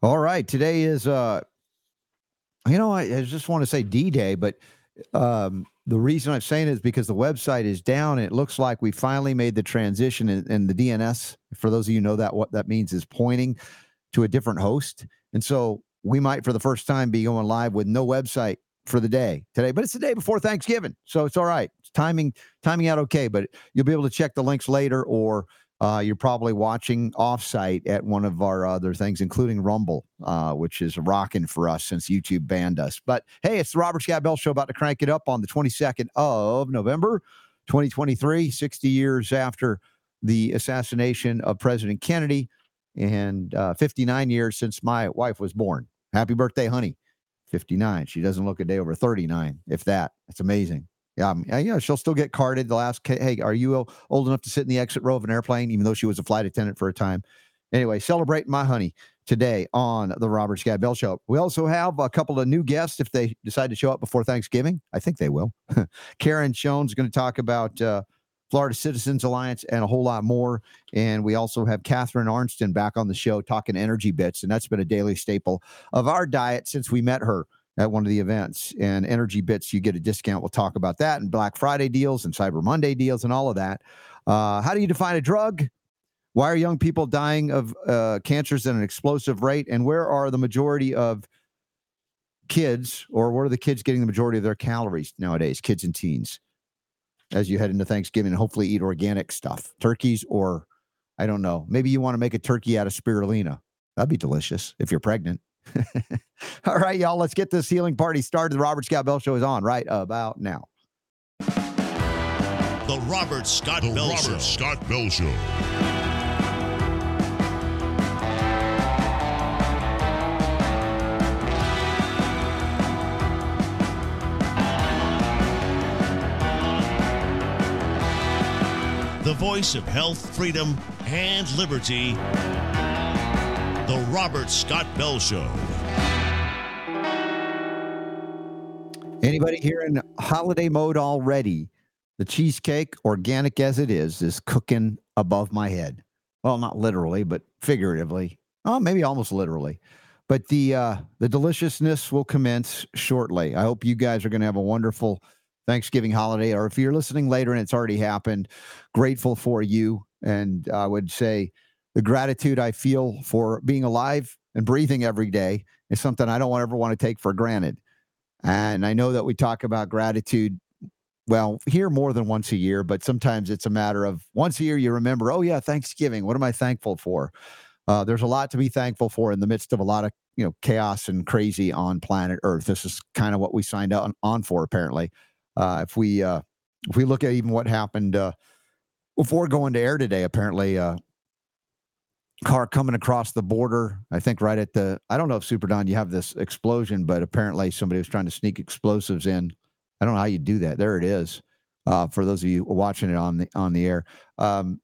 All right. Today is, uh, you know, I, I just want to say D Day, but um, the reason I'm saying it is because the website is down. And it looks like we finally made the transition, and, and the DNS, for those of you know that, what that means is pointing to a different host. And so we might, for the first time, be going live with no website for the day today, but it's the day before Thanksgiving, so it's all right. It's timing timing out okay, but you'll be able to check the links later, or uh, you're probably watching offsite at one of our other things, including Rumble, uh, which is rocking for us since YouTube banned us. But hey, it's the Robert Scott Bell Show about to crank it up on the 22nd of November, 2023, 60 years after the assassination of President Kennedy, and uh, 59 years since my wife was born. Happy birthday, honey. 59. She doesn't look a day over 39, if that. That's amazing. Yeah, um, yeah, she'll still get carded. The ask, hey, are you old enough to sit in the exit row of an airplane, even though she was a flight attendant for a time? Anyway, celebrating my honey today on the Robert Scott Bell Show. We also have a couple of new guests if they decide to show up before Thanksgiving. I think they will. Karen Schoen's going to talk about uh, Florida Citizens Alliance and a whole lot more. And we also have Catharine Arnston back on the show talking energy bits. And that's been a daily staple of our diet since we met her at one of the events. And Energy Bits, you get a discount. We'll talk about that and Black Friday deals and Cyber Monday deals and all of that. Uh, how do you define a drug? Why are young people dying of uh, cancers at an explosive rate? And where are the majority of kids, or where are the kids getting the majority of their calories nowadays, kids and teens, as you head into Thanksgiving and hopefully eat organic stuff, turkeys, or I don't know, maybe you want to make a turkey out of spirulina. That'd be delicious if you're pregnant. All right, y'all, let's get this healing party started. The Robert Scott Bell Show is on right about now. The Robert Scott the Bell Robert Show. Scott Bell Show. The voice of health, freedom, and liberty. The Robert Scott Bell Show. Anybody here in holiday mode already? The cheesecake, organic as it is, is cooking above my head. Well, not literally, but figuratively. Oh, maybe almost literally. But the uh, the deliciousness will commence shortly. I hope you guys are going to have a wonderful Thanksgiving holiday, or if you're listening later and it's already happened, grateful for you. And I would say the gratitude I feel for being alive and breathing every day is something I don't ever want to take for granted. And I know that we talk about gratitude, well, here more than once a year, but sometimes it's a matter of once a year you remember, oh, yeah, Thanksgiving. What am I thankful for? Uh, there's a lot to be thankful for in the midst of a lot of you know chaos and crazy on planet Earth. This is kind of what we signed on, on for, apparently. Uh, if we uh, if we look at even what happened uh, before going to air today, apparently uh, car coming across the border. I think right at the I don't know if Super Don you have this explosion, but apparently somebody was trying to sneak explosives in. I don't know how you do that. There it is. Uh, for those of you watching it on the on the air, um,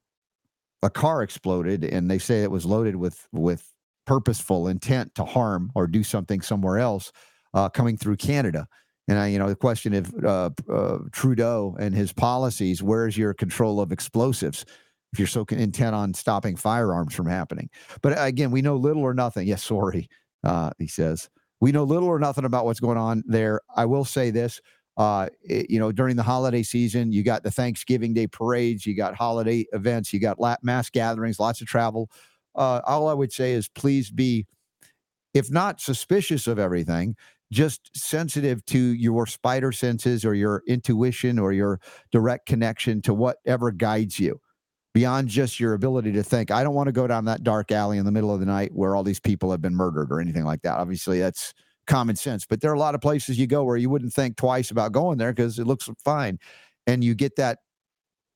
a car exploded, and they say it was loaded with with purposeful intent to harm or do something somewhere else, uh, coming through Canada. And I, you know, the question of uh, uh Trudeau and his policies: Where's your control of explosives? If you're so intent on stopping firearms from happening. But again, we know little or nothing. Yes, sorry, uh, he says. We know little or nothing about what's going on there. I will say this. Uh, it, you know, during the holiday season, you got the Thanksgiving Day parades, you got holiday events, you got mass gatherings, lots of travel. Uh, all I would say is please be, if not suspicious of everything, just sensitive to your spider senses or your intuition or your direct connection to whatever guides you beyond just your ability to think, I don't want to go down that dark alley in the middle of the night where all these people have been murdered or anything like that. Obviously, that's common sense, but there are a lot of places you go where you wouldn't think twice about going there because it looks fine. And you get that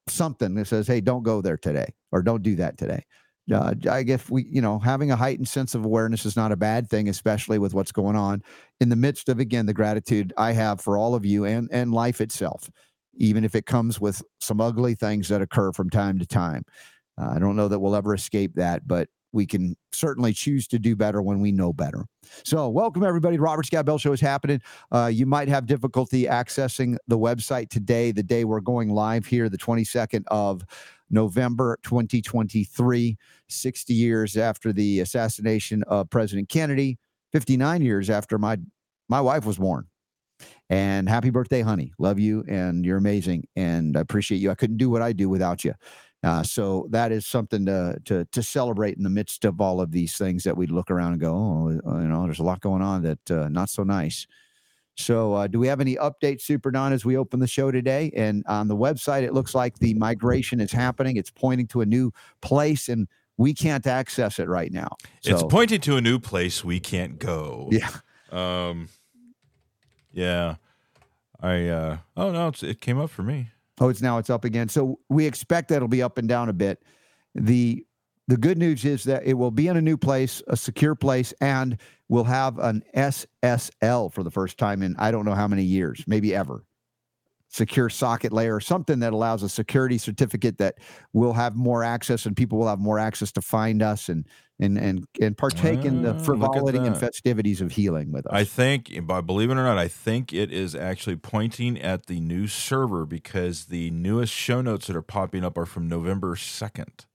something that says, hey, don't go there today or don't do that today. Uh, I guess we, you know, having a heightened sense of awareness is not a bad thing, especially with what's going on in the midst of, again, the gratitude I have for all of you and, and life itself even if it comes with some ugly things that occur from time to time. Uh, I don't know that we'll ever escape that, but we can certainly choose to do better when we know better. So, welcome everybody. Robert Scott Bell Show is happening. Uh, you might have difficulty accessing the website today, the day we're going live here, the 22nd of November 2023, 60 years after the assassination of President Kennedy, 59 years after my my wife was born. And happy birthday, honey. Love you and you're amazing. And I appreciate you. I couldn't do what I do without you. Uh, so that is something to, to to celebrate in the midst of all of these things that we look around and go, oh, you know, there's a lot going on that uh, not so nice. So, uh, do we have any updates, Super Don, as we open the show today? And on the website, it looks like the migration is happening. It's pointing to a new place, and we can't access it right now. So, it's pointing to a new place we can't go. Yeah. Um. Yeah. I. uh Oh no, it's, it came up for me. Oh, it's now it's up again. So we expect that it'll be up and down a bit. The the good news is that it will be in a new place, a secure place, and we'll have an SSL for the first time in I don't know how many years, maybe ever. Secure socket layer, something that allows a security certificate that will have more access and people will have more access to find us and and and and partake in the frivolity and festivities of healing with us. I think, but believe it or not, I think it is actually pointing at the new server because the newest show notes that are popping up are from November second.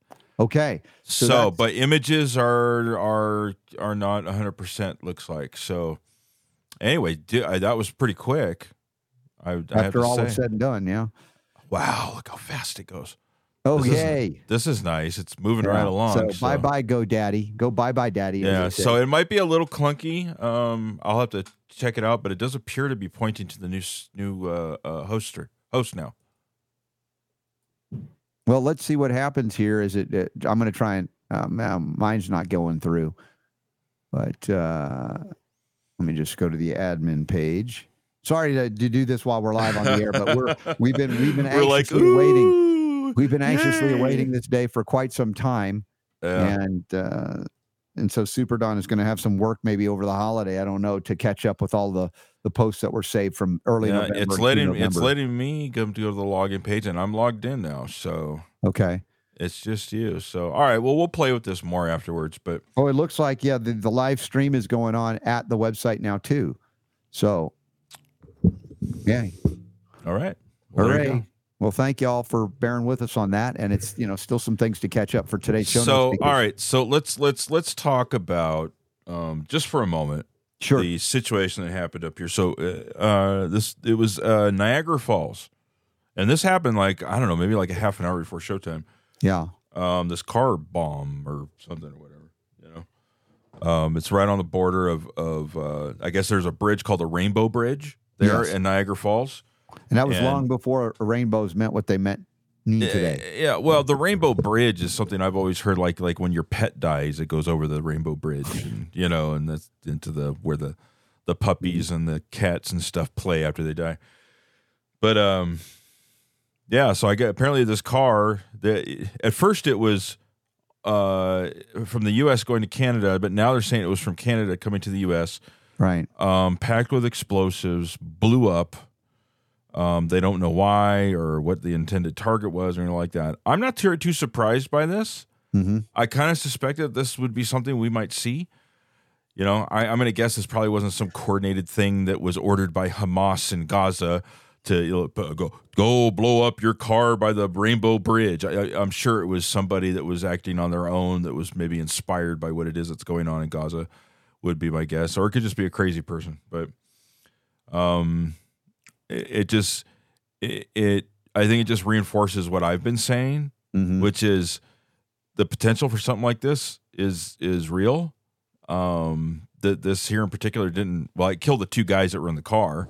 okay. So, that's- but images are are are not 100 percent looks like. So, anyway, di- I, that was pretty quick. I, I have After to all say. is said and done, yeah. wow, look how fast it goes. Oh This is- yay. This is nice. It's moving right along. So, bye bye, GoDaddy. Go bye bye, daddy. Yeah, so it might be a little clunky. Um, I'll have to check it out, but it does appear to be pointing to the new new uh, uh, hoster host now. well, let's see what happens here. Is it? Uh, I'm going to try and um, mine's not going through, but uh, let me just go to the admin page. Sorry to, to do this while we're live on the air, but we're we've been we've been We're like waiting. "Ooh, We've been anxiously yay." awaiting this day for quite some time, Yeah. and uh, and so Super Don is going to have some work maybe over the holiday. I don't know to catch up with all the the posts that were saved from early Yeah, November. it's letting it's letting me go to go to the login page, and I'm logged in now, so Okay. it's just you. So all right, well we'll play with this more afterwards, but Oh, it looks like yeah, the, the live stream is going on at the website now too. So, yeah, all right. Well, hooray! go. Well, thank y'all for bearing with us on that, and it's you know still some things to catch up for today's show. So all right, so let's let's let's talk about um, just for a moment sure, the situation that happened up here. So uh, uh, this it was uh, Niagara Falls, and this happened like I don't know, maybe like a half an hour before showtime. yeah, Um, this car bomb or something or whatever, you know. Um, it's right on the border of of uh, I guess there's a bridge called the Rainbow Bridge there Yes. in Niagara Falls. And that was and- long before rainbows meant what they meant today. Yeah, well, the Rainbow Bridge is something I've always heard. Like, like when your pet dies, it goes over the Rainbow Bridge, and you know, and that's into the where the the puppies and the cats and stuff play after they die. But um, yeah. So I get apparently this car. that at first it was uh from the U.S. going to Canada, but now they're saying it was from Canada coming to the U.S. Right. Um, packed with explosives, blew up. Um, they don't know why or what the intended target was or anything like that. I'm not too, too surprised by this. hmm I kind of suspected this would be something we might see. You know, I, I'm going to guess this probably wasn't some coordinated thing that was ordered by Hamas in Gaza to you know, go go blow up your car by the Rainbow Bridge. I, I, I'm sure it was somebody that was acting on their own that was maybe inspired by what it is that's going on in Gaza. Would be my guess, or it could just be a crazy person. But um, it, it just it, it I think it just reinforces what I've been saying hmm which is the potential for something like this is is real. Um, that this here in particular didn't well, it killed the two guys that were in the car,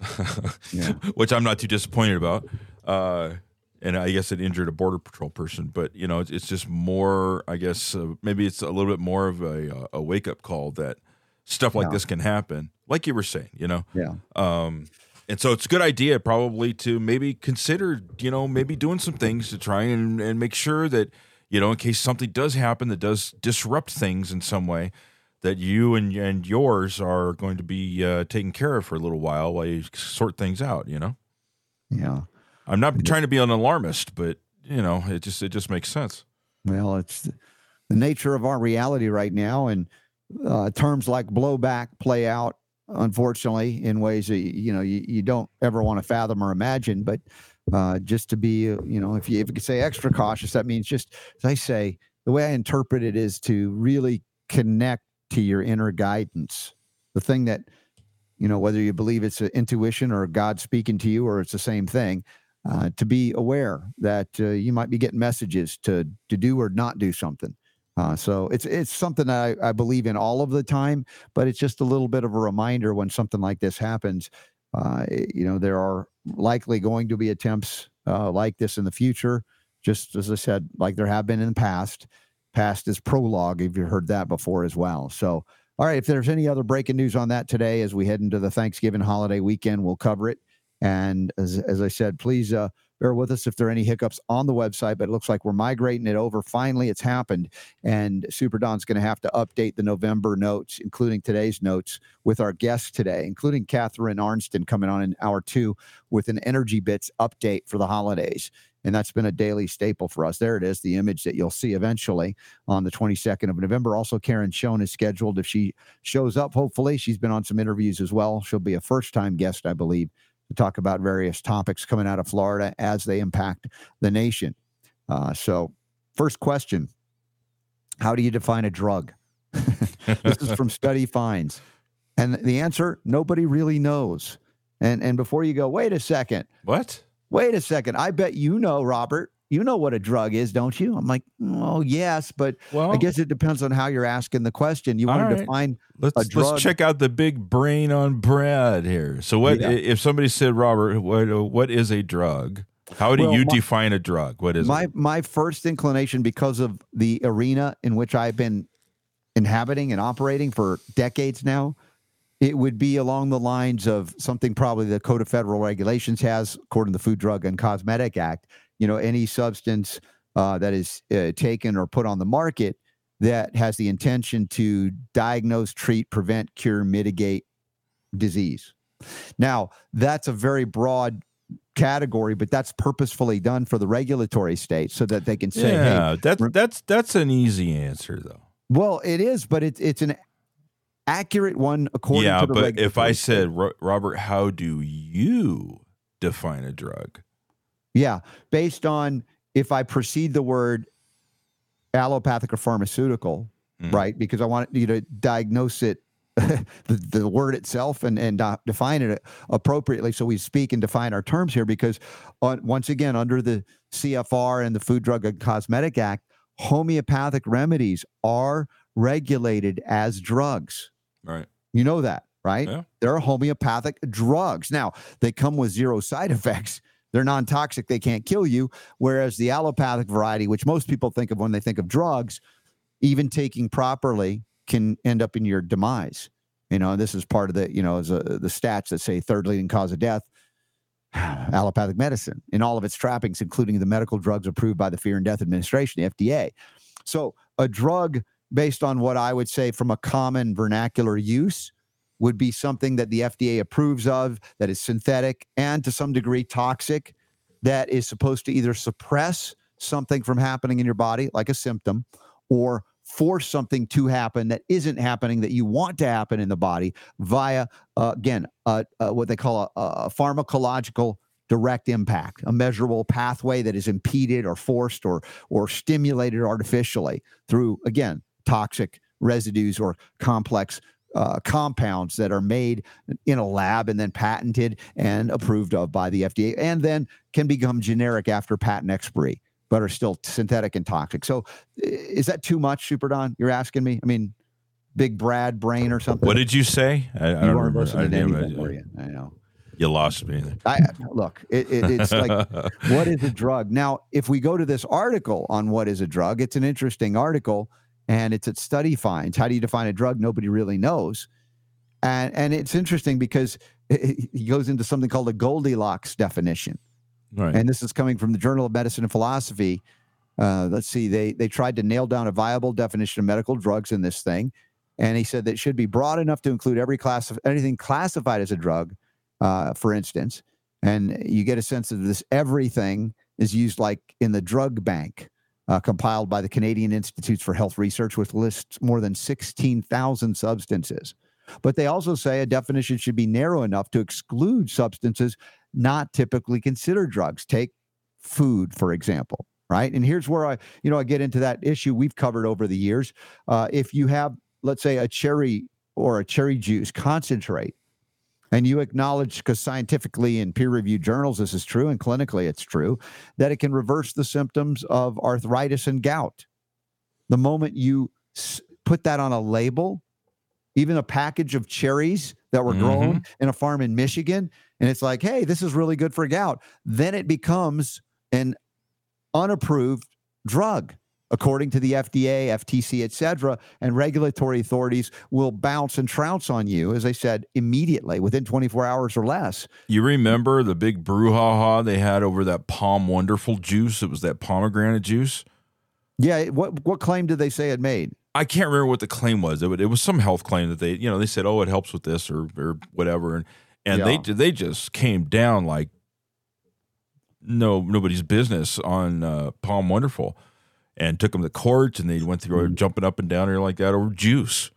Yeah. which I'm not too disappointed about. Uh, and I guess it injured a border patrol person, but you know, it's, it's just more. I guess uh, maybe it's a little bit more of a a wake up call that stuff like Yeah. this can happen. Like you were saying, you know, Yeah. um, and so it's a good idea probably to maybe consider, you know, maybe doing some things to try and, and make sure that, you know, in case something does happen that does disrupt things in some way, that you and and yours are going to be uh, taken care of for a little while while you sort things out. You know, Yeah. I'm not trying to be an alarmist, but you know, it just it just makes sense. Well, it's the the nature of our reality right now, and uh, terms like blowback play out, unfortunately, in ways that you know you, you don't ever want to fathom or imagine. But uh, just to be, you know, if you, if you could say extra cautious, that means just, as I say, the way I interpret it is to really connect to your inner guidance, the thing that, you know, whether you believe it's an intuition or God speaking to you or it's the same thing, uh, to be aware that uh, you might be getting messages to to do or not do something. Uh, so it's it's something that I, I believe in all of the time, but it's just a little bit of a reminder when something like this happens. Uh, you know, there are likely going to be attempts uh, like this in the future. Just as I said, like there have been in the past. Past is prologue. If you heard that before as well. So, all right. If there's any other breaking news on that today, as we head into the Thanksgiving holiday weekend, we'll cover it. And as, as I said, please uh, bear with us if there are any hiccups on the website, but it looks like we're migrating it over. Finally, it's happened. And Super Don's going to have to update the November notes, including today's notes, with our guests today, including Catharine Arnston coming on in hour two with an Energy Bits update for the holidays. And that's been a daily staple for us. There it is, the image that you'll see eventually on the 22nd of November. Also, Karen Schoen is scheduled. If she shows up, hopefully, she's been on some interviews as well. She'll be a first time guest, I believe, to talk about various topics coming out of Florida as they impact the nation. Uh, so, first question How do you define a drug? this is from Study Finds. And the answer nobody really knows. And, and before you go, wait a second, What? wait a second, I bet you know, Robert. You know what a drug is, don't you? I'm like, oh, yes, but Well, I guess it depends on how you're asking the question. You want to right. define let's let's check out the big brain on Brad here. So, what Yeah. if somebody said, Robert, what uh, what is a drug? How do Well, you my- define a drug? What is my it? my first inclination because of the arena in which I've been inhabiting and operating for decades now, it would be along the lines of something probably the Code of Federal Regulations has, according to the Food, Drug, and Cosmetic Act. You know, any substance uh, that is uh, taken or put on the market that has the intention to diagnose, treat, prevent, cure, mitigate disease. Now, that's a very broad category, but that's purposefully done for the regulatory state so that they can say, hey, yeah, that's that's that's an easy answer though. well, it is, but it's it's an accurate one according yeah, to the but if I said, Robert, how do you define a drug? Yeah, based on if I precede the word allopathic or pharmaceutical, Mm. right? Because I want you to diagnose it, the, the word itself, and and uh, define it appropriately, so we speak and define our terms here. Because on, once again, under the CFR and the Food, Drug, and Cosmetic Act, homeopathic remedies are regulated as drugs. Right. You know that, right? Yeah. There are homeopathic drugs. Now, they come with zero side effects. They're non toxic, they can't kill you. Whereas the allopathic variety, which most people think of when they think of drugs, even taking properly can end up in your demise. You know, this is part of the, you know, a, uh, the stats that say third leading cause of death, allopathic medicine in all of its trappings, including the medical drugs approved by the Fear and Death Administration, the FDA. So a drug based on what I would say from a common vernacular use would be something that the FDA approves of that is synthetic and to some degree toxic that is supposed to either suppress something from happening in your body like a symptom or force something to happen that isn't happening that you want to happen in the body via uh, again uh, uh, what they call a, a pharmacological direct impact a measurable pathway that is impeded or forced or or stimulated artificially through again toxic residues or complex uh, compounds that are made in a lab and then patented and approved of by the FDA, and then can become generic after patent expiry, but are still synthetic and toxic. So, is that too much, Super Don? You're asking me? I mean, Big Brad brain or something? What did you say? I, I don't remember. I anything? I know. You lost me. I look. It, it, it's like what is a drug? Now, if we go to this article on what is a drug, it's an interesting article and it's at study finds. How do you define a drug? Nobody really knows. And and it's interesting because it- he goes into something called a Goldilocks definition. right. And this is coming from the Journal of Medicine and Philosophy. Uh, let's see, they they tried to nail down a viable definition of medical drugs in this thing, and he said that it should be broad enough to include every class of anything classified as a drug, uh, for instance. And you get a sense of this everything is used like in the drug bank, uh, compiled by the Canadian Institutes for Health Research, which lists more than sixteen thousand substances. But they also say a definition should be narrow enough to exclude substances not typically considered drugs. Take food, for example, right? And here's where I, you know, I get into that issue we've covered over the years. Uh, if you have, let's say, a cherry or a cherry juice concentrate, and you acknowledge, because scientifically in peer reviewed journals, this is true, and clinically it's true, that it can reverse the symptoms of arthritis and gout. The moment you s- put that on a label, even a package of cherries that were grown mm-hmm. in a farm in Michigan, and it's like, hey, this is really good for gout, then it becomes an unapproved drug according to the FDA, FTC, et cetera, and regulatory authorities will bounce and trounce on you, as I said, immediately within 24 hours or less. You remember the big brouhaha they had over that POM Wonderful juice? It was that pomegranate juice. Yeah, what what claim did they say it made? I can't remember what the claim was. It, it was some health claim that they, you know, they said, "Oh, it helps with this or or whatever," and and Yeah. they they just came down like no nobody's business on uh, POM Wonderful, and took them to court, and they went through Mm. jumping up and down here like that over juice.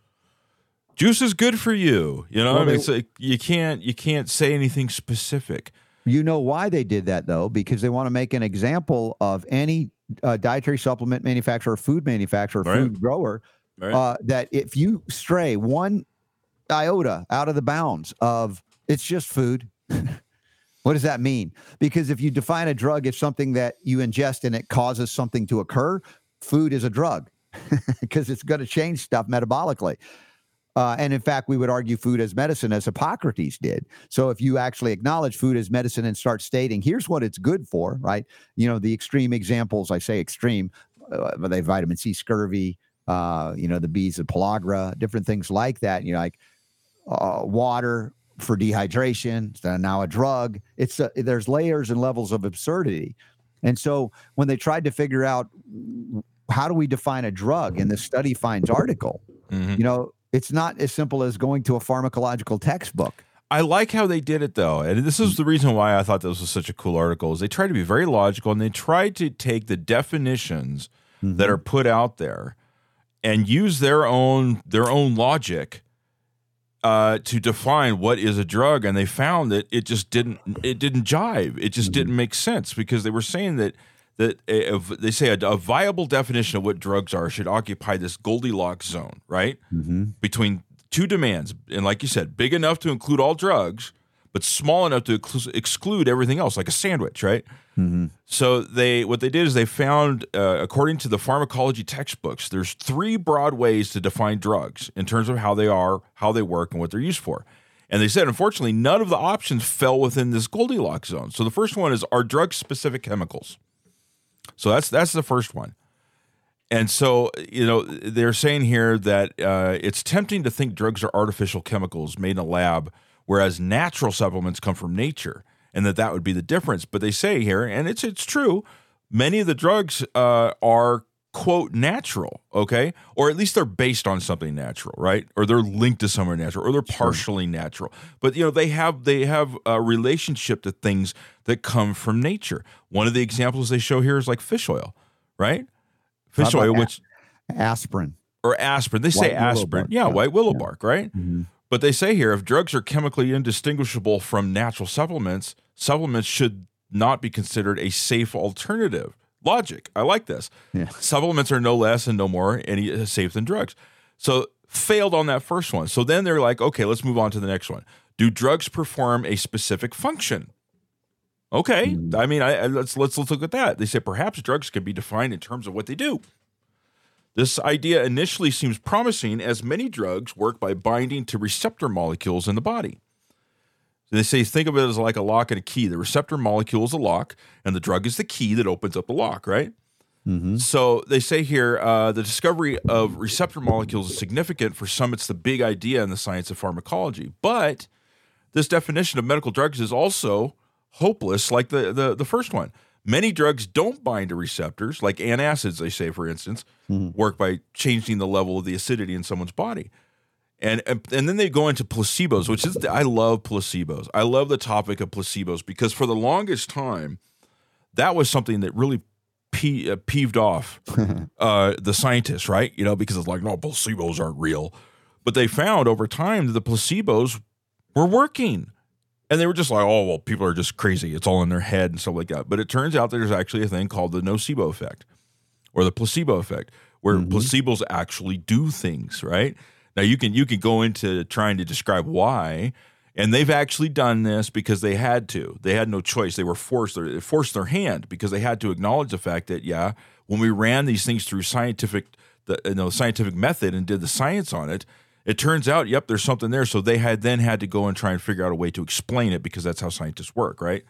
Juice is good for you, you know. Well, I mean, they- it's like you can't you can't say anything specific. You know why they did that though? Because they want to make an example of any uh, dietary supplement manufacturer, food manufacturer, Right. food grower, Right? uh, that if you stray one iota out of the bounds of it's just food, what does that mean? Because if you define a drug as something that you ingest and it causes something to occur, food is a drug because it's going to change stuff metabolically. Uh, and in fact, we would argue food as medicine, as Hippocrates did. So if you actually acknowledge food as medicine and start stating, here's what it's good for, right? You know, the extreme examples, I say extreme, uh, they vitamin C, scurvy, uh, you know, the bees of pellagra, different things like that. You know, like uh, water for dehydration, it's now a drug. It's a, there's layers and levels of absurdity. And so when they tried to figure out how do we define a drug in the study finds article, Mhm. you know, it's not as simple as going to a pharmacological textbook. I like how they did it though, and this is the reason why I thought this was such a cool article. Is they tried to be very logical and they tried to take the definitions that are put out there and use their own their own logic uh, to define what is a drug. And they found that it just didn't it didn't jive. It just didn't make sense because they were saying that that a, a- they say a, a viable definition of what drugs are should occupy this Goldilocks zone, right? between two demands, and like you said, big enough to include all drugs, but small enough to exclude everything else, like a sandwich, right? So they what they did is they found, uh, according to the pharmacology textbooks, there's three broad ways to define drugs in terms of how they are, how they work, and what they're used for. And they said, unfortunately, none of the options fell within this Goldilocks zone. So the first one is are drugs specific chemicals. So that's that's the first one. And so, you know, they're saying here that uh, it's tempting to think drugs are artificial chemicals made in a lab, whereas natural supplements come from nature, and that that would be the difference. But they say here, and it's it's true, many of the drugs uh, are quote natural, okay, or at least they're based on something natural, right, or they're linked to somewhere natural, or they're partially natural. But you know, they have they have a relationship to things that come from nature. One of the examples they show here is like fish oil, right? Fish oil, a- which Aspirin. or aspirin. They say White willow aspirin. bark, Yeah, yeah. white willow Yeah. bark, right? Mhm. But they say here if drugs are chemically indistinguishable from natural supplements, supplements should not be considered a safe alternative. Logic. I like this. Yeah. Supplements are no less and no more any uh, safe than drugs. So failed on that first one. So then they're like, okay, let's move on to the next one. Do drugs perform a specific function? Okay, I mean, I, I- let's let's let's look at that. They say perhaps drugs can be defined in terms of what they do. This idea initially seems promising as many drugs work by binding to receptor molecules in the body. They say think of it as like a lock and a key. The receptor molecule is a lock, and the drug is the key that opens up the lock, right? So they say here uh, the discovery of receptor molecules is significant. For some, it's the big idea in the science of pharmacology. But this definition of medical drugs is also hopeless, like the, the, the first one. Many drugs don't bind to receptors, like antacids, they say, for instance, work by changing the level of the acidity in someone's body. And, and then they go into placebos, which is I love placebos. I love the topic of placebos because for the longest time, that was something that really pe- uh, peeved off uh, the scientists, right? You know, because it's like, no, placebos aren't real. But they found over time that the placebos were working. And they were just like, oh, well, people are just crazy. It's all in their head and stuff like that. But it turns out there's actually a thing called the nocebo effect or the placebo effect, where Mhm. placebos actually do things, right? Now you can you can go into trying to describe why, and they've actually done this because they had to. They had no choice. They were forced. They forced their hand because they had to acknowledge the fact that yeah, when we ran these things through scientific, the you know scientific method and did the science on it, it turns out yep, there's something there. So they had then had to go and try and figure out a way to explain it because that's how scientists work, right?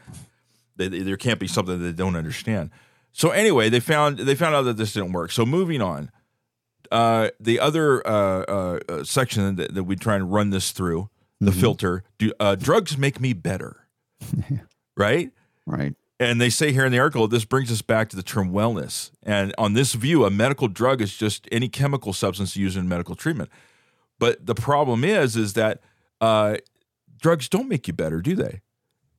They, they- there can't be something they don't understand. So anyway, they found they found out that this didn't work. So moving on, uh, the other uh, uh, uh, section that, that we try and run this through the Mhm. filter. Do uh, drugs make me better? right. Right. And they say here in the article, this brings us back to the term wellness. And on this view, a medical drug is just any chemical substance used in medical treatment. But the problem is, is that uh, drugs don't make you better, do they?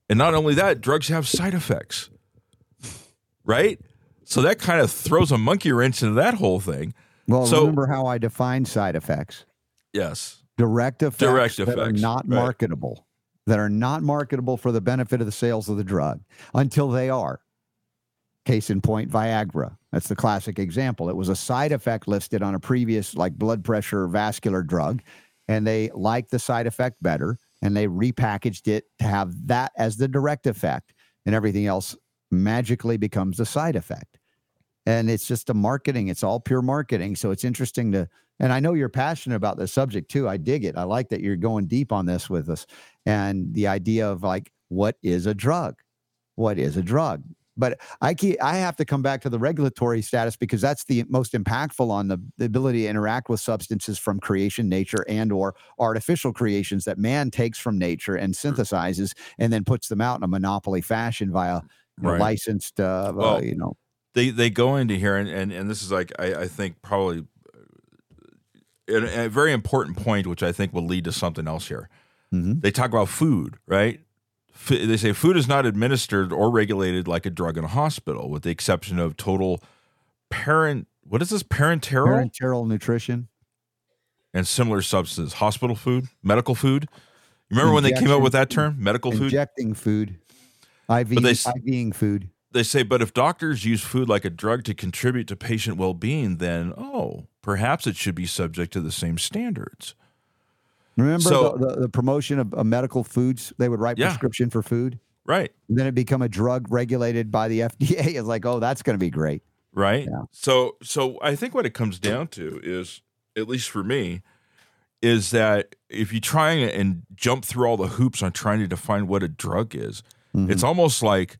And not only that, drugs have side effects, right? So that kind of throws a monkey wrench into that whole thing. Well, So- remember how I define side effects. Yes. direct effects, Direct that are effects, not right. marketable, that are not marketable for the benefit of the sales of the drug until they are. Case in point, Viagra. That's the classic example. It was a side effect listed on a previous, like blood pressure vascular drug, and they liked the side effect better, and they repackaged it to have that as the direct effect, and everything else magically becomes the side effect. And it's just a marketing, it's all pure marketing. So it's interesting to and I know you're passionate about this subject too. I dig it. I like that you're going deep on this with us. And the idea of like, what is a drug? What is a drug? But I keep, I have to come back to the regulatory status because that's the most impactful on the, the ability to interact with substances from creation, nature, and or artificial creations that man takes from nature and synthesizes and then puts them out in a monopoly fashion via know, Right. licensed, uh, uh, you know, they they go into here and and, and this is like I, I think probably a, a very important point which I think will lead to something else here. Mhm. They talk about food, right? F- they say food is not administered or regulated like a drug in a hospital, with the exception of total parent. What is this parenteral parenteral nutrition. and similar substances? Hospital food, medical food. Remember when they came up with that term, medical food? injecting food, IV, they IVing food. They say, but if doctors use food like a drug to contribute to patient well being, then, oh, perhaps it should be subject to the same standards. Remember So- the, the, the promotion of, of medical foods? They would write Yeah. prescription for food. Right. And then it become a drug regulated by the FDA. It's like, oh, that's going to be great. Right. Yeah. So, so I think what it comes down to is, at least for me, is that if you try and jump through all the hoops on trying to define what a drug is, Mhm. it's almost like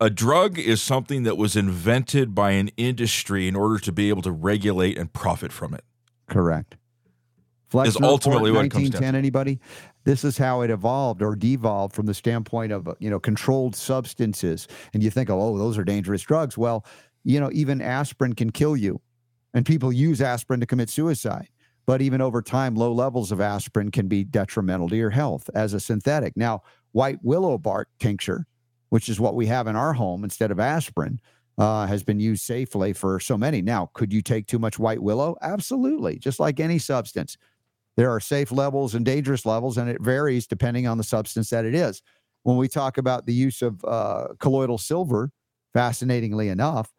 a drug is something that was invented by an industry in order to be able to regulate and profit from it. correct. Flex Is ultimately what it comes down 1910, Anybody? This is how it evolved or devolved from the standpoint of you know controlled substances. And you think, oh, those are dangerous drugs. Well, you know, even aspirin can kill you, and people use aspirin to commit suicide. But even over time, low levels of aspirin can be detrimental to your health as a synthetic. Now, white willow bark tincture, which is what we have in our home instead of aspirin, uh, has been used safely for so many. Now, could you take too much white willow? Absolutely, just like any substance. There are safe levels and dangerous levels, and it varies depending on the substance that it is. When we talk about the use of uh, colloidal silver, fascinatingly enough,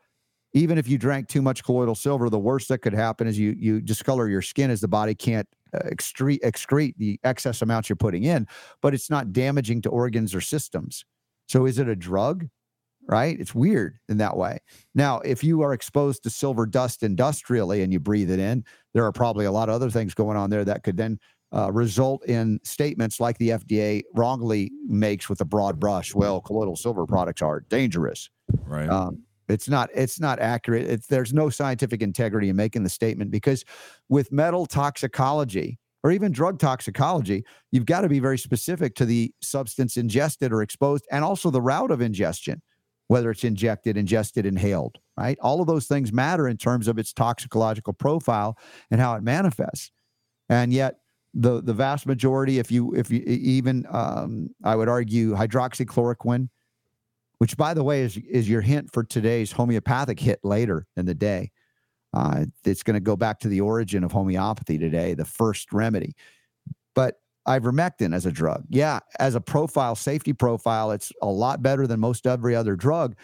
even if you drank too much colloidal silver, the worst that could happen is you you discolor your skin as the body can't uh, excrete excrete the excess amounts you're putting in, but it's not damaging to organs or systems. So is it a drug? Right? It's weird in that way. Now, if you are exposed to silver dust industrially and you breathe it in, there are probably a lot of other things going on there that could then uh, result in statements like the FDA wrongly makes with a broad brush. Well, colloidal silver products are dangerous. Right. Um, it's not. It's not accurate. It's, there's no scientific integrity in making the statement because with metal toxicology or even drug toxicology, you've got to be very specific to the substance ingested or exposed, and also the route of ingestion, whether it's injected, ingested, inhaled. Right. All of those things matter in terms of its toxicological profile and how it manifests. And yet, the the vast majority, if you if you even um, I would argue hydroxychloroquine which by the way is is your hint for today's homeopathic hit later in the day. Uh, it's going to go back to the origin of homeopathy today, the first remedy. But ivermectin as a drug, yeah, as a profile, safety profile, it's a lot better than most every other drug,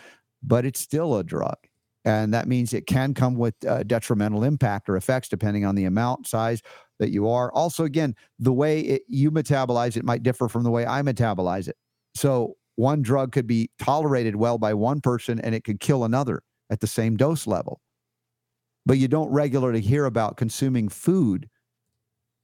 but it's still a drug. And that means it can come with uh, detrimental impact or effects depending on the amount, size that you are. Also, again, the way it, you metabolize it might differ from the way I metabolize it. So, one drug could be tolerated well by one person and it could kill another at the same dose level but you don't regularly hear about consuming food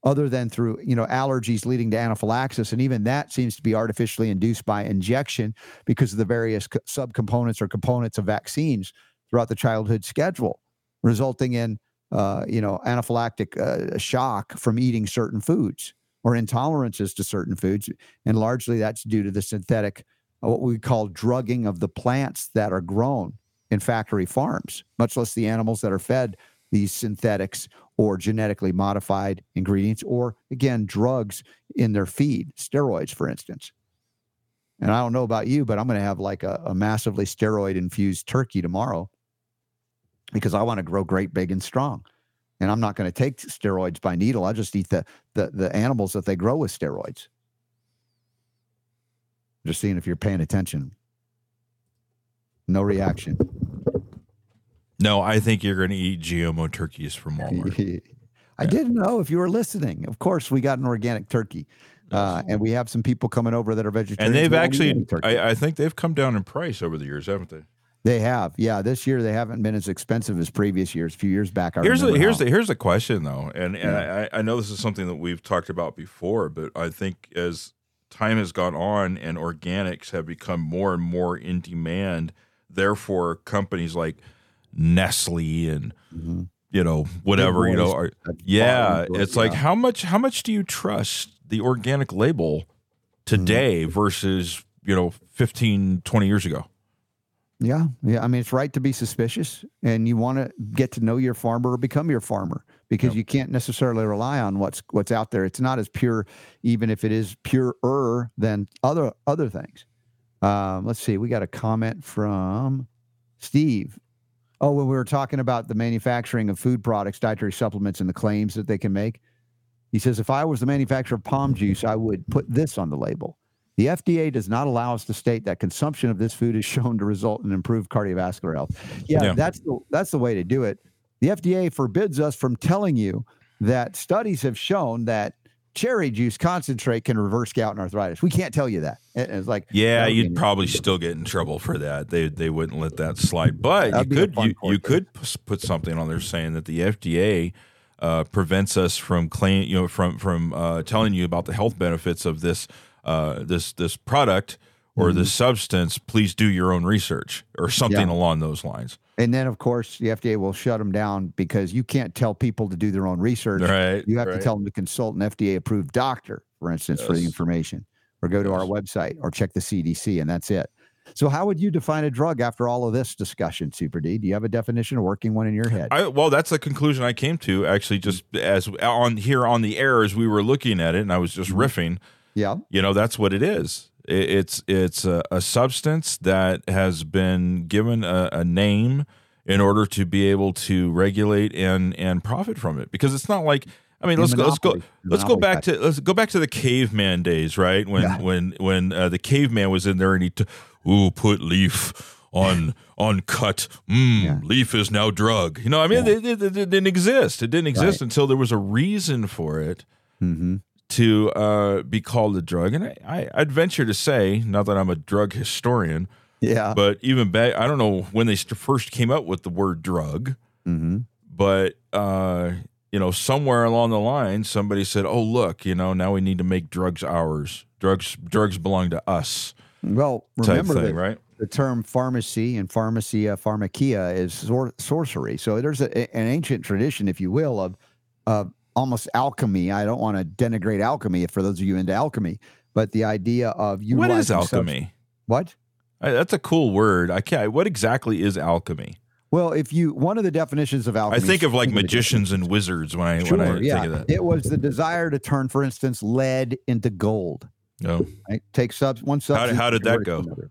other than through you know allergies leading to anaphylaxis. And even that seems to be artificially induced by injection because of the various co- subcomponents or components of vaccines throughout the childhood schedule resulting in uh, you know anaphylactic uh, shock from eating certain foods or intolerances to certain foods. And largely that's due to the synthetic uh, what we call drugging of the plants that are grown in factory farms, much less the animals that are fed these synthetics or genetically modified ingredients, or again, drugs in their feed, steroids, for instance. And I don't know about you, but I'm going to have like a, a massively steroid infused turkey tomorrow because I want to grow great, big, and strong. And I'm not going to take steroids by needle. I just eat the, the the animals that they grow with steroids. Just seeing if you're paying attention. No reaction. No, I think you're going to eat GMO turkeys from Walmart. I didn't know if you were listening. Of course, we got an organic turkey, uh, and we have some people coming over that are vegetarian. and they've who won't eat actually. I, I think they've come down in price over the years, haven't they? they have, yeah. This year they haven't been as expensive as previous years. A few years back, I here's the remember here's how- the here's the question though, and and Yeah. I, I know this is something that we've talked about before, but I think as time has gone on and organics have become more and more in demand, therefore companies like Nestle and Mhm. you know whatever you know are yeah it's like how much how much do you trust the organic label today Mm-hmm. versus you know 15 20 years ago Yeah, yeah. I mean, it's right to be suspicious, and you want to get to know your farmer or become your farmer because Yep. you can't necessarily rely on what's what's out there. It's not as pure, even if it is purer than other other things. Um, let's see. We got a comment from Steve. Oh, when we were talking about the manufacturing of food products, dietary supplements, and the claims that they can make, he says, if I was the manufacturer of POM juice, I would put this on the label. The FDA does not allow us to state that consumption of this food is shown to result in improved cardiovascular health. Yeah, Yeah. that's the that's the way to do it. The FDA forbids us from telling you that studies have shown that cherry juice concentrate can reverse gout and arthritis. We can't tell you that. And It's like Yeah, that would be you'd probably still get in trouble for that. They they wouldn't let that slide. But That'd you could you, you could put something on there saying that the FDA uh, prevents us from claim you know from from uh, telling you about the health benefits of this uh, this this product or Mm-hmm. this substance. Please do your own research or something Yeah. along those lines. And then, of course, the FDA will shut them down because you can't tell people to do their own research. Right. You have to tell them to consult an FDA approved doctor, for instance, for the information, or go to our website or check the CDC, and that's it. So, how would you define a drug after all of this discussion, Super D? Do you have a definition, a working one in your head? I, well, that's the conclusion I came to actually just as on here on the air as we were looking at it, and I was just Mm-hmm. riffing. yeah. you know that's what it is it's it's a, a substance that has been given a, a name in order to be able to regulate and and profit from it because it's not like i mean let's go let's go monopoly. Let's go monopoly back to let's go back to the caveman days right when Yeah. when when uh, the caveman was in there and he t- ooh put leaf on on cut mm, Yeah. leaf is now drug you know i mean Yeah. it, it- it- it didn't exist it didn't exist until there was a reason for it Mm-hmm. To uh, be called a drug. And I, I, I'd venture to say, not that I'm a drug historian, Yeah. but even back, I don't know when they first came up with the word drug, mm-hmm. but uh, you know, somewhere along the line, somebody said, "Oh, look, you know, now we need to make drugs ours. Drugs, drugs belong to us." Well, remember thing, that right? the term pharmacy and pharmacia, pharmakia is sor- sorcery. So there's a, an ancient tradition, if you will, of of almost alchemy. I don't want to denigrate alchemy for those of you into alchemy, but the idea of you What is alchemy? What? I, that's a cool word. I can't. What exactly is alchemy? Well, if you one of the definitions of alchemy, I think of like magicians and wizards when I Sure, when I yeah. think of that. It was the desire to turn, for instance, lead into gold. Oh, Right? Take subs one How substance. how did that convert it to go?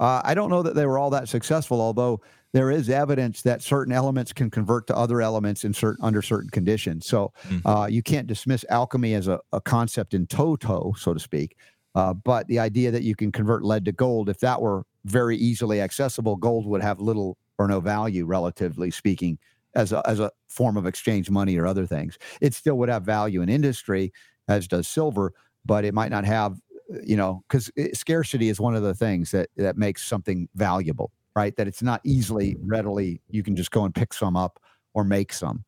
Uh, I don't know that they were all that successful, although there is evidence that certain elements can convert to other elements in certain under certain conditions. So Mhm. uh, you can't dismiss alchemy as a, a concept in toto, so to speak. Uh, but the idea that you can convert lead to gold, if that were very easily accessible, gold would have little or no value, relatively speaking, as a, as a form of exchange money or other things. It still would have value in industry, as does silver, but it might not have, you know, because scarcity is one of the things that that makes something valuable, right? That it's not easily, readily, you can just go and pick some up or make some.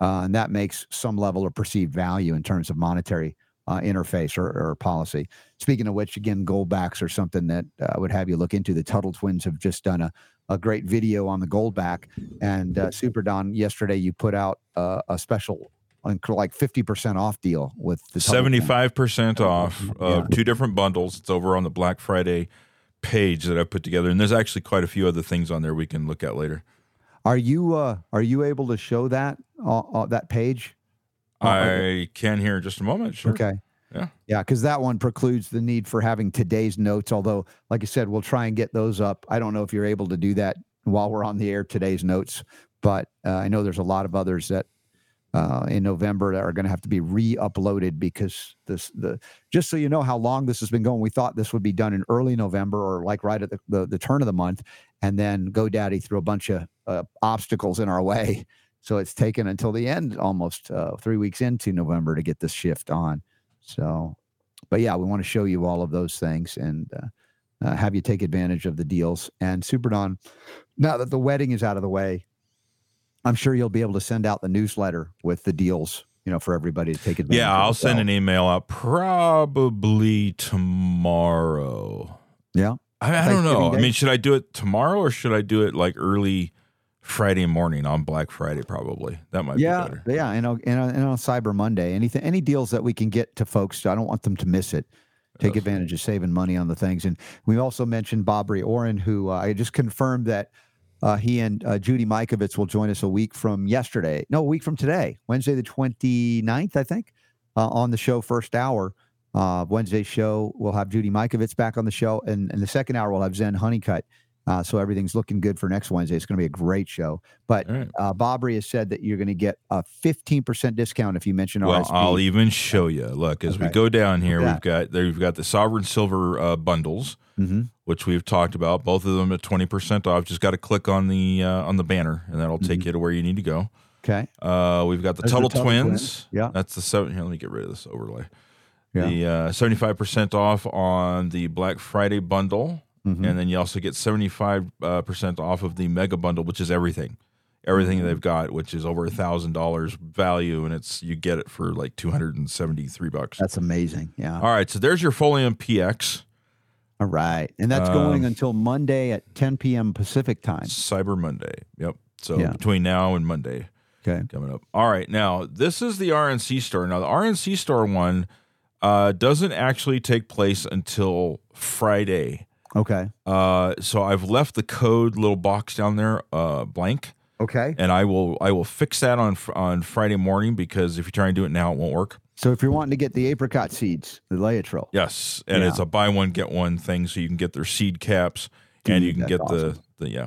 Uh, and that makes some level of perceived value in terms of monetary uh, interface or, or policy. Speaking of which, again, Goldbacks are something that uh, I would have you look into. The Tuttle twins have just done a, a great video on the Goldback. And uh, Super Don, yesterday you put out uh, a special, like 50% off deal with the Tuttle. Seventy-five percent off of Yeah. two different bundles. It's over on the Black Friday page that I put together, and there's actually quite a few other things on there we can look at later. Are you uh, are you able to show that uh, uh, that page? Uh, I can here in just a moment. Sure. Okay. Yeah. Yeah, because that one precludes the need for having today's notes. Although, like I said, we'll try and get those up. I don't know if you're able to do that while we're on the air. Today's notes, but uh, I know there's a lot of others that uh, in November that are going to have to be re-uploaded because this the just so you know how long this has been going. We thought this would be done in early November or like right at the the, the turn of the month, and then GoDaddy threw a bunch of uh, obstacles in our way. So it's taken until the end, almost uh, three weeks into November, to get this shift on. So, but yeah, we want to show you all of those things and uh, uh, have you take advantage of the deals. And Super Don, now that the wedding is out of the way, I'm sure you'll be able to send out the newsletter with the deals, you know, for everybody to take advantage. Yeah, I'll send an email out probably tomorrow. Yeah. I, I don't know. I mean, should I do it tomorrow or should I do it like early Friday morning on Black Friday? Probably that might Yeah, be better. yeah, and on, and, on, and on Cyber Monday, anything, any deals that we can get to folks, I don't want them to miss it. Take advantage of saving money on the things. And we also mentioned Bob Oren, who uh, I just confirmed that uh, he and uh, Judy Mikovits will join us a week from yesterday. No, a week from today, Wednesday the 29th, I think, uh, on the show first hour. Wednesday's show, we'll have Judy Mikovits back on the show. And, and the second hour, we'll have Zen Honeycutt. Uh, so everything's looking good for next Wednesday. It's going to be a great show. But right. uh, Bobry has said that you're going to get a 15% discount if you mention Well, RSB. I'll even show you. Look, as we go down here, we've got there. We've got the Sovereign Silver uh, bundles, Mhm. which we've talked about. Both of them at twenty percent off. Just got to click on the uh, on the banner, and that'll take Mhm. you to where you need to go. Okay. Uh, we've got the There's the Tuttle, Tuttle twins. Twins. Yeah. that's the seven. Here, let me get rid of this overlay. Yeah. The uh, seventy-five percent off on the Black Friday bundle, Mhm. and then you also get seventy-five uh, percent off of the Mega Bundle, which is everything, everything Mm-hmm. they've got, which is over a thousand dollars value, and it's you get it for like two hundred and seventy-three bucks. That's amazing. Yeah. All right, so there's your Folium PX All right. And that's going Um, until Monday at 10 p.m. Pacific time. Cyber Monday. Yep. So Yeah. between now and Monday Okay. coming up. All right, now this is the RNC store. Now the RNC store one uh, doesn't actually take place until Friday. Okay. Uh, so I've left the code little box down there uh, blank, Okay. and I will I will fix that on on Friday morning because if you try and do it now, it won't work. So if you're wanting to get the apricot seeds, the Laetrile, Yes, and Yeah. it's a buy one get one thing, so you can get their seed caps and you can get awesome. the the yeah.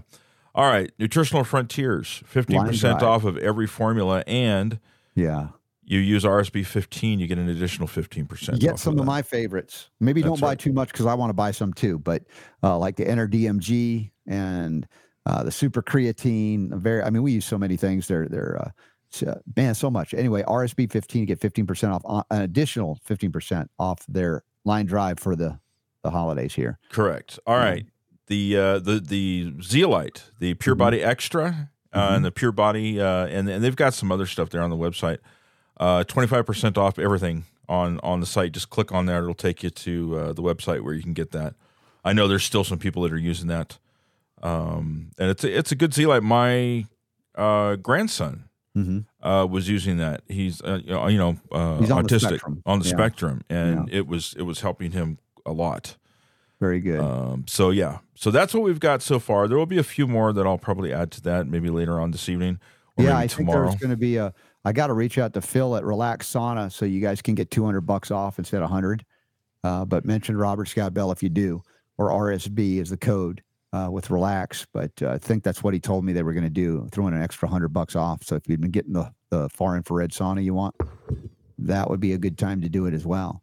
All right, nutritional frontiers, fifteen percent off of every formula, and yeah. You use RSB fifteen, you get an additional fifteen percent. Get some of my favorites. Maybe don't buy right. too much because I want to buy some too. But uh, like the NRDMG and uh, the super creatine, very. I mean, we use so many things. They're they're uh, so, man so much. Anyway, RSB fifteen you get fifteen percent off, uh, an additional fifteen percent off their line drive for the the holidays here. Correct. All right, the uh, the the zeolite, the pure Mhm. body extra, uh, Mhm. and the pure body, uh, and and they've got some other stuff there on the website. Twenty five percent off everything on on the site. Just click on there; it'll take you to uh, the website where you can get that. I know there's still some people that are using that, um, and it's a, it's a good zeolite. My uh, grandson Mm-hmm. uh, was using that. He's uh, you know, you know uh, He's on the autistic spectrum. on the Yeah. spectrum, and it was it was helping him a lot. Very good. Um, so yeah, so that's what we've got so far. There will be a few more that I'll probably add to that maybe later on this evening or yeah, maybe I think tomorrow. there's going to be a. I got to reach out to Phil at Relax Sauna so you guys can get 200 bucks off instead of 100. Uh, but mention Robert Scott Bell if you do, or RSB is the code. uh, with Relax, but uh, I think that's what he told me they were going to do, throwing an extra hundred bucks off. So if you've been getting the, the far infrared sauna you want, that would be a good time to do it as well.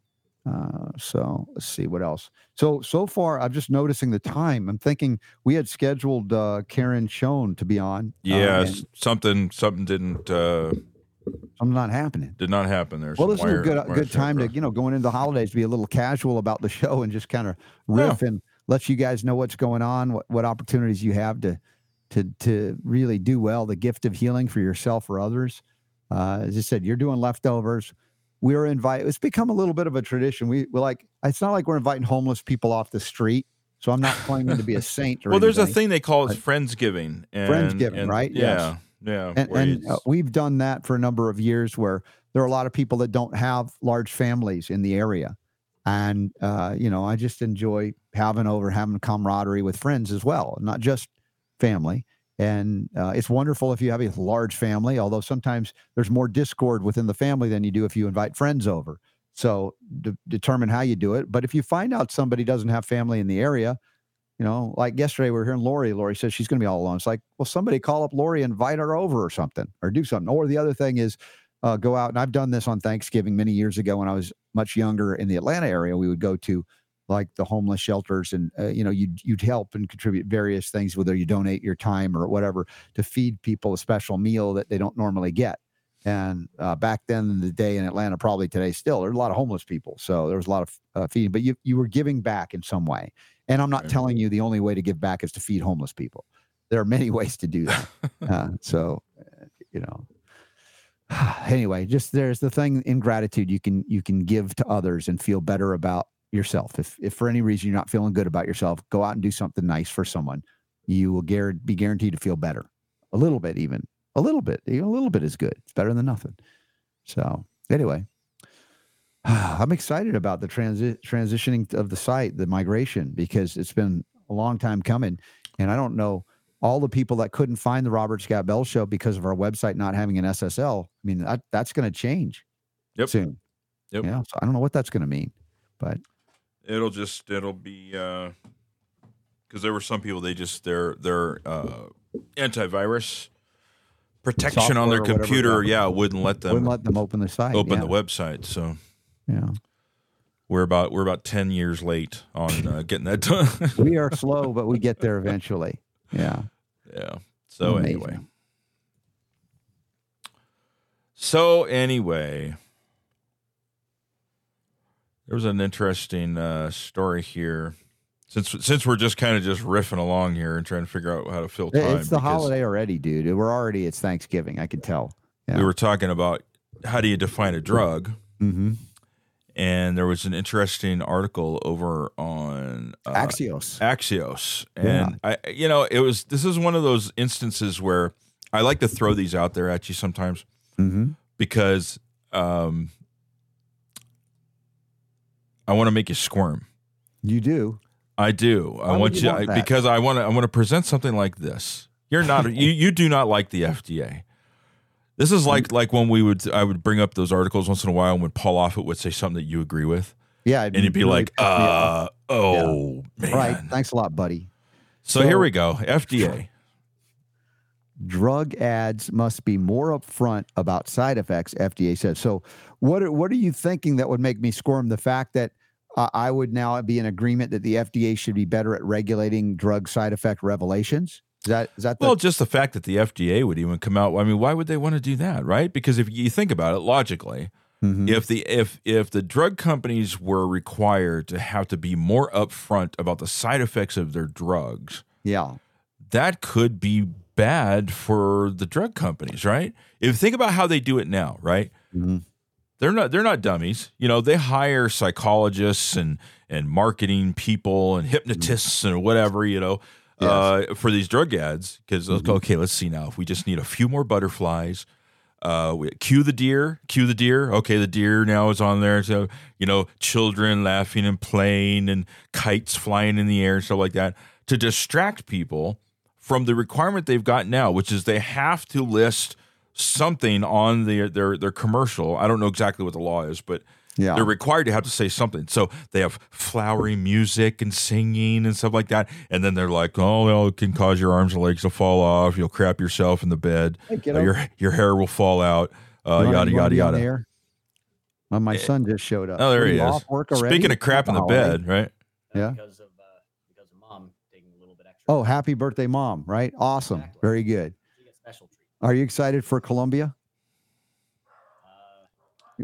Uh, so let's see what else. So so far, I'm just noticing the time. I'm thinking we had scheduled uh, Karen Schoen to be on. uh, Yeah, and something something didn't uh, something's not happening. did not happen there. Well, this is a good good time to you know going into the holidays be a little casual about the show and just kind of riff and let you guys know what's going on, what what opportunities you have to to to really do well, the gift of healing for yourself or others. Uh, as I said, you're doing leftovers. We're invite. It's become a little bit of a tradition. We we like. It's not like we're inviting homeless people off the street. So I'm not claiming to be a saint. Or Well, there's a thing they call it Friendsgiving. And, Friendsgiving, and- right? Yeah, Yes. Yeah. and, and uh, we've done that for a number of years where there are a lot of people that don't have large families in the area. And uh, you know i just enjoy having over having camaraderie with friends as well not just family. And uh, it's wonderful if you have a large family although sometimes there's more discord within the family than you do if you invite friends over. So de- determine how you do it. But if you find out somebody doesn't have family in the area you know, like yesterday we were hearing Lori. Lori says she's going to be all alone. It's like, well, somebody call up Lori, invite her over or something, or do something. Or the other thing is uh, go out. And I've done this on Thanksgiving many years ago when I was much younger in the Atlanta area. We would go to like the homeless shelters, and uh, you know, you'd you'd help and contribute various things, whether you donate your time or whatever, to feed people a special meal that they don't normally get. And uh, back then in the day in Atlanta, probably today still, there a lot of homeless people. So there was a lot of uh, feeding, but you you were giving back in some way. And I'm not Right. telling you the only way to give back is to feed homeless people. There are many ways to do that. uh, so, uh, you know. Anyway, just there's the thing in gratitude you can you can give to others and feel better about yourself. If if for any reason you're not feeling good about yourself, go out and do something nice for someone. You will be guaranteed to feel better. A little bit, even a little bit. Even a little bit is good. It's better than nothing. So anyway, I'm excited about the transi- transitioning of the site, the migration, because it's been a long time coming. And I don't know all the people that couldn't find the Robert Scott Bell show because of our website not having an SSL. I mean, that, that's going to change Yep. soon. Yep. Yeah. So I don't know what that's going to mean, but It'll just it'll be because there were some people they just their their uh, antivirus protection on their Software computer, yeah. yeah, wouldn't let them wouldn't let them open the site. open yeah. the website. So Yeah. we're about we're about ten years late on uh, getting that done. We are slow, but we get there eventually. Yeah. yeah. So Amazing. anyway, so anyway, there was an interesting uh, story here. Since since we're just kind of just riffing along here and trying to figure out how to fill time, It's the holiday already, dude. We're already, it's Thanksgiving. I can tell. Yeah. we were talking about how do you define a drug Mm-hmm. And there was an interesting article over on uh, Axios. axios Yeah. and i you know it was this is one of those instances where i like to throw these out there at you sometimes Mm-hmm. because um i want to make you squirm You do. i do i Why would want you you want I, because i want to i want to present something like this you're not you you do not like the fda this is like like when we would I would bring up those articles once in a while and when Paul Offit would say something that you agree with, Yeah. and you'd be really like, uh, oh man. right. Thanks a lot, buddy. So, here we go. FDA. Drug ads must be more upfront about side effects, FDA says. So, what are, what are you thinking that would make me squirm? The fact that uh, I would now be in agreement that the FDA should be better at regulating drug side effect revelations? Is that is that the Well, just the fact that the FDA would even come out. I mean, why would they want to do that, right? Because if you think about it logically, Mhm. if the if if the drug companies were required to have to be more upfront about the side effects of their drugs, yeah. that could be bad for the drug companies, right? If you think about how they do it now, right? Mhm. They're not they're not dummies. You know, they hire psychologists and and marketing people and hypnotists and whatever, you know, uh, for these drug ads because okay, let's see now. If we just need a few more butterflies, uh, we, cue the deer, cue the deer. Okay, the deer now is on there. So you know, children laughing and playing and kites flying in the air and stuff like that to distract people from the requirement they've got now, which is they have to list something on their their their commercial. I don't know exactly what the law is, but Yeah. they're required to have to say something. So they have flowery music and singing and stuff like that. And then they're like, "Oh, well, it can cause your arms and legs to fall off. You'll crap yourself in the bed. Hey, Uh, your your hair will fall out. Uh, You wanna- yada yada be on the yada." air? Well, my Eh, son just showed up. Oh, there Are he is. off work already? Speaking of crap in the bed, right? Yeah. Because of uh, because of mom taking a little bit extra. Oh, happy birthday, mom! Right? Awesome. Exactly. Very good. She gets special treatment. Are you excited for Colombia?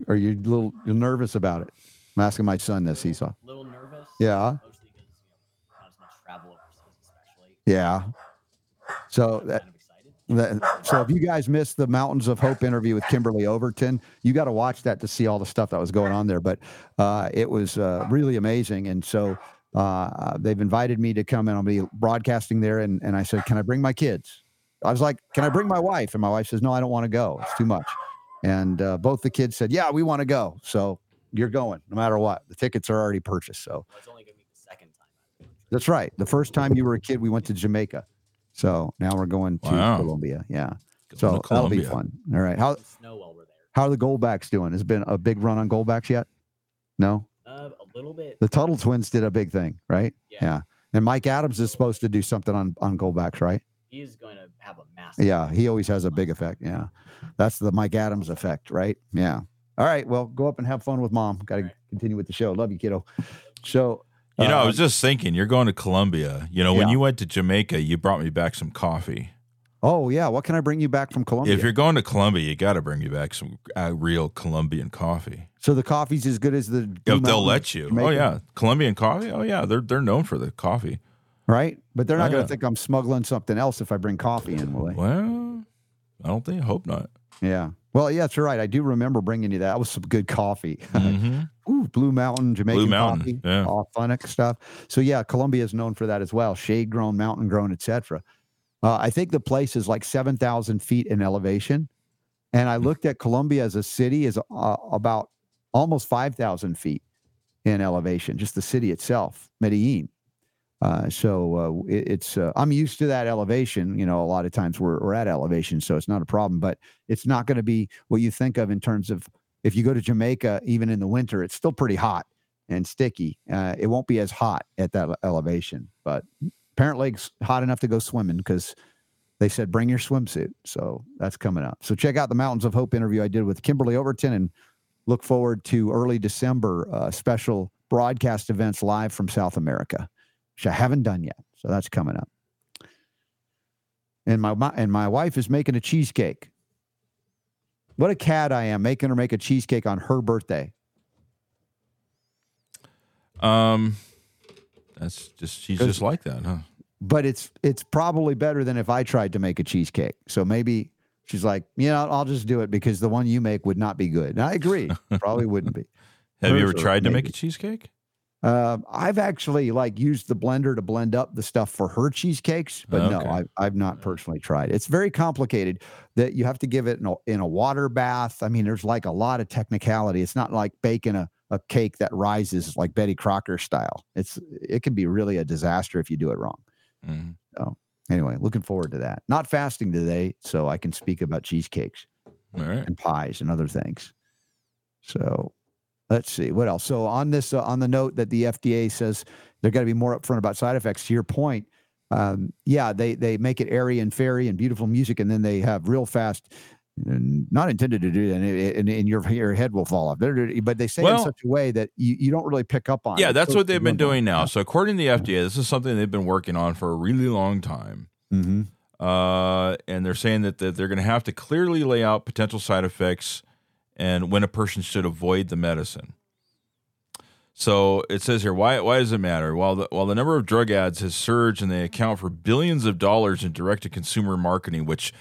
Are you a little you're nervous about it? I'm asking my son this. He's a little nervous. Yeah. Mostly because you know not as much travel overseas, especially. Yeah. So that, kind of excited. that so if you guys missed the Mountains of Hope interview with Kimberly Overton, you got to watch that to see all the stuff that was going on there. But uh, it was uh, really amazing, and so uh, they've invited me to come and I'll be broadcasting there. And and I said, can I bring my kids? I was like, can I bring my wife? And my wife says, no, I don't want to go. It's too much. And uh, both the kids said, yeah, we want to go. So you're going no matter what. The tickets are already purchased. So Well, it's only gonna be the second time. I've been on a trip. that's right. The first time you were a kid, we went to Jamaica. So now we're going to Wow. Colombia. Yeah. Going So that'll be fun. All right. How snow while we're there. how are the Goldbacks doing? Has it been a big run on Goldbacks yet? No. Uh, a little bit. The Tuttle twins did a big thing, right? Yeah. Yeah. And Mike Adams is supposed to do something on on Goldbacks, right? He is going to have a massive. Yeah. He always has a big effect. Yeah. That's the Mike Adams effect, right? Yeah. All right. Well, go up and have fun with mom. Got to All right. continue with the show. Love you, kiddo. So, You know, I uh, was just thinking, you're going to Colombia. You know, when you went to Jamaica, you brought me back some coffee. oh yeah. What can I bring you back from Colombia? If you're going to Colombia, you got to bring me back some uh, real Colombian coffee. so the coffee's as good as the Blue If they'll Mountain let you. Oh yeah, Colombian coffee. Oh yeah, they're they're known for the coffee. right? But they're not Oh, going yeah. to think I'm smuggling something else if I bring coffee in, will they? Well, I don't think. I hope not. Yeah. Well, yeah, that's right. I do remember bringing you that. That was some good coffee. Mhm. Ooh, Blue Mountain, Jamaican Mountain, coffee, yeah. authentic stuff. So yeah, Colombia is known for that as well. Shade grown, mountain grown, etc. Uh, I think the place is like seven thousand feet in elevation, and Hmm. I looked at Colombia as a city is uh, about almost five thousand feet in elevation, just the city itself, Medellin. Uh, so uh, it, it's uh, I'm used to that elevation. You know, a lot of times we're we're at elevation, so it's not a problem. But it's not going to be what you think of in terms of if you go to Jamaica, even in the winter, it's still pretty hot and sticky. Uh, it won't be as hot at that elevation, but apparently it's hot enough to go swimming because they said bring your swimsuit. So that's coming up. So check out the Mountains of Hope interview I did with Kimberly Overton and look forward to early December uh, special broadcast events live from South America, which I haven't done yet. So that's coming up. And my mi- and my wife is making a cheesecake. What a cat I am making her make a cheesecake on her birthday. Um, that's just she's just like that, huh? but it's it's probably better than if I tried to make a cheesecake. So maybe she's like, you know, I'll just do it because the one you make would not be good. And I agree, probably wouldn't be. Have you ever tried to make a cheesecake? Uh, I've actually like used the blender to blend up the stuff for her cheesecakes, but no, I've, I've not personally tried. It's very complicated. That you have to give it in a, in a water bath. I mean, there's like a lot of technicality. It's not like baking a a cake that rises like Betty Crocker style. It's it can be really a disaster if you do it wrong. Mhm. Anyway, looking forward to that. Not fasting today, so I can speak about cheesecakes All right. and pies and other things. So let's see what else. So on this, uh, on the note that the FDA says they're going to be more upfront about side effects. To your point, um, yeah, they they make it airy and fairy and beautiful music, and then they have real fast. and Not intended to do that, and, it- and, and your your head will fall off. But they say it in such a way that you, you don't really pick up on. Yeah, it. that's So what they've been doing now. So according to the FDA, this is something they've been working on for a really long time. Mhm. Uh, and they're saying that, that they're going to have to clearly lay out potential side effects and when a person should avoid the medicine. So it says here, why why does it matter? While the while the number of drug ads has surged and they account for billions of dollars in direct to consumer marketing, which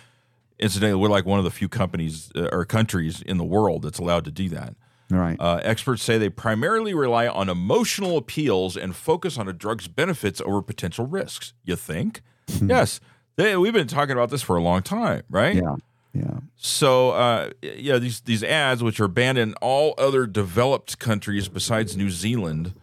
incidentally we're like one of the few companies uh, or countries in the world that's allowed to do that. Right. Uh, experts say they primarily rely on emotional appeals and focus on a drug's benefits over potential risks. You think? yes. They, we've been talking about this for a long time, right? Yeah. Yeah. So, uh, yeah, these these ads, which are banned in all other developed countries besides New Zealand,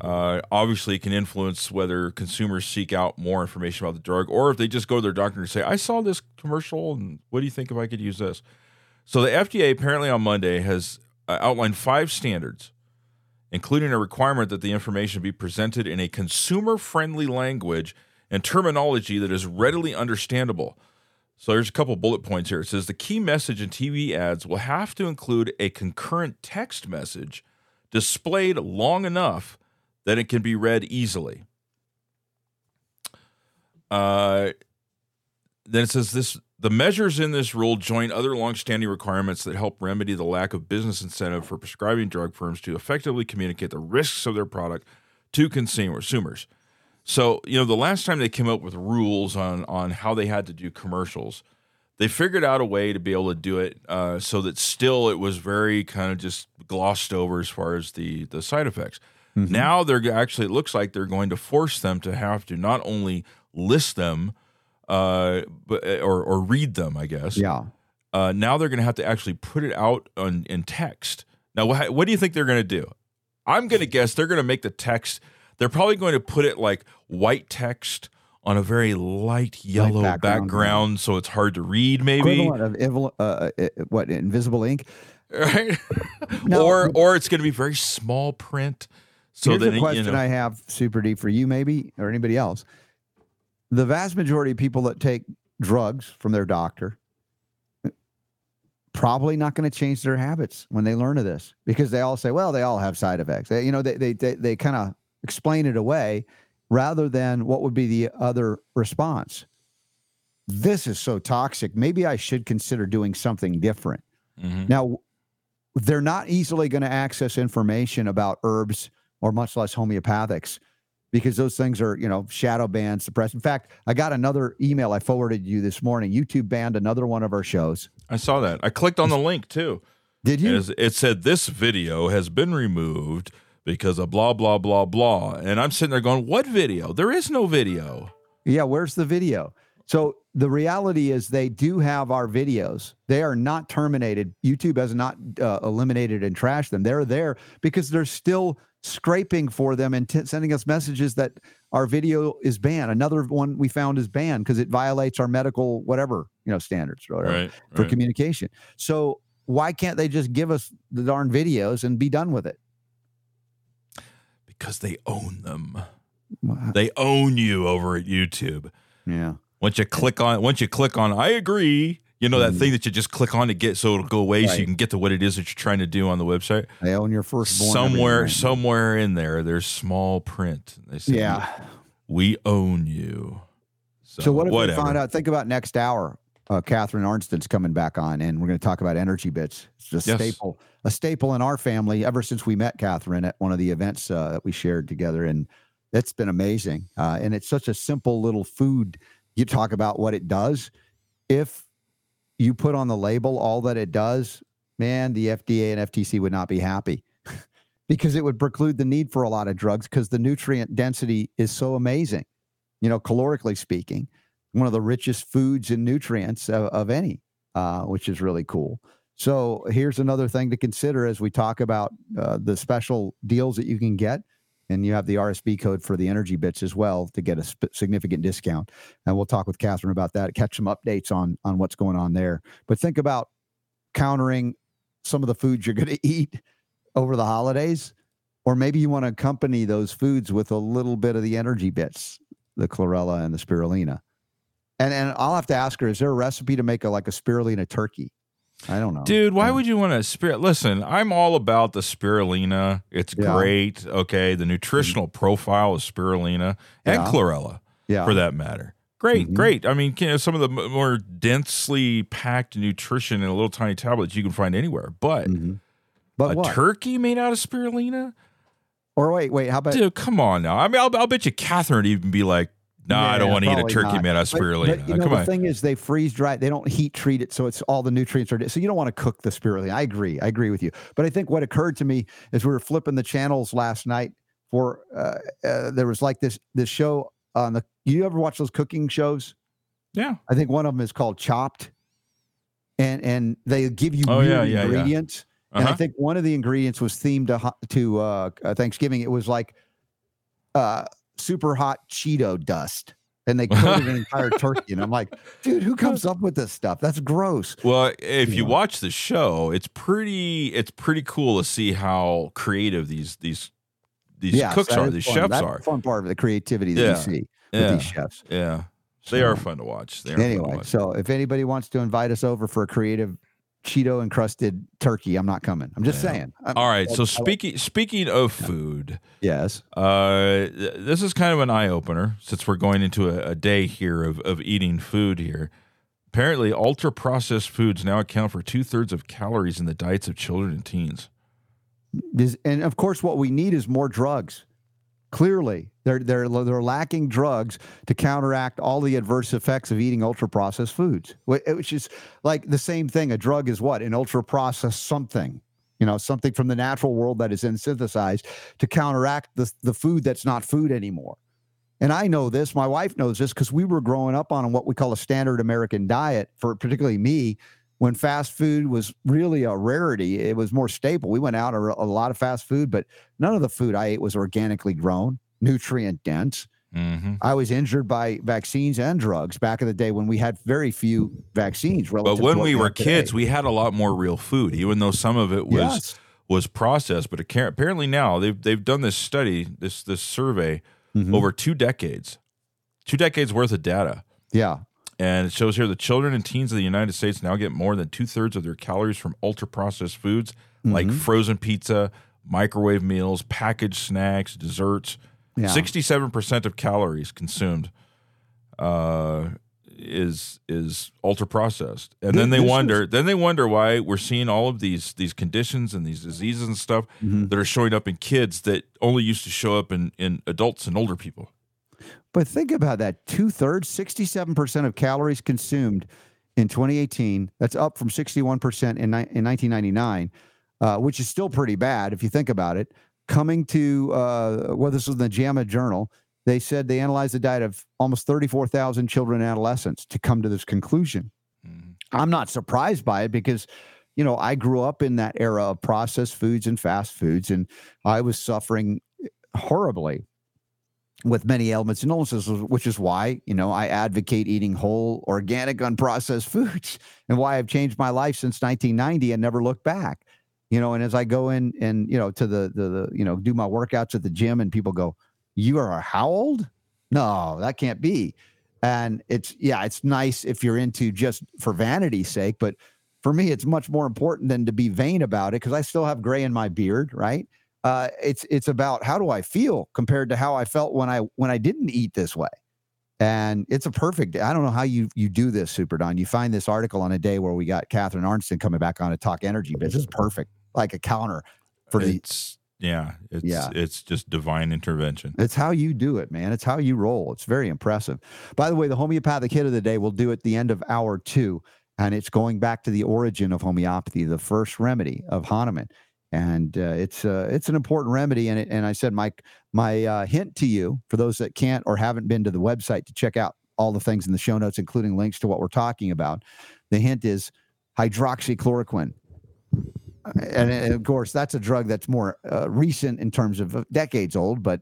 Uh, obviously, can influence whether consumers seek out more information about the drug or if they just go to their doctor and say, I saw this commercial and what do you think if I could use this? So, the FDA apparently on Monday has uh, outlined five standards, including a requirement that the information be presented in a consumer friendly language and terminology that is readily understandable. So, there's a couple bullet points here. It says the key message in TV ads will have to include a concurrent text message displayed long enough that it can be read easily. Uh, then it says this the measures in this rule join other longstanding requirements that help remedy the lack of business incentive for prescribing drug firms to effectively communicate the risks of their product to consumers. So, you know, the last time they came up with rules on on how they had to do commercials, they figured out a way to be able to do it uh, so that still it was very kind of just glossed over as far as the the side effects. Mm-hmm. Now they're actually it looks like they're going to force them to have to not only list them uh, but uh, or or read them, I guess. Yeah. Uh, now they're going to have to actually put it out on, in text. Now, what, what do you think they're going to do? I'm going to guess they're going to make the text. They're probably going to put it like white text on a very light yellow light background, background so it's hard to read. Maybe of uh, uh, what invisible ink, right? no, or or it's going to be very small print. So here's a question you know, I have, Super D, for you, maybe or anybody else the vast majority of people that take drugs from their doctor probably not going to change their habits when they learn of this because they all say, well, they all have side effects. They, you know, they, they, they, they kind of explain it away rather than what would be the other response. This is so toxic. Maybe I should consider doing something different. Mm-hmm. Now, they're not easily going to access information about herbs or much less homeopathics because those things are, you know, shadow banned, suppressed. In fact, I got another email I forwarded you this morning. YouTube banned another one of our shows. I saw that. I clicked on the link too. Did you? It said this video has been removed because of blah blah blah blah, and I'm sitting there going, "What video? There is no video." Yeah, where's the video? So the reality is they do have our videos. They are not terminated. YouTube has not uh, eliminated and trashed them. They're there because they're still scraping for them and t- sending us messages that our video is banned. Another one we found is banned because it violates our medical whatever you know standards or whatever, right, for right. communication. So why can't they just give us the darn videos and be done with it? Because they own them. Wow. They own you over at YouTube. Yeah. Once you click on, once you click on, I agree. You know that mm. thing that you just click on to get so it'll go away, right. so you can get to what it is that you're trying to do on the website. They own your first somewhere, somewhere in there. There's small print. They say, yeah, we own you. So, so what if whatever. we find out? Think about next hour. Uh, Catharine Arnston's coming back on, and we're going to talk about EnergyBits. It's a yes. staple, a staple in our family ever since we met Catharine at one of the events uh, that we shared together, and it's been amazing. Uh, and it's such a simple little food. You talk about what it does. If you put on the label all that it does, man, the FDA and FTC would not be happy because it would preclude the need for a lot of drugs because the nutrient density is so amazing. You know, calorically speaking, one of the richest foods and nutrients of, of any, uh, which is really cool. So here's another thing to consider as we talk about uh, the special deals that you can get and you have the RSB code for the EnergyBits as well to get a sp- significant discount. And we'll talk with Catharine about that, catch some updates on on what's going on there. But think about countering some of the foods you're going to eat over the holidays, or maybe you want to accompany those foods with a little bit of the EnergyBits, the chlorella and the spirulina. And and I'll have to ask her: Is there a recipe to make a like a spirulina turkey? I don't know. Dude, why would you want to spirit? Listen, I'm all about the spirulina. It's yeah. great. Okay. The nutritional mm-hmm. profile of spirulina and yeah. chlorella, yeah. for that matter. Great, mm-hmm. great. I mean, you know, some of the more densely packed nutrition in a little tiny tablets you can find anywhere. But, mm-hmm. but a what? turkey made out of spirulina? Or wait, wait, how about dude? Come on now. I mean, I'll, I'll bet you Catharine would even be like, no, yeah, I don't want to eat a turkey not. out of spirulina. But, but, you know, the on. thing is, they freeze dry. They don't heat treat it, so it's all the nutrients are. So you don't want to cook the spirulina. I agree. I agree with you. But I think what occurred to me is we were flipping the channels last night. For uh, uh, there was like this this show on the. You ever watch those cooking shows? Yeah, I think one of them is called Chopped, and and they give you oh, yeah, yeah, ingredients. Yeah. Uh-huh. And I uh-huh. think one of the ingredients was themed to to uh, Thanksgiving. It was like uh, super hot Cheeto dust and they coated an entire turkey. And I'm like, dude, who comes up with this stuff? That's gross. Well, if you Yeah. watch the show, it's pretty it's pretty cool to see how creative these these these Yes, cooks are, these fun. chefs That's are. fun part of the creativity that Yeah. you see with these chefs. Yeah. They are fun to watch. They are fun to Anyway, watch. so if anybody wants to invite us over for a creative Cheeto encrusted turkey, I'm not coming. I'm just Yeah. saying. I'm- All right. I- So I- speaking speaking of food, yes. uh, this is kind of an eye opener since we're going into a, a day here of of eating food here. Apparently, ultra processed foods now account for two thirds of calories in the diets of children and teens. This- and of course, what we need is more drugs. Clearly, they're they're they're lacking drugs to counteract all the adverse effects of eating ultra processed foods. Which is like the same thing. A drug is what an ultra processed something. You know, something from the natural world that is then synthesized to counteract the the food that's not food anymore. And I know this. My wife knows this because we were growing up on what we call a standard American diet. For particularly me, when fast food was really a rarity, it was more staple. We went out a, a lot of fast food, but none of the food I ate was organically grown, nutrient dense. Mm-hmm. I was injured by vaccines and drugs back in the day when we had very few vaccines. But when we were today. kids, we had a lot more real food, even though some of it was yes. was processed. But apparently now they've they've done this study, this this survey Mhm. over two decades, two decades worth of data, yeah, and it shows here the children and teens of the United States now get more than two thirds of their calories from ultra processed foods like Mhm. frozen pizza, microwave meals, packaged snacks, desserts. yeah. Sixty-seven percent of calories consumed uh, is is ultra processed, and then they wonder. Then they wonder why we're seeing all of these these conditions and these diseases and stuff Mhm. that are showing up in kids that only used to show up in in adults and older people. But think about that two thirds, 67% of calories consumed in 2018. That's up from 61% in, in 1999, uh, which is still pretty bad if you think about it. Coming to, uh, well, this was in the JAMA Journal. They said they analyzed the diet of almost 34,000 children and adolescents to come to this conclusion. Mhm. I'm not surprised by it because, you know, I grew up in that era of processed foods and fast foods, and I was suffering horribly with many ailments and illnesses, which is why, you know, I advocate eating whole, organic, unprocessed foods and why I've changed my life since 1990 and never looked back. You know, and as I go in and, you know, to the, the, the you know, do my workouts at the gym and people go, You are how old? No, that can't be. And it's, yeah, it's nice if you're into just for vanity's sake, but for me, it's much more important than to be vain about it because I still have gray in my beard, right? Uh, it's it's about how do I feel compared to how I felt when I when I didn't eat this way, and it's a perfect. I don't know how you you do this, Super Don. You find this article on a day where we got Catharine Arnston coming back on to talk energy, but this is perfect, like a counter for the. yeah, it's Yeah. it's just divine intervention. It's how you do it, man. It's how you roll. It's very impressive. By the way, the homeopathic hit of the day we'll do at the end of hour two, and it's going back to the origin of homeopathy, the first remedy of Hahnemann, and uh, it's uh, it's an important remedy. And it, and I said, Mike, my uh, hint to you for those that can't or haven't been to the website to check out all the things in the show notes, including links to what we're talking about. The hint is hydroxychloroquine. And, and of course, that's a drug that's more uh, recent in terms of uh, decades old, but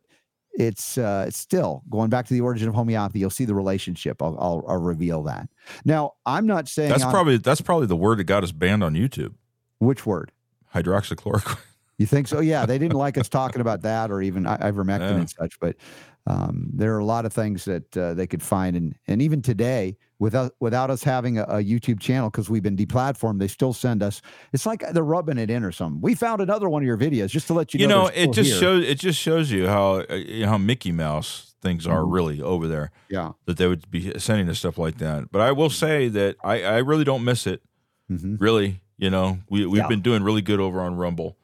it's uh, it's still going back to the origin of homeopathy. You'll see the relationship. I'll, I'll, I'll reveal that. Now, I'm not saying That's probably that's probably the word that got us banned on YouTube. which word. Hydroxychloroquine. You think so? Yeah, they didn't like us talking about that or even ivermectin Yeah. and such. But um, there are a lot of things that uh, they could find, and and even today, without without us having a, a YouTube channel because we've been deplatformed, they still send us. It's like they're rubbing it in or something. We found another one of your videos just to let you, You know, it just here. shows it just shows you how uh, you know, how Mickey Mouse things are Mhm. really over there. Yeah. That they would be sending us stuff like that. But I will say that I, I really don't miss it. hmm Really, you know, we we've Yeah. been doing really good over on Rumble,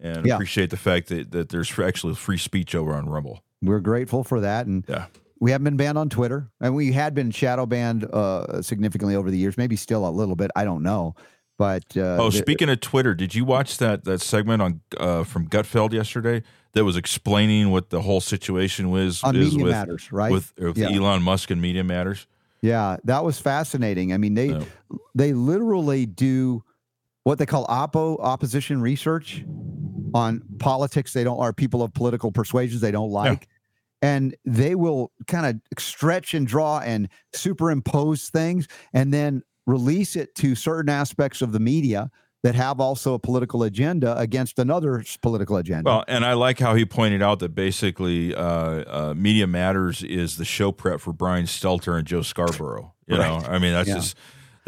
and Yeah. appreciate the fact that that there's actually free speech over on Rumble. We're grateful for that, and Yeah. we haven't been banned on Twitter, and we had been shadow banned uh, significantly over the years. Maybe still a little bit. I don't know, but uh, Oh, speaking of Twitter, did you watch that that segment on uh, from Gutfeld yesterday that was explaining what the whole situation was on is Media with Matters, right? with, with Yeah. Elon Musk and Media Matters? Yeah, that was fascinating. I mean, they they literally do what they call oppo opposition research on politics they don't are people of political persuasions they don't like. and they will kind of stretch and draw and superimpose things and then release it to certain aspects of the media that have also a political agenda against another political agenda. Well, and I like how he pointed out that basically uh, uh, Media Matters is the show prep for Brian Stelter and Joe Scarborough. You know, I mean, that's Yeah. just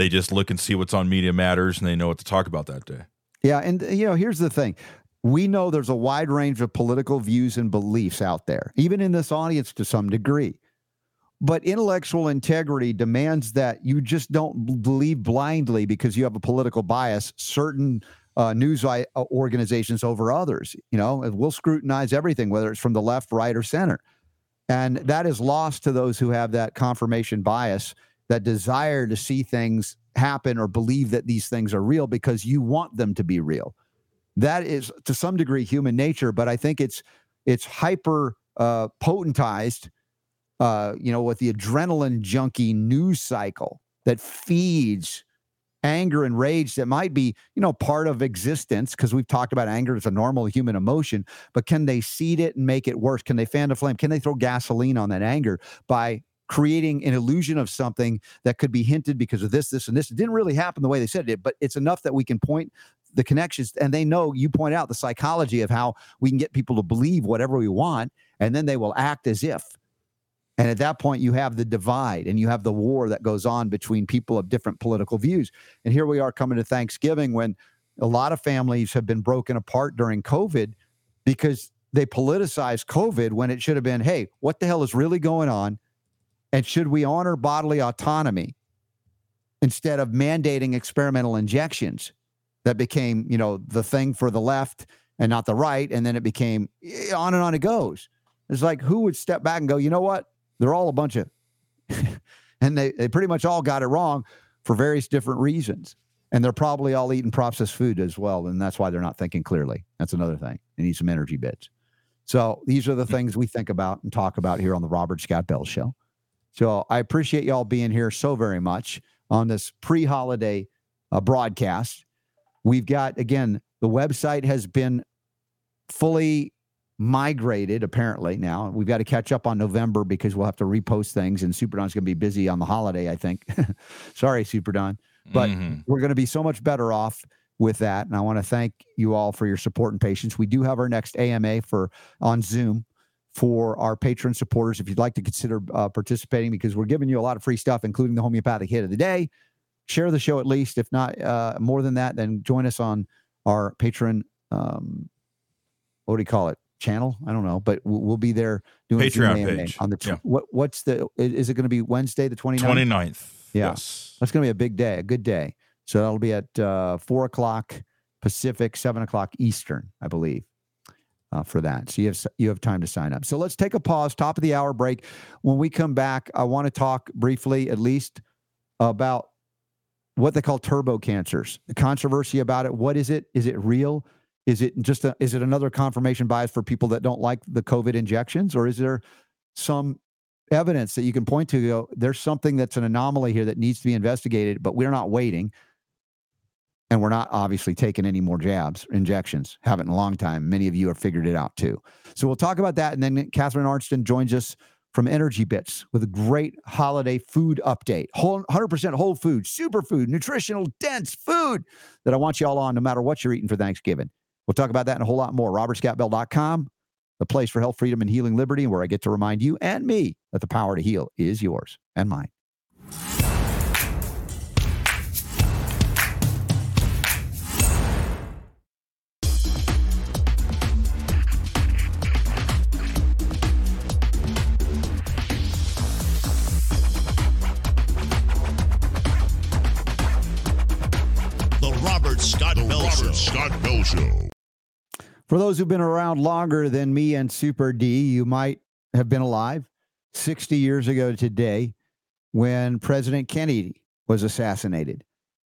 they just look and see what's on Media Matters and they know what to talk about that day. Yeah, and uh, you know, here's the thing. We know there's a wide range of political views and beliefs out there, even in this audience to some degree. But intellectual integrity demands that you just don't believe blindly because you have a political bias certain uh, news uh, organizations over others. You know, we'll scrutinize everything, whether it's from the left, right, or center. And that is lost to those who have that confirmation bias, that desire to see things happen or believe that these things are real because you want them to be real. That is to some degree human nature, but I think it's it's hyper uh, potentized, uh, you know, with the adrenaline junkie news cycle that feeds anger and rage that might be, you know, part of existence because we've talked about anger as a normal human emotion, but can they seed it and make it worse? Can they fan the flame? Can they throw gasoline on that anger by creating an illusion of something that could be hinted because of this, this, and this? It didn't really happen the way they said it, but it's enough that we can point the connections and they know you point out the psychology of how we can get people to believe whatever we want and then they will act as if. And at that point you have the divide and you have the war that goes on between people of different political views. And here we are coming to thanksgiving when a lot of families have been broken apart during covid because they politicized covid when it should have been hey what the hell is really going on and should we honor bodily autonomy instead of mandating experimental injections that became, you know, the thing for the left and not the right. And then it became eh, on and on it goes. It's like who would step back and go, you know what? They're all a bunch of, and they, they pretty much all got it wrong for various different reasons. And they're probably all eating processed food as well. And that's why they're not thinking clearly. That's another thing. They need some EnergyBits. So these are the things we think about and talk about here on the Robert Scott Bell Show. So I appreciate y'all being here so very much on this pre holiday uh, broadcast. We've got, again, the website has been fully migrated apparently now. We've got to catch up on November because we'll have to repost things and Super Don's going to be busy on the holiday, I think. Sorry, Super Don. But Mhm. we're going to be so much better off with that. And I want to thank you all for your support and patience. We do have our next AMA for on Zoom for our patron supporters. If you'd like to consider uh, participating, because we're giving you a lot of free stuff, including the homeopathic hit of the day. Share the show at least. If not uh, more than that, then join us on our patron. Um, what do you call it? Channel? I don't know, but we'll, we'll be there doing Patreon page. on the tw- Yeah. what? What's the? Is it going to be Wednesday the 29th? 29th. Yeah. Yes. That's going to be a big day, a good day. So that'll be at uh, four o'clock Pacific, seven o'clock Eastern, I believe, uh, for that. So you have you have time to sign up. So let's take a pause, top of the hour break. When we come back, I want to talk briefly, at least, about what they call turbo cancers. The controversy about it. What is it? Is it real? Is it just a, is it another confirmation bias for people that don't like the COVID injections, or is there some evidence that you can point to go there's something that's an anomaly here that needs to be investigated but we're not waiting and we're not obviously taking any more jabs injections haven't in a long time. Many of you have figured it out too. So we'll talk about that. And then catharine arnston joins us from EnergyBits with a great holiday food update. Whole 100% whole food superfood nutritional dense food that i want you all on no matter what you're eating for thanksgiving. We'll talk about that and a whole lot more. Robertscottbell.com the place for health, freedom, and healing liberty, where I get to remind you and me that the power to heal is yours and mine. For those who've been around longer than me and Super D, you might have been alive 60 years ago today when President Kennedy was assassinated.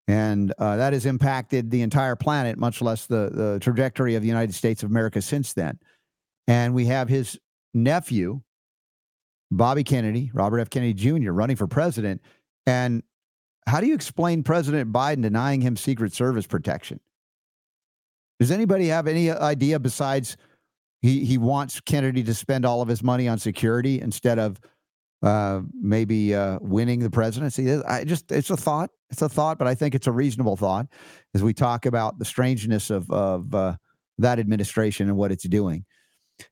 And uh, that has impacted the entire planet, much less the, the trajectory of the United States of America since then. And we have his nephew, Bobby Kennedy, Robert F. Kennedy Jr., running for president. And how do you explain President Biden denying him Secret Service protection? Does anybody have any idea besides He he wants Kennedy to spend all of his money on security instead of uh, maybe uh, winning the presidency. I just it's a thought. It's a thought, but I think it's a reasonable thought as we talk about the strangeness of of uh, that administration and what it's doing.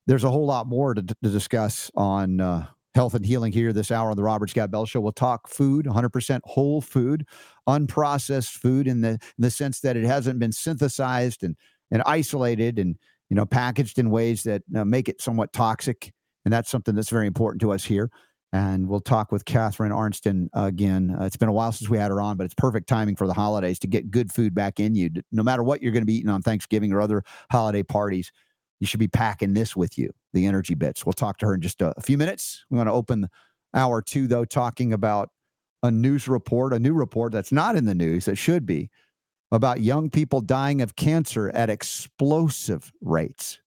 There's a whole lot more to, to discuss on uh, health and healing here this hour on the Robert Scott Bell Show. We'll talk food, 100% whole food, unprocessed food in the in the sense that it hasn't been synthesized and and isolated and you know packaged in ways that uh, make it somewhat toxic. And that's something that's very important to us here and we'll talk with Catharine Arnston again. Uh, it's been a while since we had her on, but it's perfect timing for the holidays to get good food back in you. No matter what you're going to be eating on Thanksgiving or other holiday parties, you should be packing this with you, the EnergyBits. We'll talk to her in just a, few minutes. We want to open hour two, though, talking about a news report, a new report that's not in the news, that should be, about young people dying of cancer at explosive rates.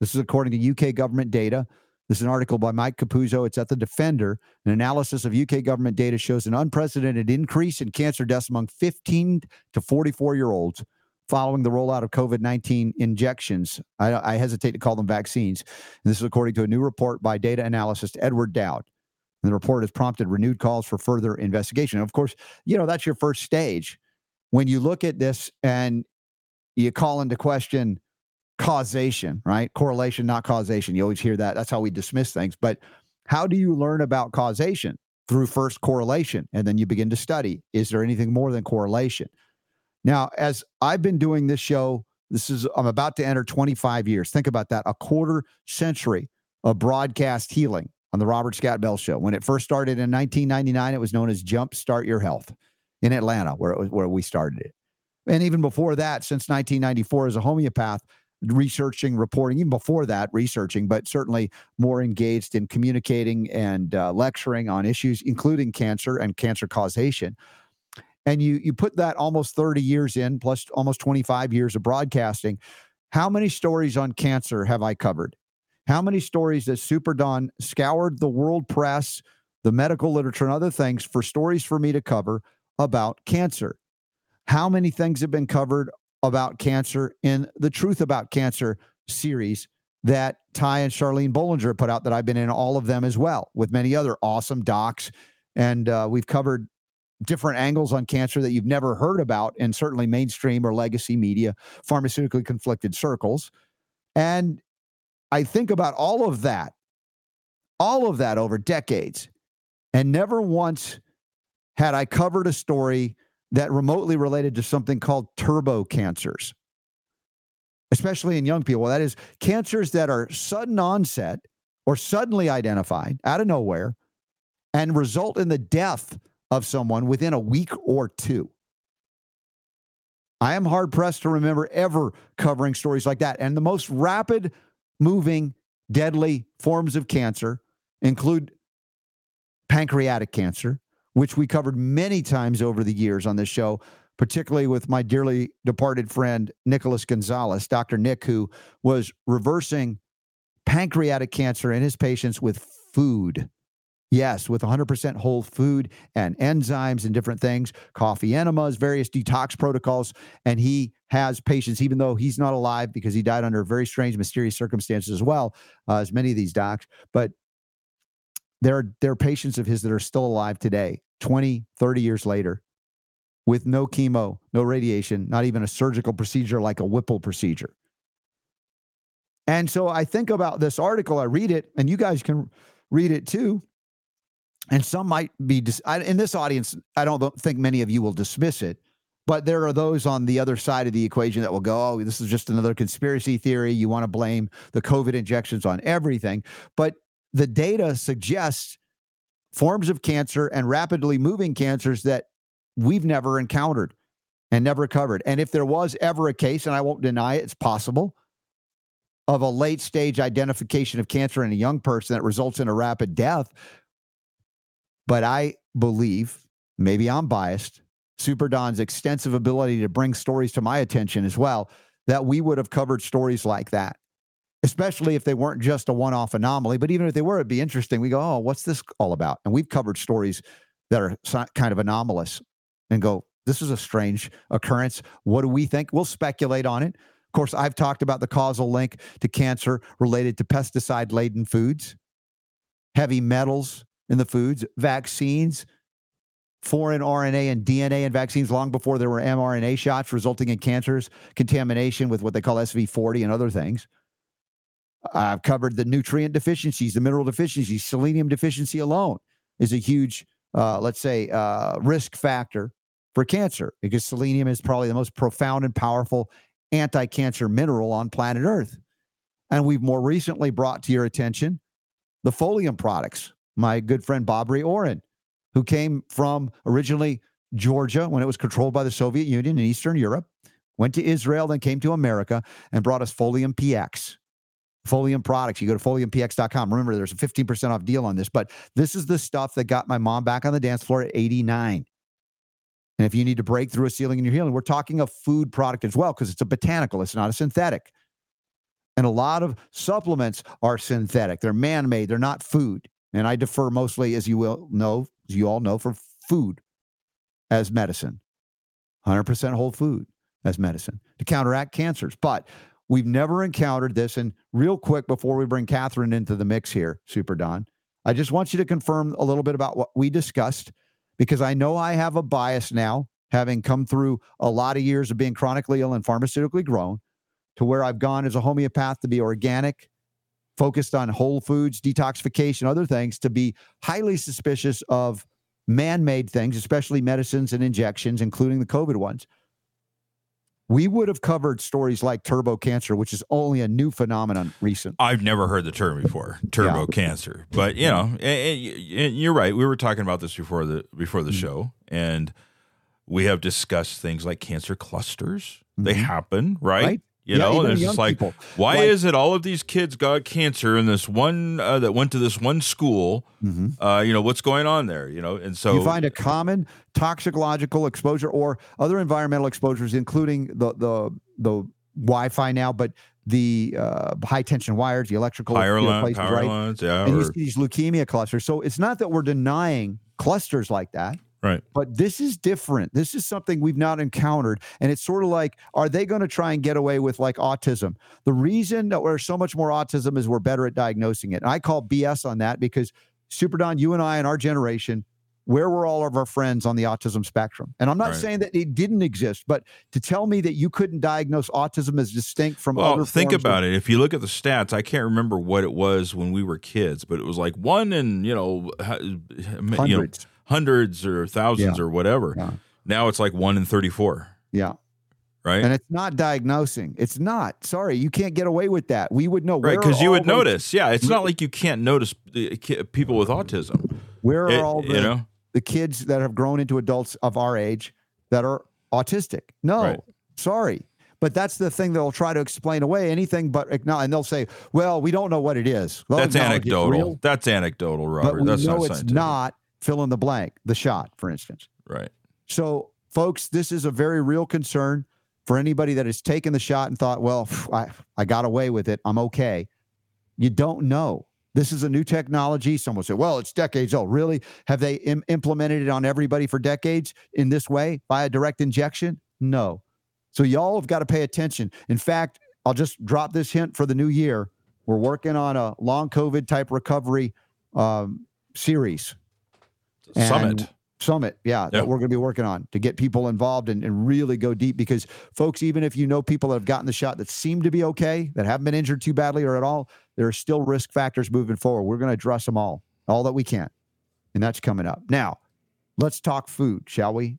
This is according to UK government data. This is an article by Mike Capuzzo. It's at the Defender. An analysis of UK government data shows an unprecedented increase in cancer deaths among 15 to 44 year olds following the rollout of COVID 19 injections. I, I, hesitate to call them vaccines. And this is according to a new report by data analyst Edward Dowd. And the report has prompted renewed calls for further investigation. of course, you know, that's your first stage. When you look at this and you call into question causation, right? Correlation, not causation. You always hear that. That's how we dismiss things. But how do you learn about causation? Through first correlation, and then you begin to study. Is there anything more than correlation? Now, as I've been doing this show, this is, I'm about to enter 25 years. Think about that a quarter century of broadcast healing on the Robert Scott Bell Show. When it first started in 1999, it was known as Jump Start Your Health in Atlanta, where, it was, where we started it. And even before that, since 1994, as a homeopath, researching, reporting, even before that, researching, but certainly more engaged in communicating and uh, lecturing on issues, including cancer and cancer causation. And you you put that almost 30 years in, plus almost 25 years of broadcasting. How many stories on cancer have I covered? How many stories that Super Don scoured the world press, the medical literature, and other things for stories for me to cover about cancer? How many things have been covered about cancer in the Truth About Cancer series that Ty and Charlene Bollinger put out that I've been in all of them as well, with many other awesome docs. And uh, we've covered different angles on cancer that you've never heard about in certainly mainstream or legacy media, pharmaceutically conflicted circles. And I think about all of that, all of that over decades, and never once had I covered a story that remotely related to something called turbo cancers, especially in young people. Well, that is cancers that are sudden onset or suddenly identified out of nowhere and result in the death of someone within a week or two. I am hard pressed to remember ever covering stories like that. And the most rapid moving, deadly forms of cancer include pancreatic cancer, which we covered many times over the years on this show, particularly with my dearly departed friend, Nicholas Gonzalez, Dr. Nick, who was reversing pancreatic cancer in his patients with food. Yes, with 100% whole food and enzymes and different things, coffee enemas, various detox protocols. And he has patients, even though he's not alive because he died under very strange, mysterious circumstances as well, uh, as many of these docs. But there are, there are patients of his that are still alive today, 20, 30 years later, with no chemo, no radiation, not even a surgical procedure like a Whipple procedure. And so I think about this article, I read it, and you guys can read it too. And some might be, dis- I, in this audience, I don't think many of you will dismiss it, but there are those on the other side of the equation that will go, oh, this is just another conspiracy theory. You want to blame the COVID injections on everything. But the data suggests forms of cancer and rapidly moving cancers that we've never encountered and never covered. And if there was ever a case, and I won't deny it, it's possible, of a late stage identification of cancer in a young person that results in a rapid death. But I believe, maybe I'm biased, Super Don's extensive ability to bring stories to my attention as well, that we would have covered stories like that especially if they weren't just a one off anomaly. But even if they were, it'd be interesting. We go, oh, what's this all about? And we've covered stories that are kind of anomalous and go, this is a strange occurrence. What do we think? We'll speculate on it. Of course, I've talked about the causal link to cancer related to pesticide laden foods, heavy metals in the foods, vaccines, foreign RNA and DNA in vaccines long before there were mRNA shots, resulting in cancers, contamination with what they call SV40 and other things. I've covered the nutrient deficiencies, the mineral deficiencies, selenium deficiency alone is a huge, uh, let's say, uh, risk factor for cancer because selenium is probably the most profound and powerful anti cancer mineral on planet Earth. And we've more recently brought to your attention the folium products. My good friend Bobri Oren, who came from originally Georgia when it was controlled by the Soviet Union in Eastern Europe, went to Israel, then came to America and brought us Folium PX. Folium products. You go to foliumpx.com. Remember, there's a 15% off deal on this, but this is the stuff that got my mom back on the dance floor at 89. And if you need to break through a ceiling in your healing, we're talking a food product as well because it's a botanical, it's not a synthetic. And a lot of supplements are synthetic, they're man made, they're not food. And I defer mostly, as you will know, as you all know, for food as medicine, 100% whole food as medicine to counteract cancers. But we've never encountered this. And real quick, before we bring Catharine into the mix here, Super Don, I just want you to confirm a little bit about what we discussed because I know I have a bias now, having come through a lot of years of being chronically ill and pharmaceutically grown, to where I've gone as a homeopath to be organic, focused on whole foods, detoxification, other things, to be highly suspicious of man made things, especially medicines and injections, including the COVID ones. We would have covered stories like turbo cancer, which is only a new phenomenon recent. I've never heard the term before, turbo Yeah. cancer. But you know, and, and you're right. We were talking about this before the before the Mhm. show, and we have discussed things like cancer clusters. They Mhm. happen, right? Right. You Yeah, know, and it's just like, people. why Like- is it all of these kids got cancer in this one uh, that went to this one school? Mhm. Uh, you know, what's going on there? You know, and so you find a common toxicological exposure or other environmental exposures, including the the the Wi-Fi now, but the uh, high tension wires, the electrical power, you know, line, places, power right? lines, yeah, And you see these leukemia clusters. So it's not that we're denying clusters like that. Right. But this is different. This is something we've not encountered. And it's sort of like, are they going to try and get away with like autism? The reason that we're so much more autism is we're better at diagnosing it. And I call BS on that because Super Don, you and I and our generation, where were all of our friends on the autism spectrum? And I'm not Right. saying that it didn't exist, but to tell me that you couldn't diagnose autism as distinct from Well, other think forms of- about it. If you look at the stats, I can't remember what it was when we were kids, but it was like one in you know, hu- you know hundreds. or thousands or whatever. Yeah. Now it's like one in thirty-four, Yeah. right? And it's not diagnosing. It's not. Sorry, you can't get away with that. We would know. right, because you would notice. Yeah, it's not like you can't notice uh, people with autism. Where are It- all the, you know, the kids that have grown into adults of our age that are autistic? No, Right. sorry. But that's the thing they'll try to explain away anything but acknowledge. And they'll say, well, we don't know what it is. Well, that's anecdotal. That's anecdotal, but Robert. we That's know not it's scientific. not fill in the blank, the shot, for instance. right. So, folks, this is a very real concern for anybody that has taken the shot and thought, well, I, I got away with it. I'm okay. You don't know. This is a new technology. Someone said, well, it's decades old. Really? Have they Im- implemented it on everybody for decades in this way by a direct injection? No. So, y'all have got to pay attention. In fact, I'll just drop this hint for the new year. We're working on a long COVID type recovery um, series Summit. summit yeah, Yeah. that we're going to be working on to get people involved and, and really go deep because folks even if you know people that have gotten the shot that seem to be okay that haven't been injured too badly or at all there are still risk factors moving forward. We're going to address them all all that we can and that's coming up. Now let's talk food shall we?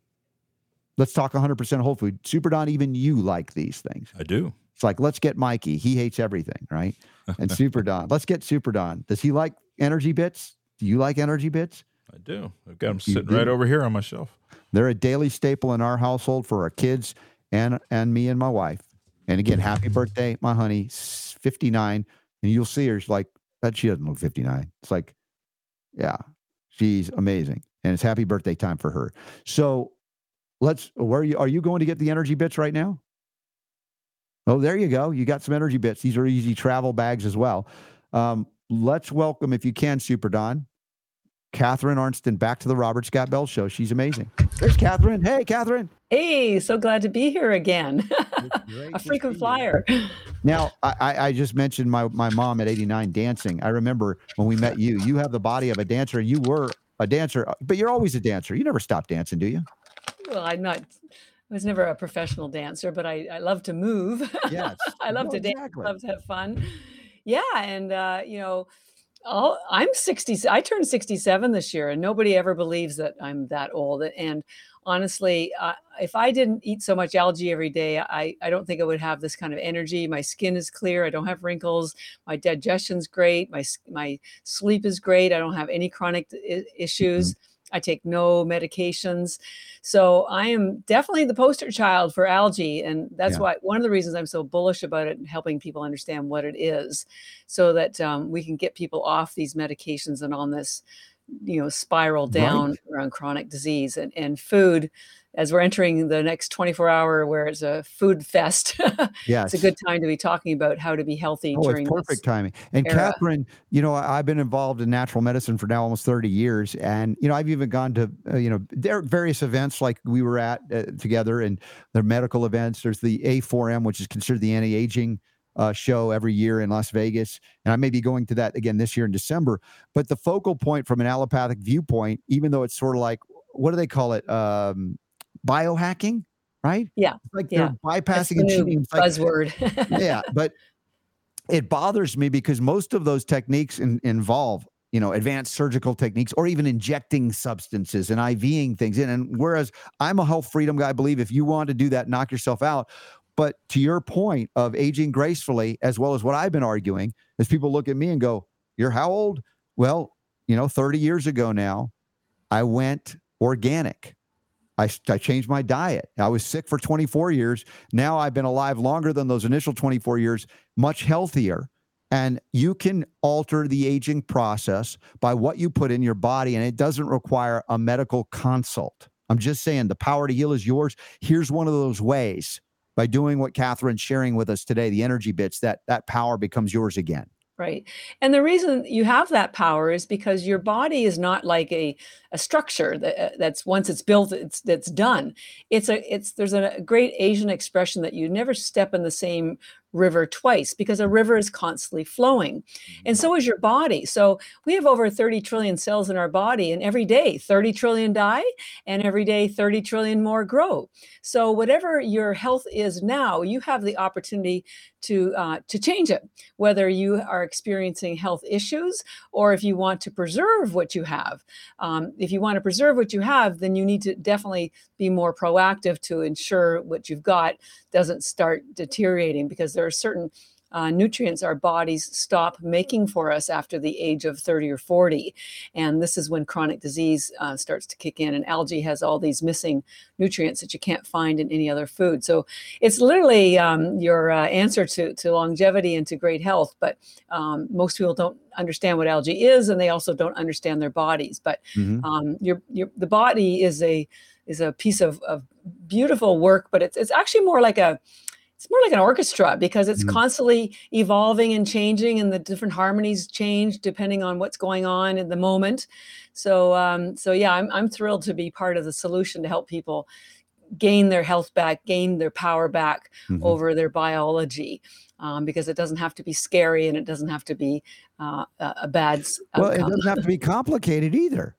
Let's talk 100% whole food. Super don even you like these things. I do. it's like let's get mikey. He hates everything right? And super don. Let's get super don. Does he like EnergyBits? Do you like EnergyBits I do. I've got them You sitting do? right over here on my shelf. They're a daily staple in our household for our kids and and me and my wife. And again, happy birthday, my honey, 59. And you'll see her, she's like, that she doesn't look 59. It's like, yeah, she's amazing. And it's happy birthday time for her. So let's where are you are you going to get the EnergyBits right now? Oh, there you go. You got some EnergyBits. These are easy travel bags as well. Um, let's welcome, if you can, Super Don, Catharine Arnston back to the Robert Scott Bell Show. She's amazing. There's Catharine. Hey, Catharine. Hey, so glad to be here again. a frequent flyer. Now, I, I I just mentioned my, my mom at 89 dancing. I remember when we met you, you have the body of a dancer. You were a dancer, but you're always a dancer. You never stop dancing, do you? Well, I'm not. I was never a professional dancer, but I, I love to move. Yes. I love to dance. exactly. Love to have fun. Yeah, and uh, you know, all, I'm 60. I turned 67 this year, and nobody ever believes that I'm that old. And honestly, uh, if I didn't eat so much algae every day, I I don't think I would have this kind of energy. My skin is clear. I don't have wrinkles. My digestion's great. My my sleep is great. I don't have any chronic i- issues. I take no medications. So I am definitely the poster child for algae. And that's Yeah. why one of the reasons I'm so bullish about it and helping people understand what it is so that um, we can get people off these medications and on this, you know, spiral Right. down around chronic disease and, and food. As we're entering the next 24 hour where it's a food fest, Yes. it's a good time to be talking about how to be healthy Oh, during it's this. perfect timing. And era. Catharine, you know, I've been involved in natural medicine for now almost 30 years. And, you know, I've even gone to, uh, you know, there are various events like we were at uh, together and the medical events. There's the A4M, which is considered the anti aging uh, show every year in Las Vegas. And I may be going to that again this year in December. But the focal point from an allopathic viewpoint, even though it's sort of like, what do they call it? Um, biohacking, right? Yeah, It's like yeah. they're bypassing the and cheating. Like, buzzword. yeah, but it bothers me because most of those techniques in, involve, you know, advanced surgical techniques or even injecting substances and IVing things in. And whereas I'm a health freedom guy, I believe if you want to do that, knock yourself out. But to your point of aging gracefully, as well as what I've been arguing, is people look at me and go, You're how old? Well, you know, 30 years ago now, I went organic. I changed my diet. I was sick for 24 years. Now I've been alive longer than those initial 24 years, much healthier. And you can alter the aging process by what you put in your body, and it doesn't require a medical consult. I'm just saying the power to heal is yours. Here's one of those ways by doing what Catharine's sharing with us today, the EnergyBits, that that power becomes yours again. Right. And the reason you have that power is because your body is not like a, a structure that, uh, that's once it's built, it's that's done. It's a it's there's a great Asian expression that you never step in the same river twice because a river is constantly flowing. And so is your body. So we have over 30 trillion cells in our body, and every day 30 trillion die, and every day 30 trillion more grow. So whatever your health is now, you have the opportunity to uh, to change it whether you are experiencing health issues or if you want to preserve what you have. Um, if you want to preserve what you have, then you need to definitely be more proactive to ensure what you've got doesn't start deteriorating because there are certain uh, nutrients our bodies stop making for us after the age of 30 or 40. And this is when chronic disease uh, starts to kick in. And algae has all these missing nutrients that you can't find in any other food. So it's literally um, your uh, answer to, to longevity and to great health. But um, most people don't understand what algae is, and they also don't understand their bodies. But Mhm. um, your, your the body is a is a piece of, of beautiful work, but it's it's actually more like a it's more like an orchestra because it's Mhm. constantly evolving and changing, and the different harmonies change depending on what's going on in the moment. So, um, so yeah, I'm I'm thrilled to be part of the solution to help people gain their health back, gain their power back Mhm. over their biology, um, because it doesn't have to be scary and it doesn't have to be uh, a bad Well, it doesn't have to be complicated either.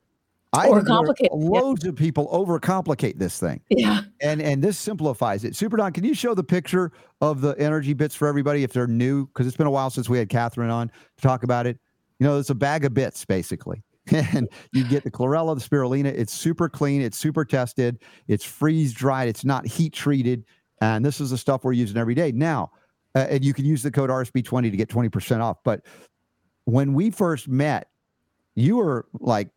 I there yeah. Loads of people overcomplicate this thing. yeah. and and this simplifies it. Super Don, can you show the picture of the EnergyBits for everybody if they're new? Because it's been a while since we had Catharine on to talk about it. You know, it's a bag of bits basically, and you get the chlorella, the spirulina. It's super clean. It's super tested. It's freeze dried. It's not heat treated, and this is the stuff we're using every day now. Uh, and you can use the code RSB20 to get 20% off. But when we first met, you were like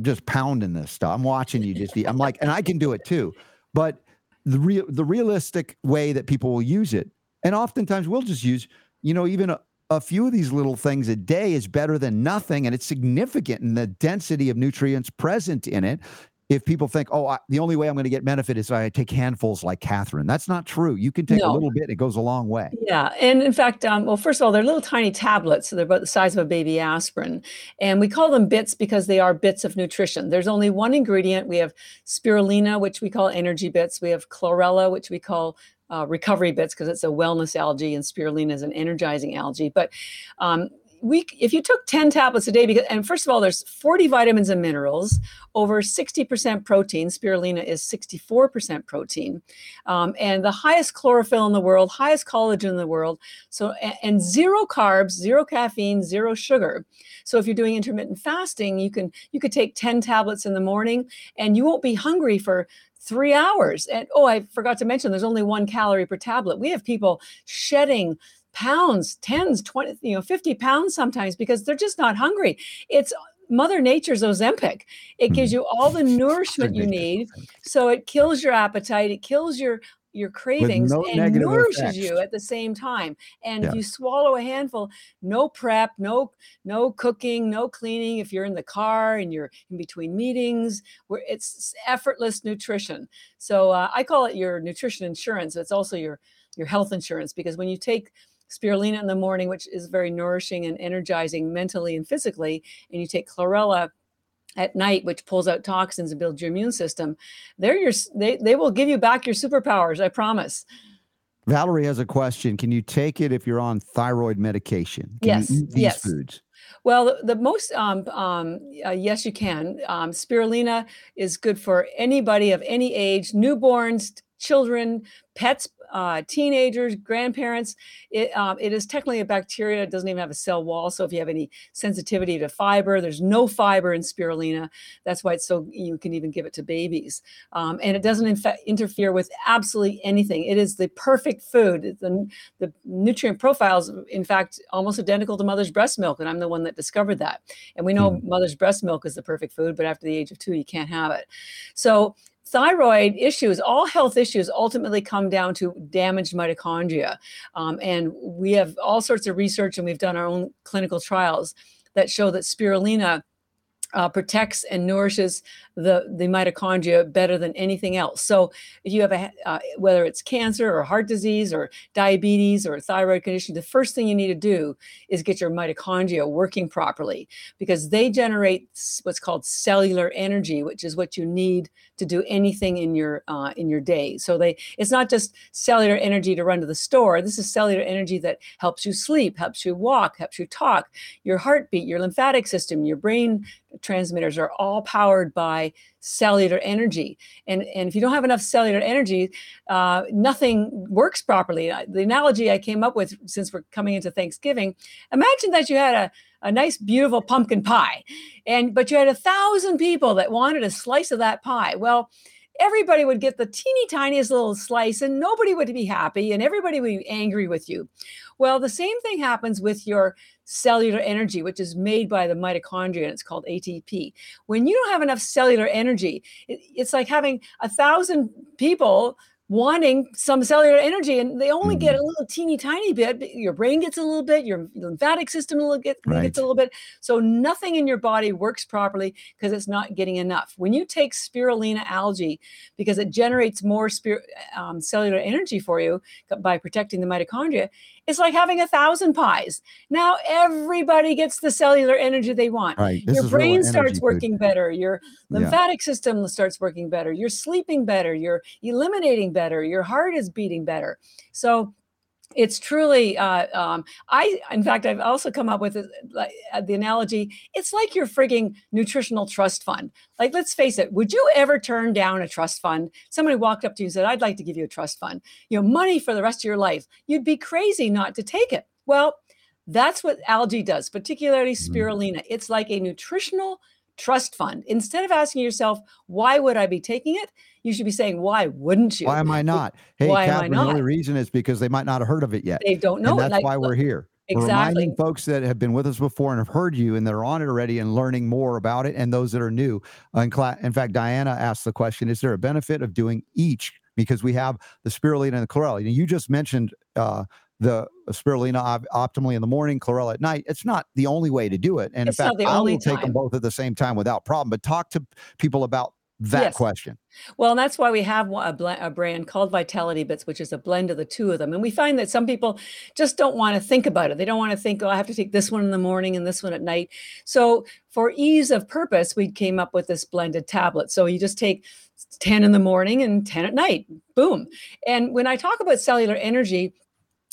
just pounding this stuff. I'm watching you just eat. I'm like, and I can do it too. But the real the realistic way that people will use it, and oftentimes we'll just use, you know, even a, a few of these little things a day is better than nothing, and it's significant in the density of nutrients present in it. If people think, oh, I, the only way I'm going to get benefit is if I take handfuls like Catharine, that's not true. You can take a little bit; it goes a long way. Yeah, and in fact, um, well, first of all, they're little tiny tablets, so they're about the size of a baby aspirin, and we call them bits because they are bits of nutrition. There's only one ingredient. We have spirulina, which we call EnergyBits. We have chlorella, which we call uh, recovery bits because it's a wellness algae and spirulina is an energizing algae. But um, we, if you took 10 tablets a day, because, and first of all, there's 40 vitamins and minerals, over 60% protein. Spirulina is 64% protein, um, and the highest chlorophyll in the world, highest collagen in the world. So, and, and zero carbs, zero caffeine, zero sugar. So, if you're doing intermittent fasting, you can you could take 10 tablets in the morning, and you won't be hungry for three hours. And oh, I forgot to mention, there's only one calorie per tablet. We have people shedding pounds, tens, 20, you know, 50 pounds sometimes because they're just not hungry. It's Mother Nature's Ozempic. It gives Hmm. you all the nourishment you need. So it kills your appetite, it kills your your cravings no and nourishes you at the same time. And Yeah. if you swallow a handful, no prep, no no cooking, no cleaning. If you're in the car and you're in between meetings, where it's effortless nutrition. So uh, I call it your nutrition insurance. It's also your your health insurance because when you take spirulina in the morning, which is very nourishing and energizing mentally and physically, and you take chlorella at night, which pulls out toxins and builds your immune system, they're your, they, they will give you back your superpowers. I promise. Valerie has a question. Can you take it if you're on thyroid medication? Can Yes, you eat these yes. foods? Well, the, the most, um, um, uh, yes, you can. Um, spirulina is good for anybody of any age, newborns, children, pets, uh, teenagers, grandparents. It, um, it is technically a bacteria. It doesn't even have a cell wall. So if you have any sensitivity to fiber, there's no fiber in spirulina. That's why it's so you can even give it to babies. Um, and it doesn't interfere with absolutely anything. It is the perfect food. The, the nutrient profiles, in fact, almost identical to mother's breast milk. And I'm the one that discovered that. And we know mother's breast milk is the perfect food, but after the age of two, you can't have it. So thyroid issues, all health issues ultimately come down to damaged mitochondria. Um, and we have all sorts of research and we've done our own clinical trials that show that spirulina uh, protects and nourishes the, the mitochondria better than anything else. So if you have a, uh, whether it's cancer or heart disease or diabetes or thyroid condition, the first thing you need to do is get your mitochondria working properly because they generate what's called cellular energy, which is what you need to do anything in your uh, in your day. So they it's not just cellular energy to run to the store. This is cellular energy that helps you sleep, helps you walk, helps you talk. Your heartbeat, your lymphatic system, your brain transmitters are all powered by cellular energy. And and if you don't have enough cellular energy, uh, nothing works properly. The analogy I came up with since we're coming into Thanksgiving, imagine that you had a a nice beautiful pumpkin pie and but you had a thousand people that wanted a slice of that pie well everybody would get the teeny tiniest little slice and nobody would be happy and everybody would be angry with you well the same thing happens with your cellular energy which is made by the mitochondria and it's called atp when you don't have enough cellular energy it- it's like having a thousand people wanting some cellular energy and they only get a little teeny tiny bit but your brain gets a little bit your lymphatic system a little get, Right. gets a little bit. So nothing in your body works properly because it's not getting enough. When you take spirulina algae because it generates more spir- um, cellular energy for you by protecting the mitochondria it's like having a thousand pies. Now everybody gets the cellular energy they want. Right. This your brain starts food. working better. Your Yeah. lymphatic system starts working better. You're sleeping better. You're eliminating better. Your heart is beating better. So it's truly uh, um, i in fact i've also come up with it, uh, the analogy it's like your frigging nutritional trust fund. Like let's face it would you ever turn down a trust fund? Somebody walked up to you and said i'd like to give you a trust fund. You know money for the rest of your life. You'd be crazy not to take it. Well that's what algae does particularly Mm. spirulina. It's like a nutritional trust fund. Instead of asking yourself why would i be taking it you should be saying why wouldn't you Why am I not? Hey, Why Catharine, the only reason is because they might not have heard of it yet. they don't know and that's like why we're here. We're exactly reminding folks that have been with us before and have heard you and that are on it already and learning more about it, and those that are new. In, cla- in fact, Diana asked the question: Is there a benefit of doing each? Because we have the spirulina and the chlorella. You, just mentioned uh, the spirulina op- optimally in the morning, chlorella at night. It's not the only way to do it, and It's in fact, I will take them both at the same time without problem. But talk to people about that Yes. question. Well, and that's why we have a, bl- a brand called Vitality Bits, which is a blend of the two of them. And we find that some people just don't want to think about it. They don't want to think, oh, I have to take this one in the morning and this one at night. So, for ease of purpose, we came up with this blended tablet. So, you just take 10 in the morning and 10 at night. Boom. And when I talk about cellular energy,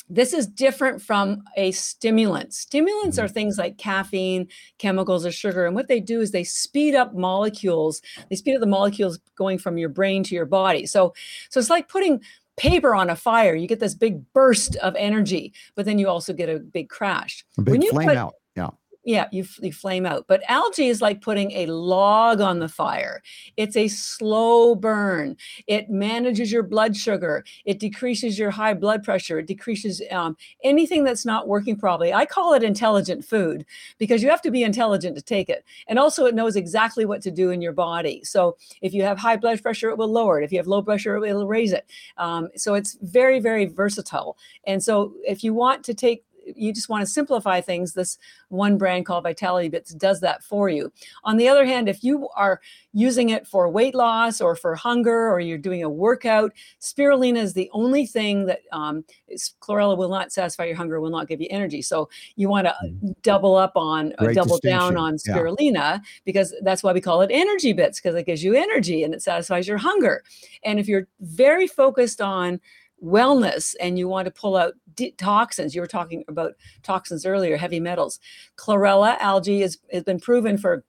this is different from a stimulant. Stimulants are mm-hmm. things like caffeine, chemicals, or sugar. And what they do is they speed up molecules. They speed up the molecules going from your brain to your body. So, so it's like putting paper on a fire. You get this big burst of energy, but then you also get a big crash. A big When you flame put- out. Yeah. Yeah, you, you flame out. But algae is like putting a log on the fire. It's a slow burn. It manages your blood sugar. It decreases your high blood pressure. It decreases um, anything that's not working properly. I call it intelligent food because you have to be intelligent to take it. And also, it knows exactly what to do in your body. So if you have high blood pressure, it will lower it. If you have low pressure, it will raise it. Um, so it's very, very versatile. And so if you want to take you just want to simplify things, this one brand called Vitality Bits does that for you. On the other hand, if you are using it for weight loss or for hunger or you're doing a workout, spirulina is the only thing that um, is- chlorella will not satisfy your hunger, will not give you energy. So you want to double up on or double down on Yeah. spirulina because that's why we call it EnergyBits because it gives you energy and it satisfies your hunger. And if you're very focused on wellness and you want to pull out toxins, you were talking about toxins earlier, heavy metals. Chlorella algae has, has been proven for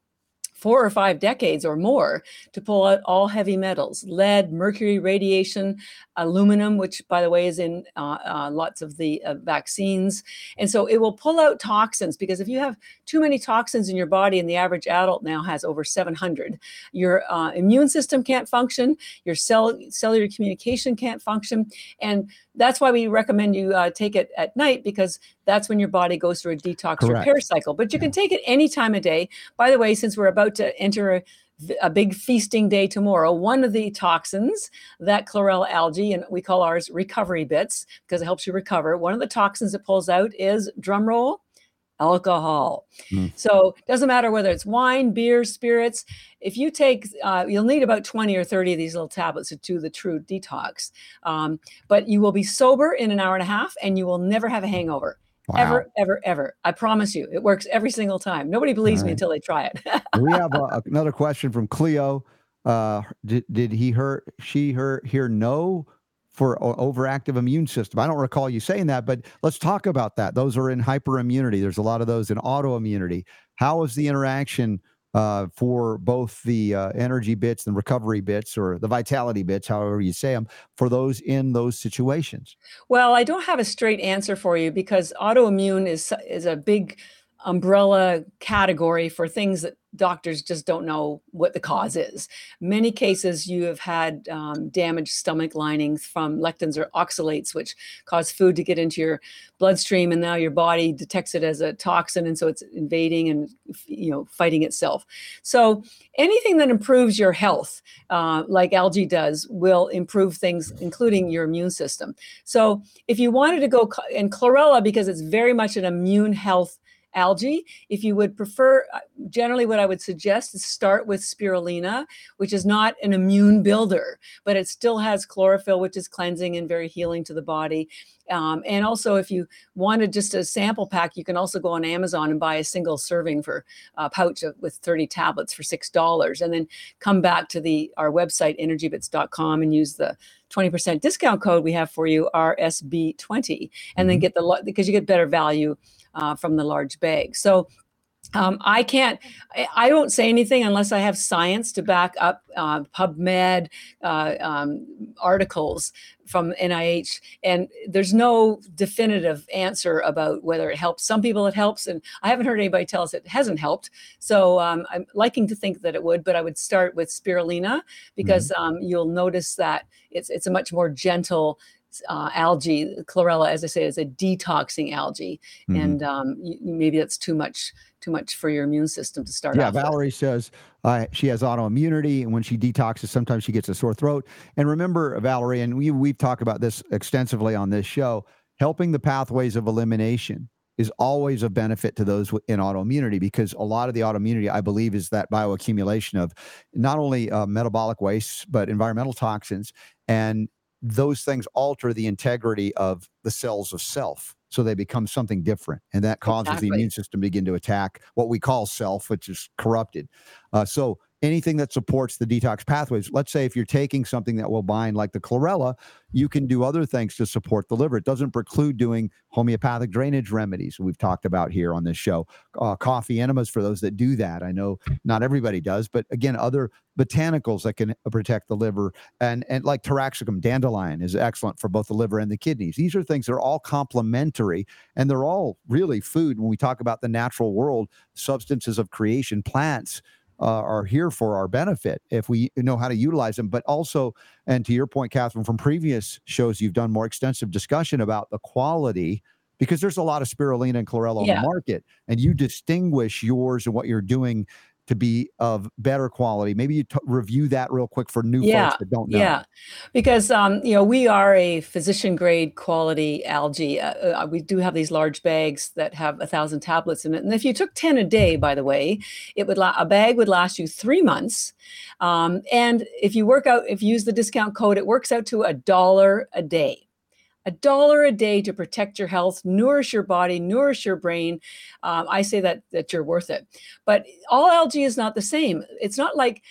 four or five decades or more to pull out all heavy metals lead mercury radiation aluminum which by the way is in uh, uh, lots of the uh, vaccines. And so it will pull out toxins because if you have too many toxins in your body and the average adult now has over 700 your uh, immune system can't function your cell cellular communication can't function. And that's why we recommend you uh, take it at night because that's when your body goes through a detox Correct. repair cycle. But you can take it any time of day. By the way since we're about to enter a, a big feasting day tomorrow. One of the toxins that chlorella algae and we call ours recovery bits because it helps you recover one of the toxins it pulls out is drumroll alcohol. Mm. so it doesn't matter whether it's wine beer spirits if you take uh, you'll need about 20 or 30 of these little tablets to do the true detox. Um, but you will be sober in an hour and a half and you will never have a hangover Wow. ever ever ever i promise you it works every single time nobody believes me until they try it we have uh, another question from Cleo. Uh, did, did he, her, she, her, hear no for overactive immune system? I don't recall you saying that, but let's talk about that. Those are in hyperimmunity. There's a lot of those in autoimmunity. How is the interaction uh, for both the uh, EnergyBits and recovery bits or the vitality bits, however you say them, for those in those situations? Well, I don't have a straight answer for you because autoimmune is is a big umbrella category for things that doctors just don't know what the cause is. Many cases you have had um, damaged stomach linings from lectins or oxalates, which cause food to get into your bloodstream, and now your body detects it as a toxin, and so it's invading and you know fighting itself. So anything that improves your health, uh, like algae does, will improve things, including your immune system. So if you wanted to go and chlorella, because it's very much an immune health algae, if you would prefer, uh, generally what I would suggest is start with spirulina, which is not an immune builder, but it still has chlorophyll, which is cleansing and very healing to the body. Um, and also, if you wanted just a sample pack, you can also go on Amazon and buy a single serving for a pouch of, with 30 tablets for $6 and then come back to the our website energybits.com and use the 20% discount code we have for you rsb20 and then Mhm. get the because you get better value uh, from the large bag so um, I can't, I, don't say anything unless I have science to back up uh, PubMed uh, um, articles from NIH. And there's no definitive answer about whether it helps. Some people it helps, and I haven't heard anybody tell us it hasn't helped. So um, I'm liking to think that it would, but I would start with spirulina because um, you'll notice that it's, it's a much more gentle uh, algae. Chlorella, as I say, is a detoxing algae, Mhm. and um, y- maybe that's too much too much for your immune system to start Yeah, off with. Valerie says uh, she has autoimmunity, and when she detoxes, sometimes she gets a sore throat. And remember, Valerie, and we we've talked about this extensively on this show, helping the pathways of elimination is always a benefit to those in autoimmunity because a lot of the autoimmunity, I believe, is that bioaccumulation of not only uh, metabolic wastes, but environmental toxins. And those things alter the integrity of the cells of self. So they become something different. And that causes Exactly. the immune system to begin to attack what we call self, which is corrupted. Uh, so anything that supports the detox pathways, let's say if you're taking something that will bind like the chlorella, you can do other things to support the liver. It doesn't preclude doing homeopathic drainage remedies we've talked about here on this show. Uh, coffee enemas for those that do that. I know not everybody does, but again, other botanicals that can protect the liver and and like taraxacum, dandelion is excellent for both the liver and the kidneys. These are things that are all complementary and they're all really food. When we talk about the natural world, substances of creation, plants uh, are here for our benefit if we know how to utilize them. But also, and to your point, Catharine, from previous shows, you've done more extensive discussion about the quality because there's a lot of spirulina and chlorella on the market, and you distinguish yours and what you're doing to be of better quality. Maybe you t- review that real quick for new Yeah, folks that don't know. Yeah, because um, you know we are a physician grade quality algae. Uh, uh, we do have these large bags that have a thousand tablets in it, and if you took ten a day, by the way, it would la- a bag would last you three months. Um, and if you work out, if you use the discount code, it works out to a dollar a day. A dollar a day to protect your health, nourish your body, nourish your brain. Um, I say that that you're worth it. But all algae is not the same. It's not like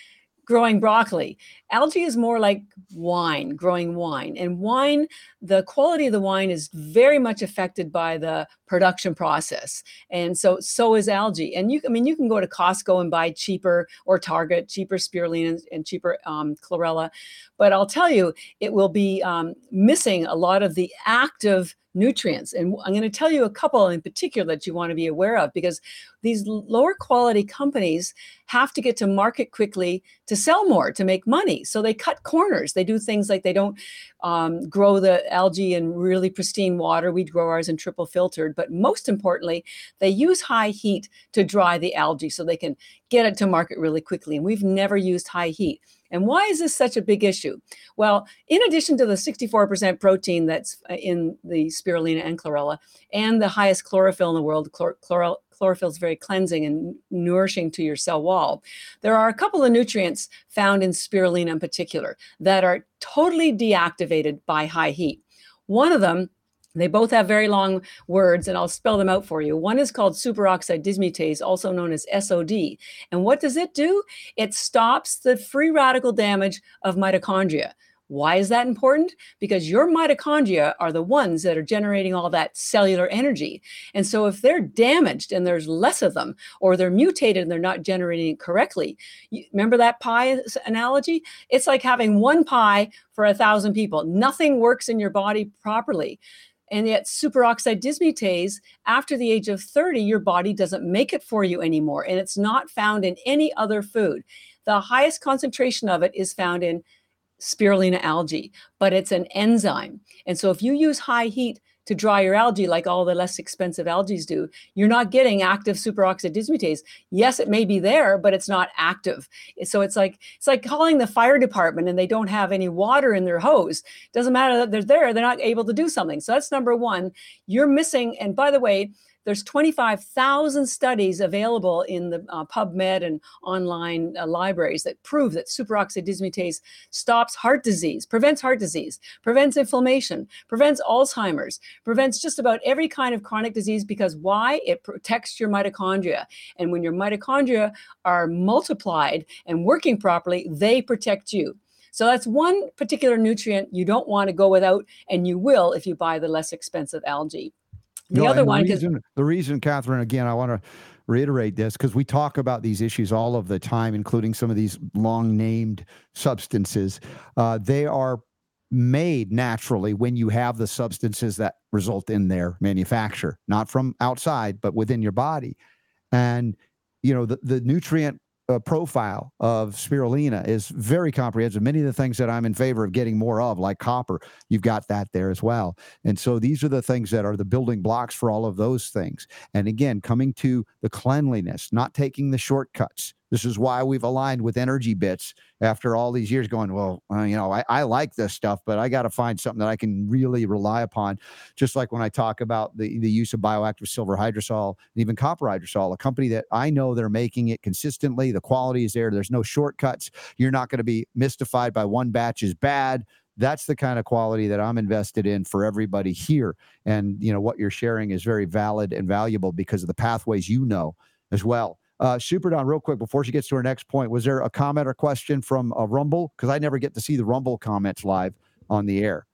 growing broccoli algae is more like wine growing wine and wine the quality of the wine is very much affected by the production process and so so is algae and you i mean you can go to costco and buy cheaper or target cheaper spirulina and, cheaper um, chlorella but i'll tell you it will be um, missing a lot of the active nutrients and i'm going to tell you a couple in particular that you want to be aware of because these lower quality companies have to get to market quickly to sell more to make money so they cut corners. They do things like they don't um, grow the algae in really pristine water. We grow ours in triple filtered. But most importantly they use high heat to dry the algae so they can get it to market really quickly. And we've never used high heat. And why is this such a big issue? Well in addition to the 64% protein that's uh, in the spirulina and chlorella and the highest chlorophyll in the world chlor- chloral- chlorophyll is very cleansing and nourishing to your cell wall there are a couple of nutrients found in spirulina in particular that are totally deactivated by high heat. One of them, they both have very long words, and I'll spell them out for you. One is called superoxide dismutase, also known as SOD. And what does it do? It stops the free radical damage of mitochondria. Why is that important? Because your mitochondria are the ones that are generating all that cellular energy. And so if they're damaged and there's less of them, or they're mutated and they're not generating it correctly, you, remember that pie analogy? It's like having one pie for a thousand people. Nothing works in your body properly. And yet, superoxide dismutase, after the age of 30, your body doesn't make it for you anymore. And it's not found in any other food. The highest concentration of it is found in spirulina algae, but it's an enzyme. And so, if you use high heat to dry your algae like all the less expensive algae do, you're not getting active superoxide dismutase. Yes, it may be there, but it's not active. So it's like it's like calling the fire department and they don't have any water in their hose. Doesn't matter that they're there, they're not able to do something. So that's number one. You're missing. And by the way, there's 25,000 studies available in the uh, PubMed and online uh, libraries that prove that superoxide dismutase stops heart disease, prevents heart disease, prevents inflammation, prevents Alzheimer's, prevents just about every kind of chronic disease because why? It protects your mitochondria. And when your mitochondria are multiplied and working properly, they protect you. So that's one particular nutrient you don't want to go without, and you will if you buy the less expensive algae. The No, other one, the reason, the reason, Catharine, again, I want to reiterate this because we talk about these issues all of the time, including some of these long named substances. Uh, they are made naturally when you have the substances that result in their manufacture, not from outside, but within your body. And, you know, the, the nutrient uh, profile of spirulina is very comprehensive. Many of the things that I'm in favor of getting more of, like copper, you've got that there as well. And so these are the things that are the building blocks for all of those things. And again, coming to the cleanliness, not taking the shortcuts. This is why we've aligned with EnergyBits after all these years going, well, uh, you know, I, I like this stuff, but I got to find something that I can really rely upon. Just like when I talk about the, the use of bioactive silver hydrosol and even copper hydrosol, a company that I know they're making it consistently. The quality is there. There's no shortcuts. You're not going to be mystified by one batch is bad that's the kind of quality that I'm invested in for everybody here. And you know what you're sharing is very valid and valuable because of the pathways you know as well. Uh, Super Don, real quick before she gets to her next point, was there a comment or question from a uh, Rumble? Because I never get to see the Rumble comments live on the air.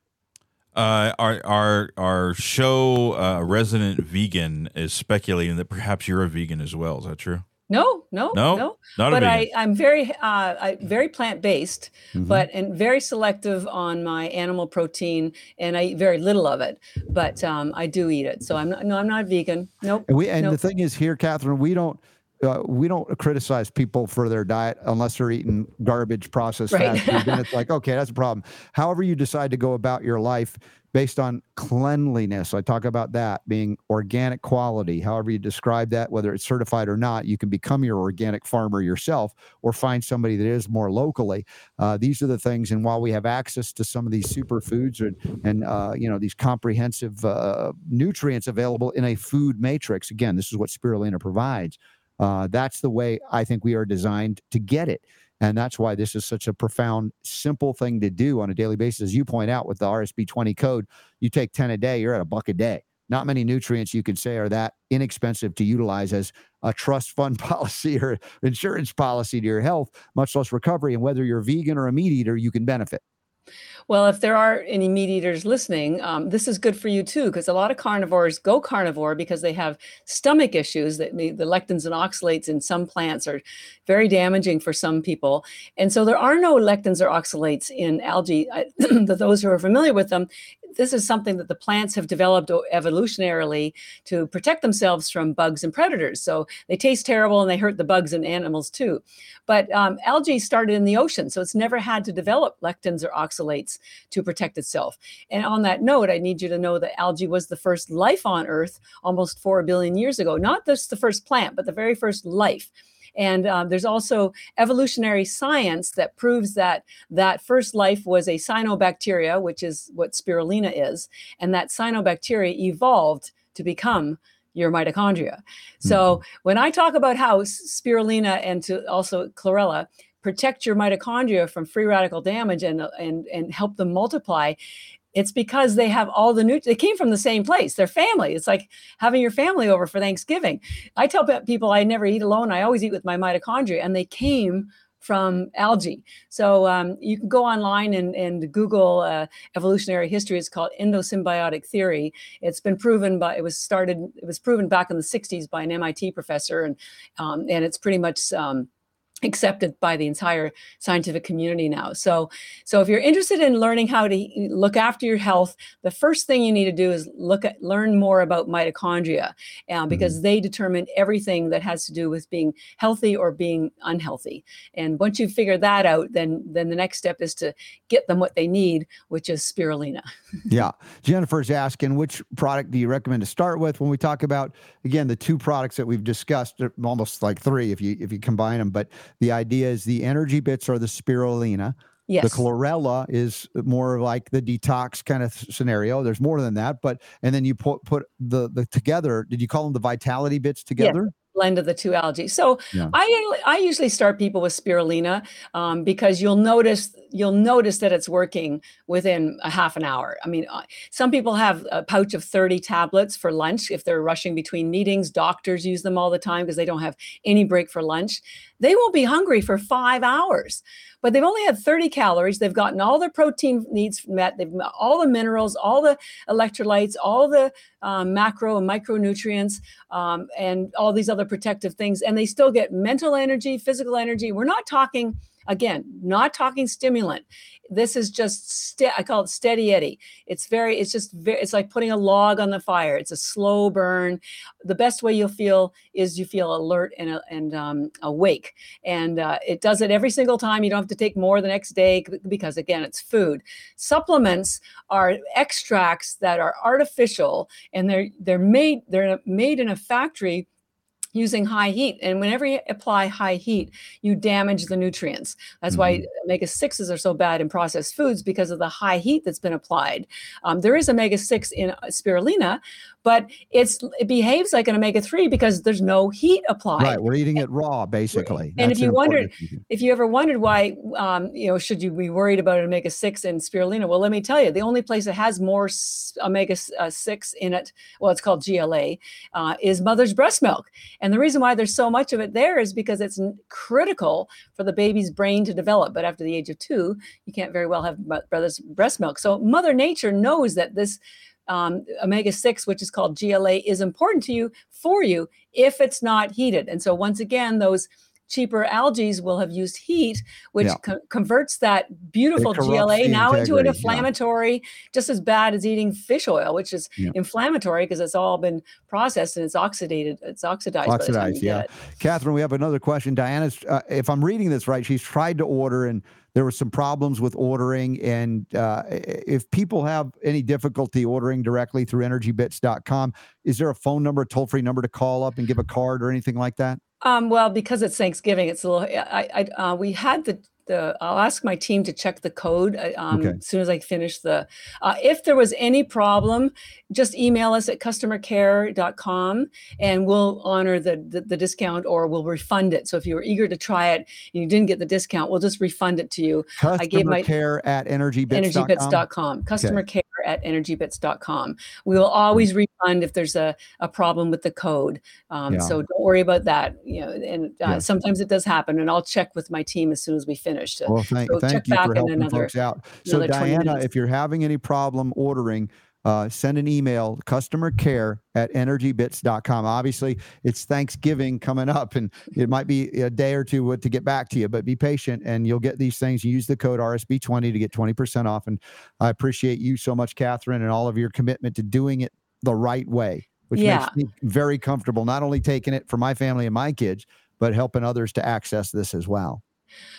Uh, our our our show uh, resident vegan is speculating that perhaps you're a vegan as well. Is that true? No, no, No? no. Not but a I, vegan. I'm very, uh, I, very plant based, Mhm. but and very selective on my animal protein, and I eat very little of it. But um, I do eat it, so I'm not. No, I'm not vegan. Nope. And we and the thing is here, Catharine, we don't uh, we don't criticize people for their diet unless they're eating garbage processed Right. fast food. Then it's like, okay, that's a problem. However, you decide to go about your life based on cleanliness. I talk about that being organic quality. However, you describe that, whether it's certified or not, you can become your organic farmer yourself or find somebody that is more locally. Uh, these are the things. And while we have access to some of these superfoods and and uh, you know these comprehensive uh, nutrients available in a food matrix, again, this is what spirulina provides. Uh, that's the way I think we are designed to get it. And that's why this is such a profound, simple thing to do on a daily basis. As you point out with the RSB 20 code, you take 10 a day, you're at a buck a day. Not many nutrients you could say are that inexpensive to utilize as a trust fund policy or insurance policy to your health, much less recovery. And whether you're vegan or a meat eater, you can benefit. Well, if there are any meat eaters listening, um, this is good for you too, because a lot of carnivores go carnivore because they have stomach issues. That the, lectins and oxalates in some plants are very damaging for some people, and so there are no lectins or oxalates in algae. I, those who are familiar with them, this is something that the plants have developed evolutionarily to protect themselves from bugs and predators. So they taste terrible and they hurt the bugs and animals too. But um, algae started in the ocean, so it's never had to develop lectins or oxalates to protect itself. And on that note, I need you to know that algae was the first life on Earth almost 4 billion years ago. Not just the first plant, but the very first life. And um, there's also evolutionary science that proves that that first life was a cyanobacteria, which is what spirulina is. And that cyanobacteria evolved to become your mitochondria. So when I talk about how spirulina and to also chlorella protect your mitochondria from free radical damage and and and help them multiply, it's because they have all the nut. They came from the same place. They're family. It's like having your family over for Thanksgiving. I tell people I never eat alone. I always eat with my mitochondria, and they came from algae. So um, you can go online and, and Google uh, evolutionary history. It's called endosymbiotic theory. It's been proven by it was started. It was proven back in the '60s by an MIT professor, and um, and it's pretty much. Um, accepted by the entire scientific community now. So so if you're interested in learning how to look after your health, the first thing you need to do is look at learn more about mitochondria uh, because they determine everything that has to do with being healthy or being unhealthy. And once you figure that out, then then the next step is to get them what they need, which is spirulina. yeah. Jennifer's asking which product do you recommend to start with when we talk about again the two products that we've discussed, almost like three if you if you combine them, but the idea is the EnergyBits are the spirulina. Yes. The chlorella is more like the detox kind of scenario. There's more than that, but and then you put put the the together. Did you call them the vitality bits together? Blend of the two algae. So Yeah. I I usually start people with spirulina um, because you'll notice you'll notice that it's working within a half an hour. I mean, uh, some people have a pouch of 30 tablets for lunch if they're rushing between meetings. Doctors use them all the time because they don't have any break for lunch. They will be hungry for five hours, but they've only had 30 calories. They've gotten all their protein needs met. They've all the minerals, all the electrolytes, all the um, macro and micronutrients um, and all these other protective things. And they still get mental energy, physical energy. We're not talking, again, not talking stimulant. This is just, ste- I call it steady Eddie. It's very, it's just, very, it's like putting a log on the fire. It's a slow burn. The best way you'll feel is you feel alert and, and um, awake. And uh, it does it every single time. You don't have to take more the next day because, again, it's food. Supplements are extracts that are artificial and they're they're made they're made in a factory using high heat. And whenever you apply high heat, you damage the nutrients. That's why omega 6s are so bad in processed foods because of the high heat that's been applied. Um, there is omega 6 in spirulina, but it's it behaves like an omega 3 because there's no heat applied. Right. We're eating it raw, basically. And if you wondered- thing. if you ever wondered why, um, you know, should you be worried about an omega six in spirulina? Well, let me tell you, the only place that has more omega uh, six in it, well, it's called GLA, uh, is mother's breast milk. And the reason why there's so much of it there is because it's critical for the baby's brain to develop. But after the age of two, you can't very well have brother's breast milk. So Mother Nature knows that this. Um, omega 6, which is called GLA, is important to you for you if it's not heated. And so, once again, those cheaper algae will have used heat, which Yeah. co- converts that beautiful GLA now into an integrity, yeah. inflammatory, just as bad as eating fish oil, which is Yeah. inflammatory because it's all been processed and it's oxidated, it's oxidized. by the time Oxidized, yeah. Catharine, we have another question. Diana's, uh, if I'm reading this right, she's tried to order and there were some problems with ordering. And uh, if people have any difficulty ordering directly through energybits.com, is there a phone number, a toll free number to call up and give a card or anything like that? Um, well, because it's Thanksgiving, it's a little. I, I, uh, we had the the. I'll ask my team to check the code uh, um, Okay. as soon as I finish the. Uh, if there was any problem, just email us at customercare.com and we'll honor the, the the discount or we'll refund it. So if you were eager to try it and you didn't get the discount, we'll just refund it to you. Customer gave my- care at energybits.com. energybits.com customer care at energybits.com we will always refund if there's a, a problem with the code um, Yeah. so don't worry about that you know and uh, Yeah. sometimes it does happen and i'll check with my team as soon as we finish to, Well, thank, So thank you for helping another- folks out. So, Diana, if you're having any problem ordering, uh, send an email, customer care at energybits.com. Obviously, it's Thanksgiving coming up, and it might be a day or two to get back to you, but be patient and you'll get these things. Use the code RSB20 to get 20% off. And I appreciate you so much, Catharine, and all of your commitment to doing it the right way, which Yeah. makes me very comfortable, not only taking it for my family and my kids, but helping others to access this as well.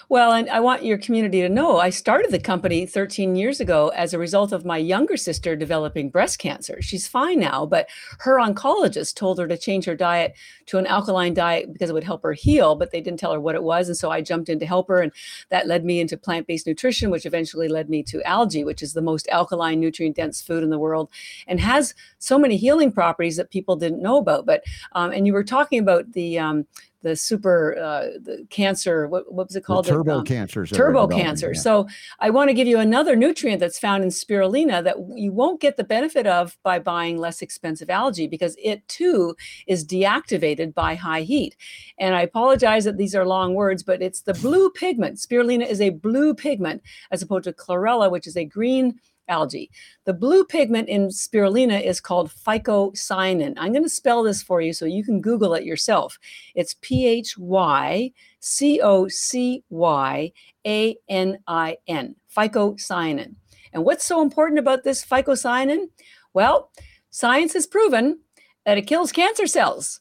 Well, and I want your community to know I started the company 13 years ago as a result of my younger sister developing breast cancer. She's fine now, but her oncologist told her to change her diet to an alkaline diet because it would help her heal, but they didn't tell her what it was. And so I jumped in to help her, and that led me into plant based nutrition, which eventually led me to algae, which is the most alkaline, nutrient dense food in the world and has so many healing properties that people didn't know about. But, um, and you were talking about the, um, the super uh, the cancer what, what was it The called turbo Um, cancers. turbo cancer. yeah. So I want to give you another nutrient that's found in spirulina that you won't get the benefit of by buying less expensive algae because it too is deactivated by high heat. And I apologize that these are long words, but it's the blue pigment. Spirulina is a blue pigment as opposed to chlorella, which is a green algae. The blue pigment in spirulina is called phycocyanin. I'm going to spell this for you so you can Google it yourself. It's P H Y C O C Y A N I N, phycocyanin. And what's so important about this phycocyanin? Well, science has proven that it kills cancer cells.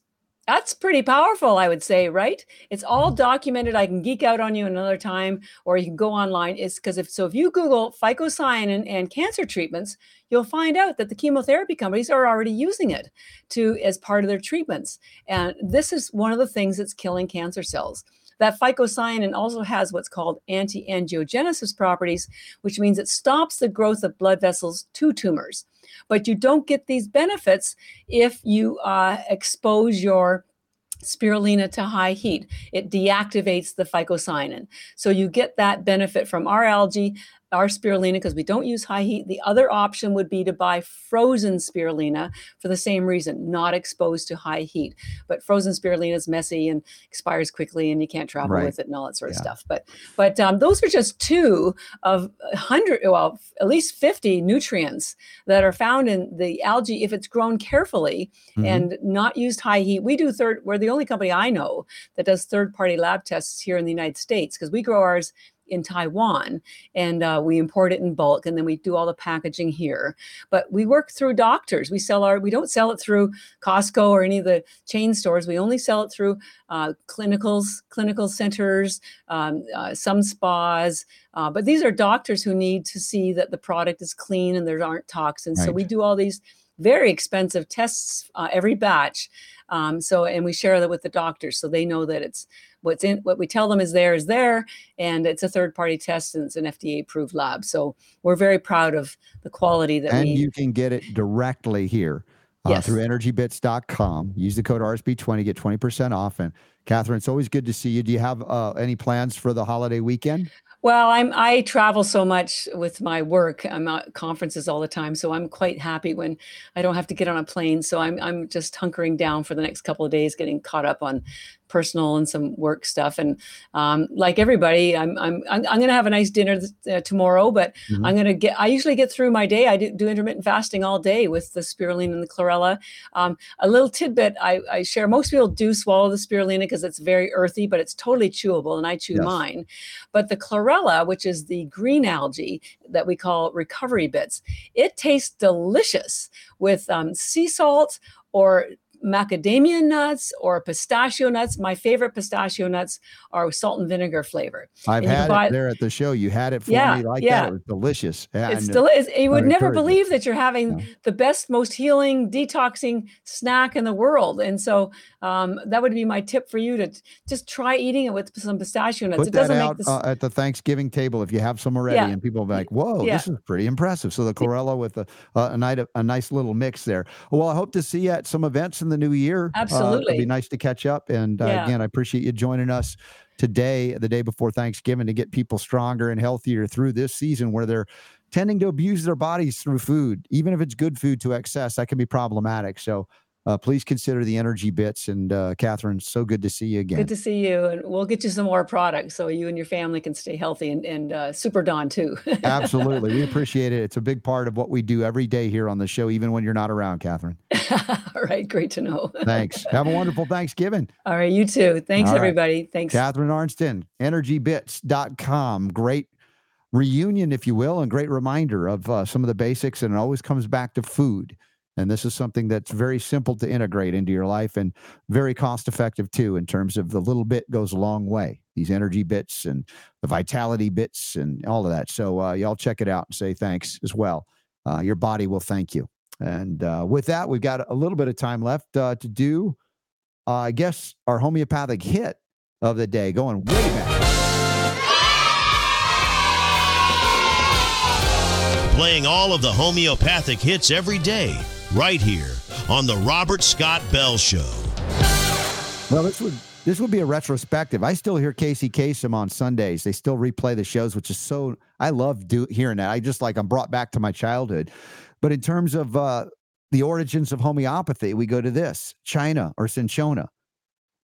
That's pretty powerful, I would say, right? It's all mm-hmm. documented. I can geek out on you another time, or you can go online. It's because if so, if you Google phycocyanin and cancer treatments, you'll find out that the chemotherapy companies are already using it to as part of their treatments. And this is one of the things that's killing cancer cells. That phycocyanin also has what's called anti angiogenesis properties, which means it stops the growth of blood vessels to tumors. But you don't get these benefits if you uh, expose your spirulina to high heat. It deactivates the phycocyanin. So you get that benefit from our algae, our spirulina, because we don't use high heat. The other option would be to buy frozen spirulina for the same reason, not exposed to high heat. But frozen spirulina is messy and expires quickly, and you can't travel Right. with it and all that sort of Yeah. stuff. But but um, those are just two of a hundred, well, at least fifty nutrients that are found in the algae if it's grown carefully Mhm. and not used high heat. We do third, we're the only company I know that does third party lab tests here in the United States because we grow ours in Taiwan and uh, we import it in bulk and then we do all the packaging here. But we work through doctors. We sell our, we don't sell it through Costco or any of the chain stores. We only sell it through uh, clinicals, clinical centers, um, uh, some spas. Uh, but these are doctors who need to see that the product is clean and there aren't toxins. So we do all these very expensive tests uh, every batch Um, so, and we share that with the doctors, so they know that it's what's in what we tell them is there is there, and it's a third party test and it's an FDA approved lab. So we're very proud of the quality that and we. you can get it directly here uh, Yes. through energybits.com. Use the code RSB20, get 20% off. And Catharine, it's always good to see you. Do you have uh, any plans for the holiday weekend? Well, I'm I travel so much with my work. I'm at conferences all the time, so I'm quite happy when I don't have to get on a plane. So I'm I'm just hunkering down for the next couple of days, getting caught up on personal and some work stuff. And um, like everybody, I'm I'm I'm, I'm going to have a nice dinner uh, tomorrow, but Mhm. I'm going to get. I usually get through my day. I do, do intermittent fasting all day with the spirulina and the chlorella. Um, a little tidbit I, I share: most people do swallow the spirulina because it's very earthy, but it's totally chewable, and I chew Yes. mine. But the chlorella, which is the green algae that we call recovery bits, it tastes delicious with um, sea salt or macadamia nuts or pistachio nuts. My favorite pistachio nuts are salt and vinegar flavor. I've And had buy- it there at the show. You had it for Yeah, me like yeah. that. It was delicious. Yeah, It's is. You would never it. believe that you're having Yeah. the best, most healing, detoxing snack in the world. And so um, that would be my tip for you to just try eating it with some pistachio nuts. Put it doesn't out make this. uh, at the Thanksgiving table if you have some already, Yeah. and people be like, "Whoa, this is pretty impressive." So the chlorella with a a, night, a nice little mix there. Well, I hope to see you at some events in the new year. Uh, it'd Absolutely. be nice to catch up. And uh, Yeah. again, I appreciate you joining us today, the day before Thanksgiving, to get people stronger and healthier through this season where they're tending to abuse their bodies through food, even if it's good food to excess. That can be problematic. So. Uh, please consider the EnergyBits. And uh, Catharine, so good to see you again. Good to see you, and we'll get you some more products so you and your family can stay healthy and, and uh, Super Dawn too. Absolutely. We appreciate it. It's a big part of what we do every day here on the show, even when you're not around, Catharine. All right, great to know. Thanks. Have a wonderful Thanksgiving. All right, you too. Thanks, All right. everybody. Thanks. Catharine Arnston, energybits.com. Great reunion, if you will, and great reminder of uh, some of the basics. And it always comes back to food. And this is something that's very simple to integrate into your life and very cost effective too, in terms of the little bit goes a long way. These EnergyBits and the vitality bits and all of that. So, uh, y'all check it out and say thanks as well. Uh, your body will thank you. And uh, with that, we've got a little bit of time left uh, to do, uh, I guess, our homeopathic hit of the day, going way back. Playing all of the homeopathic hits every day, right here on The Robert Scott Bell Show. Well, this would this would be a retrospective. I still hear Casey Kasem on Sundays. They still replay the shows, which is so I love do, hearing that. I just like I'm brought back to my childhood. But in terms of uh, the origins of homeopathy, we go to this China or Cinchona.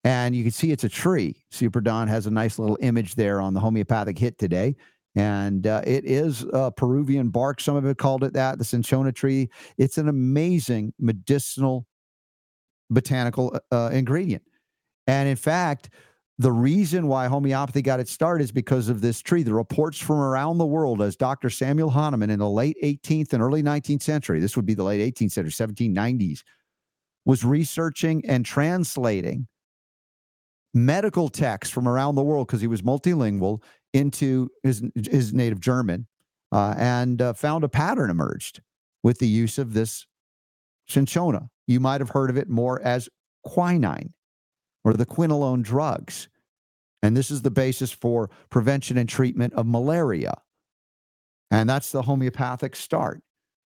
And you can see it's a tree. Super Don has a nice little image there on the homeopathic hit today. And uh, it is uh, Peruvian bark. Some of it called it that, the Cinchona tree. It's an amazing medicinal botanical uh, ingredient. And in fact, the reason why homeopathy got its start is because of this tree. The reports from around the world, as Dr. Samuel Hahnemann in the late 18th and early 19th century, this would be the late 18th century, 1790s, was researching and translating medical texts from around the world because he was multilingual into his, his native German uh, and uh, found a pattern emerged with the use of this cinchona. You might have heard of it more as quinine or the quinolone drugs. And this is the basis for prevention and treatment of malaria. And that's the homeopathic start,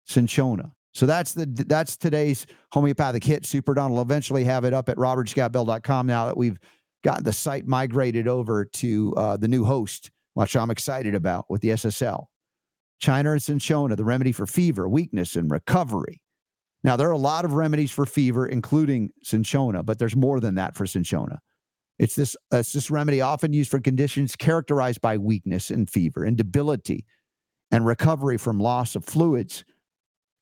cinchona. So that's the that's today's homeopathic hit. Super Don will eventually have it up at robertscottbell.com now that we've gotten the site migrated over to uh, the new host, which I'm excited about with the SSL. China and cinchona, the remedy for fever, weakness, and recovery. Now, there are a lot of remedies for fever, including cinchona, but there's more than that for cinchona. It's this, it's this remedy often used for conditions characterized by weakness and fever and debility and recovery from loss of fluids.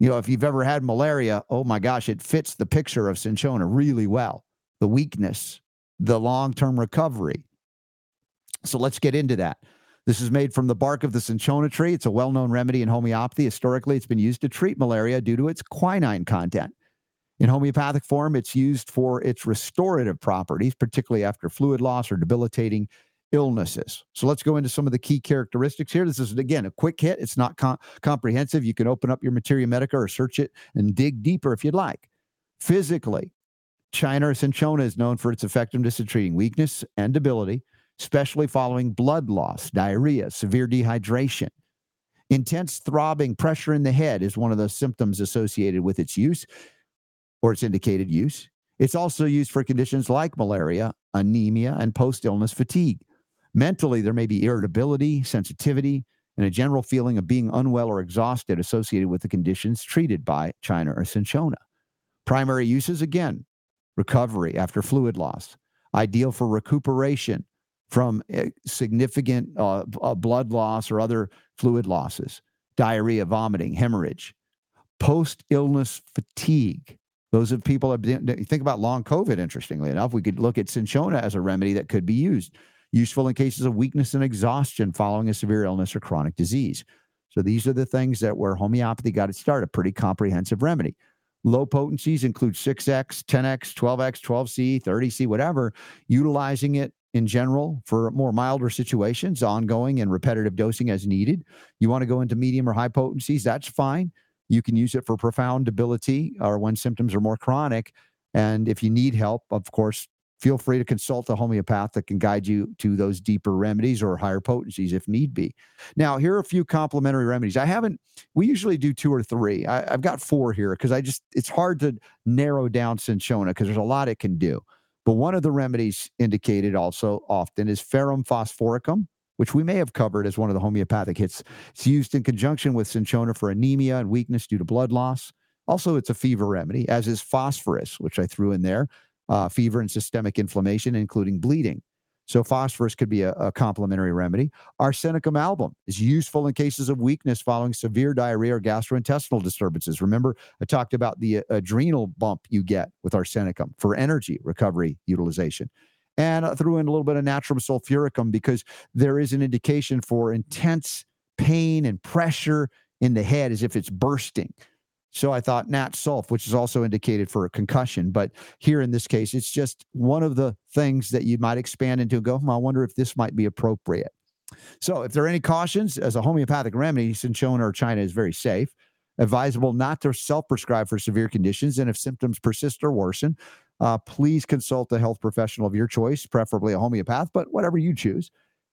You know, if you've ever had malaria, oh my gosh, it fits the picture of cinchona really well. The weakness, the long term recovery. So let's get into that. This is made from the bark of the cinchona tree. It's a well known remedy in homeopathy. Historically, it's been used to treat malaria due to its quinine content. In homeopathic form, it's used for its restorative properties, particularly after fluid loss or debilitating illnesses. So let's go into some of the key characteristics here. This is, again, a quick hit. It's not com- comprehensive. You can open up your Materia Medica or search it and dig deeper if you'd like. Physically, China or cinchona is known for its effectiveness in treating weakness and debility, especially following blood loss, diarrhea, severe dehydration. Intense throbbing pressure in the head is one of the symptoms associated with its use or its indicated use. It's also used for conditions like malaria, anemia, and post illness fatigue. Mentally, there may be irritability, sensitivity, and a general feeling of being unwell or exhausted associated with the conditions treated by China or cinchona. Primary uses again, recovery after fluid loss, ideal for recuperation from eh, significant uh, uh, blood loss or other fluid losses, diarrhea, vomiting, hemorrhage, post illness fatigue. Those of people that been- think about long COVID, interestingly enough, we could look at cinchona as a remedy that could be used, useful in cases of weakness and exhaustion following a severe illness or chronic disease. So these are the things that where homeopathy got its start, a pretty comprehensive remedy. Low potencies include 6x, 10x, 12x, 12c, 30c, whatever, utilizing it in general for more milder situations, ongoing and repetitive dosing as needed. You want to go into medium or high potencies, that's fine. You can use it for profound debility or when symptoms are more chronic. And if you need help, of course, feel free to consult a homeopath that can guide you to those deeper remedies or higher potencies if need be. Now, here are a few complementary remedies. I haven't, we usually do two or three. I, I've got four here because I just, it's hard to narrow down cinchona because there's a lot it can do. But one of the remedies indicated also often is ferrum phosphoricum, which we may have covered as one of the homeopathic hits. It's used in conjunction with cinchona for anemia and weakness due to blood loss. Also, it's a fever remedy, as is phosphorus, which I threw in there, uh, fever and systemic inflammation, including bleeding. So, phosphorus could be a, a complementary remedy. Arsenicum album is useful in cases of weakness following severe diarrhea or gastrointestinal disturbances. Remember, I talked about the uh, adrenal bump you get with arsenicum for energy recovery utilization. And I threw in a little bit of natrum sulfuricum because there is an indication for intense pain and pressure in the head as if it's bursting. So I thought Nat Sulf, which is also indicated for a concussion, but here in this case, it's just one of the things that you might expand into and go, hmm, I wonder if this might be appropriate. So if there are any cautions, as a homeopathic remedy, cinchona or China is very safe. Advisable not to self-prescribe for severe conditions, and if symptoms persist or worsen, uh, please consult a health professional of your choice, preferably a homeopath, but whatever you choose.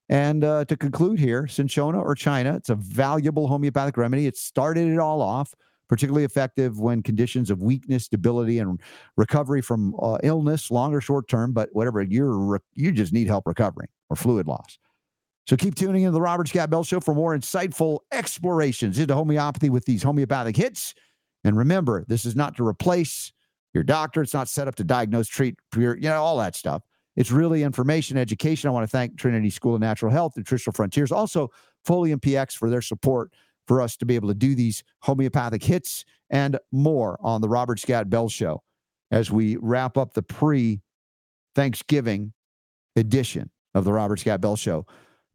And uh, to conclude here, cinchona or China, it's a valuable homeopathic remedy. It started it all off particularly effective when conditions of weakness, debility, and recovery from uh, illness, long or short term, but whatever you're re- you just need help recovering or fluid loss. So keep tuning into the Robert Scott Bell Show for more insightful explorations into homeopathy with these homeopathic hits. And remember, this is not to replace your doctor. It's not set up to diagnose, treat, you know, all that stuff. It's really information, education. I want to thank Trinity School of Natural Health, Nutritional Frontiers, also Folium PX for their support for us to be able to do these homeopathic hits and more on the Robert Scott Bell Show as we wrap up the pre Thanksgiving edition of the Robert Scott Bell Show.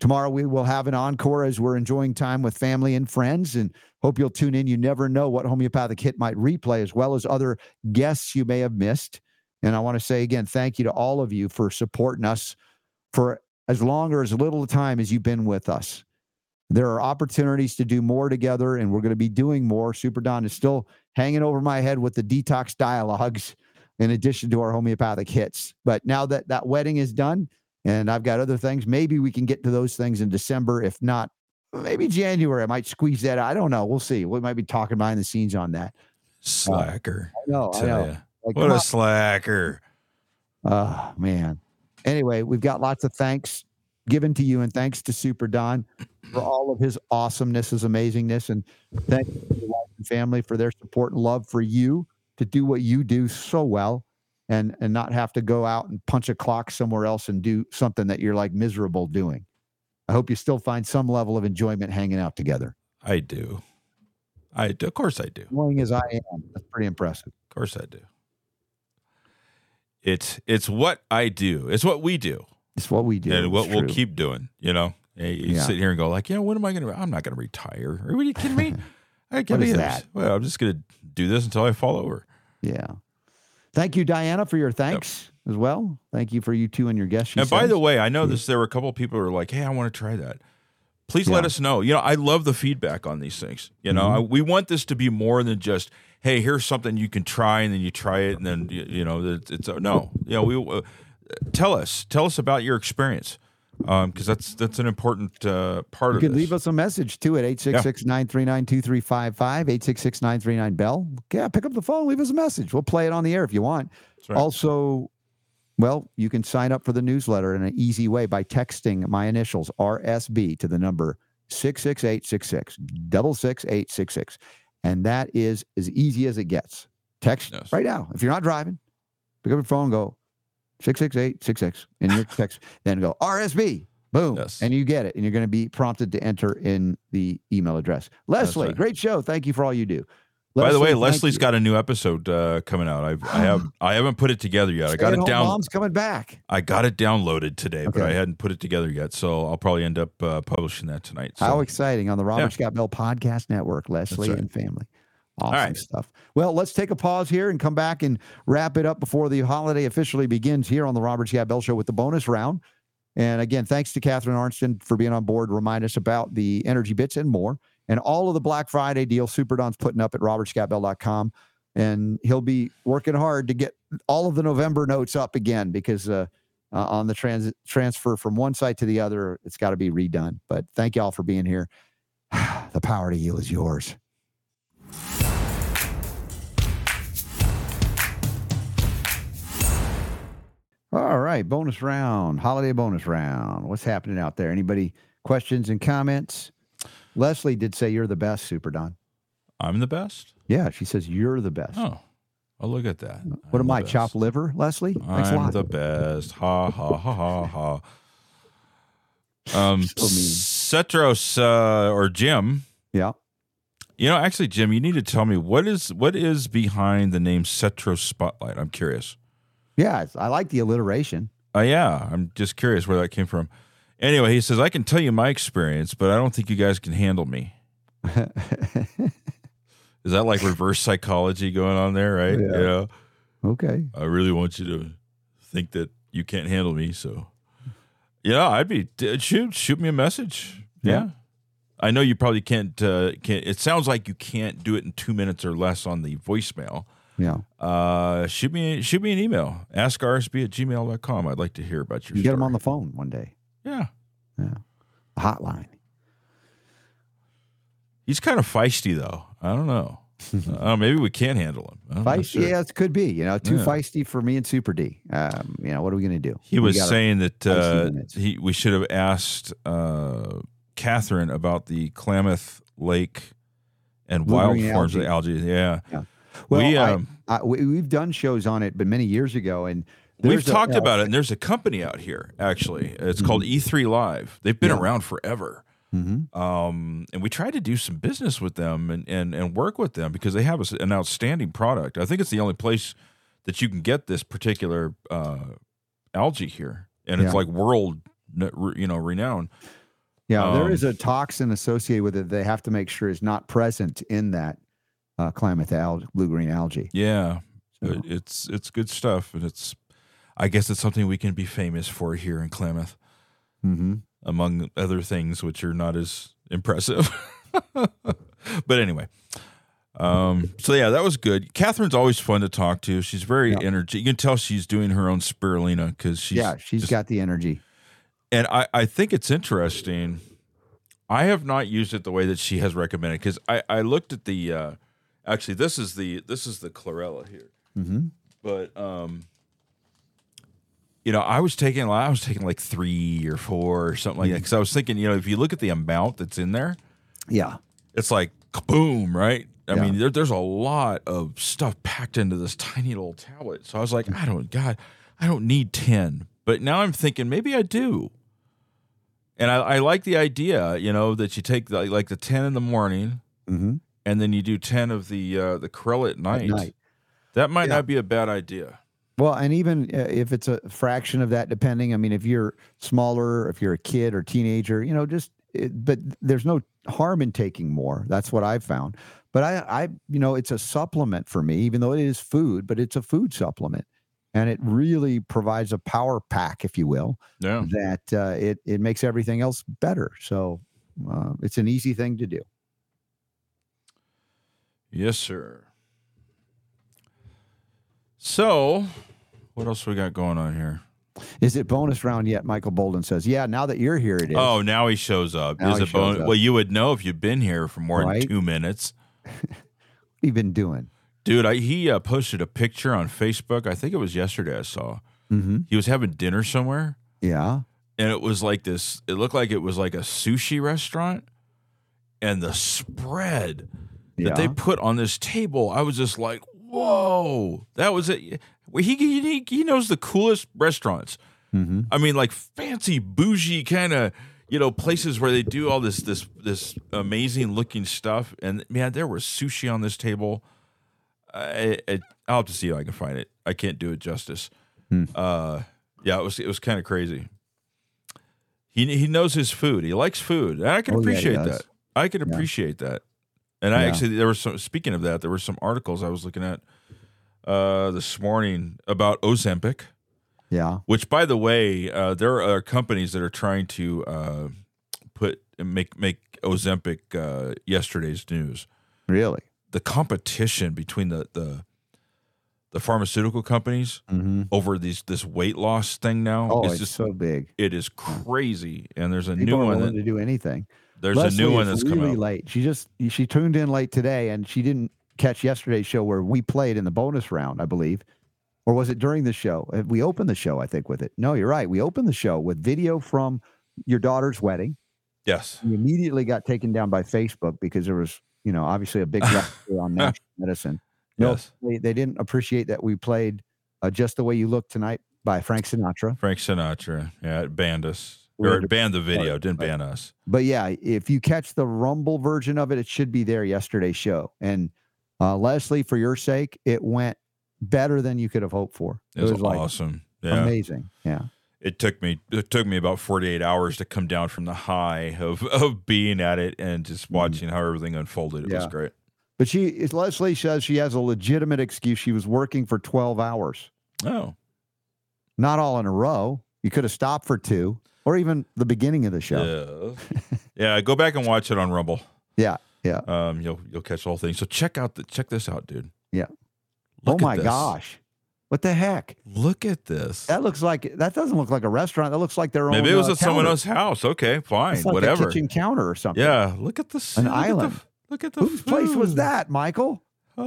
Tomorrow we will have an encore as we're enjoying time with family and friends and hope you'll tune in. You never know what homeopathic hit might replay as well as other guests you may have missed. And I want to say again, thank you to all of you for supporting us for as long or as little time as you've been with us. There are opportunities to do more together, and we're going to be doing more. Super Don is still hanging over my head with the detox dialogues in addition to our homeopathic hits. But now that that wedding is done and I've got other things, maybe we can get to those things in December. If not, maybe January. I might squeeze that. out. I don't know. We'll see. We might be talking behind the scenes on that. Uh, slacker. I know. I know. Like, What a on. slacker. Oh man. Anyway, we've got lots of thanks given to you, and thanks to Super Don for all of his awesomeness, his amazingness, and thank you to your wife and family for their support and love for you to do what you do so well, and and not have to go out and punch a clock somewhere else and do something that you're like miserable doing. I hope you still find some level of enjoyment hanging out together. I do. I do. Of course I do. Of Annoying as I am, that's pretty impressive. Of course I do. It's it's what I do. It's what we do. It's what we do. and what we'll keep doing. You know, you Yeah. sit here and go like, you know, when am I going to? I'm not going to retire. Are you kidding me? I What can't be that? Well, I'm just going to do this until I fall over. Yeah. Thank you, Diana, for your thanks as well. Thank you for you two and your guests. and by the way, I know this. There were a couple of people who are like, "Hey, I want to try that." Please let us know. You know, I love the feedback on these things. You know, Mhm. I, we want this to be more than just, hey, here's something you can try, and then you try it, and then you, you know it's, it's no, you know we uh, tell us tell us about your experience because that's that's an important uh, part You of it. You can leave us a message too at 866-939-2355, 866-939-BELL. Yeah, pick up the phone, leave us a message. We'll play it on the air if you want. That's right. Also, well, you can sign up for the newsletter in an easy way by texting my initials RSB to the number 66866, double six eight six six. And that is as easy as it gets. Text Yes. right now. If you're not driving, pick up your phone, go 66866 in your text, then go RSB. Boom. Yes. And you get it. And you're going to be prompted to enter in the email address. Leslie, right. great show. Thank you for all you do. By the way, Leslie's got a new episode uh, coming out. I've, I have I haven't put it together yet. I got it down. Mom's coming back. I got it downloaded today, but I hadn't put it together yet. So I'll probably end up uh, publishing that tonight. So. How exciting on the Robert Yeah. Scott Bell Podcast Network, Leslie right. and family. Awesome right. stuff. Well, let's take a pause here and come back and wrap it up before the holiday officially begins here on the Robert Scott Bell Show with the bonus round. And again, thanks to Catharine Arnston for being on board. Remind us about the EnergyBits and more, and all of the Black Friday deals Super Don's putting up at robertscottbell.com. And he'll be working hard to get all of the November notes up again because uh, uh, on the trans- transfer from one site to the other, it's got to be redone. But thank y'all for being here. the power to you is yours. All right, bonus round, holiday bonus round. What's happening out there? Anybody questions and comments? Leslie did say you're the best, Super Don. I'm the best. Yeah, she says you're the best. Oh, oh, look at that. what am I'm I, the chopped liver, Leslie? Thanks a I'm lot. the best. Ha ha ha ha ha. Um, So. Cetros uh, or Jim. yeah. You know, actually, Jim, you need to tell me what is what is behind the name Cetros Spotlight. I'm curious. Yeah, I like the alliteration. Uh, yeah, I'm just curious where that came from. Anyway, he says I can tell you my experience, but I don't think you guys can handle me. Is that like reverse psychology going on there, right? Yeah. Know, okay. I really want you to think that you can't handle me. So, yeah, I'd be shoot shoot me a message. Yeah, Yeah. I know you probably can't. Uh, can't. It sounds like you can't do it in two minutes or less on the voicemail. Yeah. Uh, shoot me shoot me an email. AskRSB at gmail.com. I'd like to hear about your. You get them on the phone one day. Yeah, Yeah. Hotline. he's kind of feisty though. I don't know. uh, maybe we can't handle him. Feisty, sure. yeah, it could be. You know, too Yeah. feisty for me and Super D. Um, you know, what are we going to do? He was saying that uh, he we should have asked uh, Catharine about the Klamath Lake and Blue wild forms of algae. algae. Yeah, Well, we I- um, I, we, we've done shows on it, but many years ago, and we've there's a- talked uh, about it. And there's a company out here actually. It's called E3 Live. They've been Mm-hmm. Yeah. around forever. mhm. um, and we tried to do some business with them and, and, and work with them because they have a, an outstanding product. I think it's the only place that you can get this particular uh, algae here, and it's like world, you know, renowned. Yeah, there Um, is a toxin associated with it. They have to make sure is not present in that uh, Klamath algae, blue green algae. Yeah, So- it's it's good stuff, and it's I guess it's something we can be famous for here in Klamath, hmm among other things which are not as impressive. but anyway. Um, so yeah, that was good. Catharine's always fun to talk to. She's very Yeah. energetic. You can tell she's doing her own spirulina because she's Yeah, she's just- got the energy. and I, I think it's interesting. I have not used it the way that she has recommended because I, I looked at the uh, actually this is the this is the chlorella here, hmm but um, you know I was taking I was taking like three or four or something like that. Because I was thinking you know if you look at the amount that's in there, Yeah, it's like boom right. I Yeah. mean there, there's a lot of stuff packed into this tiny little tablet, so I was like I don't God I don't need ten, but now I'm thinking maybe I do. And I, I like the idea, you know, that you take the, like the ten in the morning, hmm and then you do ten of the uh, the krill at night. night. That might Yeah. not be a bad idea. Well, and even uh, if it's a fraction of that, depending. I mean, if you're smaller, if you're a kid or teenager, you know, just. It, but there's no harm in taking more. That's what I've found. But I, I, you know, it's a supplement for me, even though it is food. But it's a food supplement, and it really provides a power pack, if you will, Yeah. that uh, it it makes everything else better. So uh, it's an easy thing to do. Yes, sir. So, what else we got going on here? Is it bonus round yet? Michael Bolden says, Yeah, now that you're here, it is. Oh, now he shows up. Now Is it bonus? Well, you would know if you've been here for more Right. than two minutes. what have you been doing? Dude, I, he uh, posted a picture on Facebook. I think it was yesterday I saw. Mm-hmm. He was having dinner somewhere, Yeah. and it was like this. It looked like it was like a sushi restaurant, and the spread Yeah. that they put on this table, I was just like, "Whoa!" That was it. He he he knows the coolest restaurants. mm-hmm. I mean, like fancy, bougie kind of you know places where they do all this this this amazing looking stuff. And man, there was sushi on this table. I, I I'll have to see if I can find it. I can't do it justice. Hmm. Uh, yeah, it was it was kind of crazy. He he knows his food. He likes food, and I can Oh, appreciate does. that. I can Yeah. appreciate that. And I Yeah. actually there was some. Speaking of that, there were some articles I was looking at uh, this morning about Ozempic Yeah. which by the way uh, there are companies that are trying to uh, put make make ozempic uh, yesterday's news Really? the competition between the the the pharmaceutical companies Mm-hmm. over these this weight loss thing now Oh, is it's just so big. it is crazy and there's a People new one willing that, to do anything. There's Leslie a new one that's really coming late. She just she tuned in late today, and she didn't catch yesterday's show where we played in the bonus round, I believe, or was it during the show? Uh, We opened the show, I think, with it. No, you're right. We opened the show with video from your daughter's wedding. yes We immediately got taken down by Facebook because there was, you know, obviously a big on natural medicine. No, yes they, they didn't appreciate that we played uh, "Just the Way You Look Tonight" by Frank Sinatra. frank sinatra yeah it banned us or it banned the video didn't ban us. But yeah, if you catch the Rumble version of it, it should be there yesterday's show. And uh, Leslie, for your sake, it went better than you could have hoped for. it was, like awesome. Yeah. amazing. Yeah. it took me it took me about 48 hours to come down from the high of of being at it and just watching how everything unfolded. It was great. But she, Leslie says she has a legitimate excuse. She was working for 12 hours, oh. Not all in a row. You could have stopped for two or even the beginning of the show. yeah yeah go back and watch it on rumble Yeah. Yeah. um you'll you'll catch the whole thing so check out the check this out dude Yeah. Look oh my this. gosh. What the heck? look at this That looks like, that doesn't look like a restaurant. That looks like their maybe own. Maybe it was uh, at someone else's house okay fine like whatever a kitchen counter or something. yeah look at this An look at the- island. look at the Whose place was that, Michael?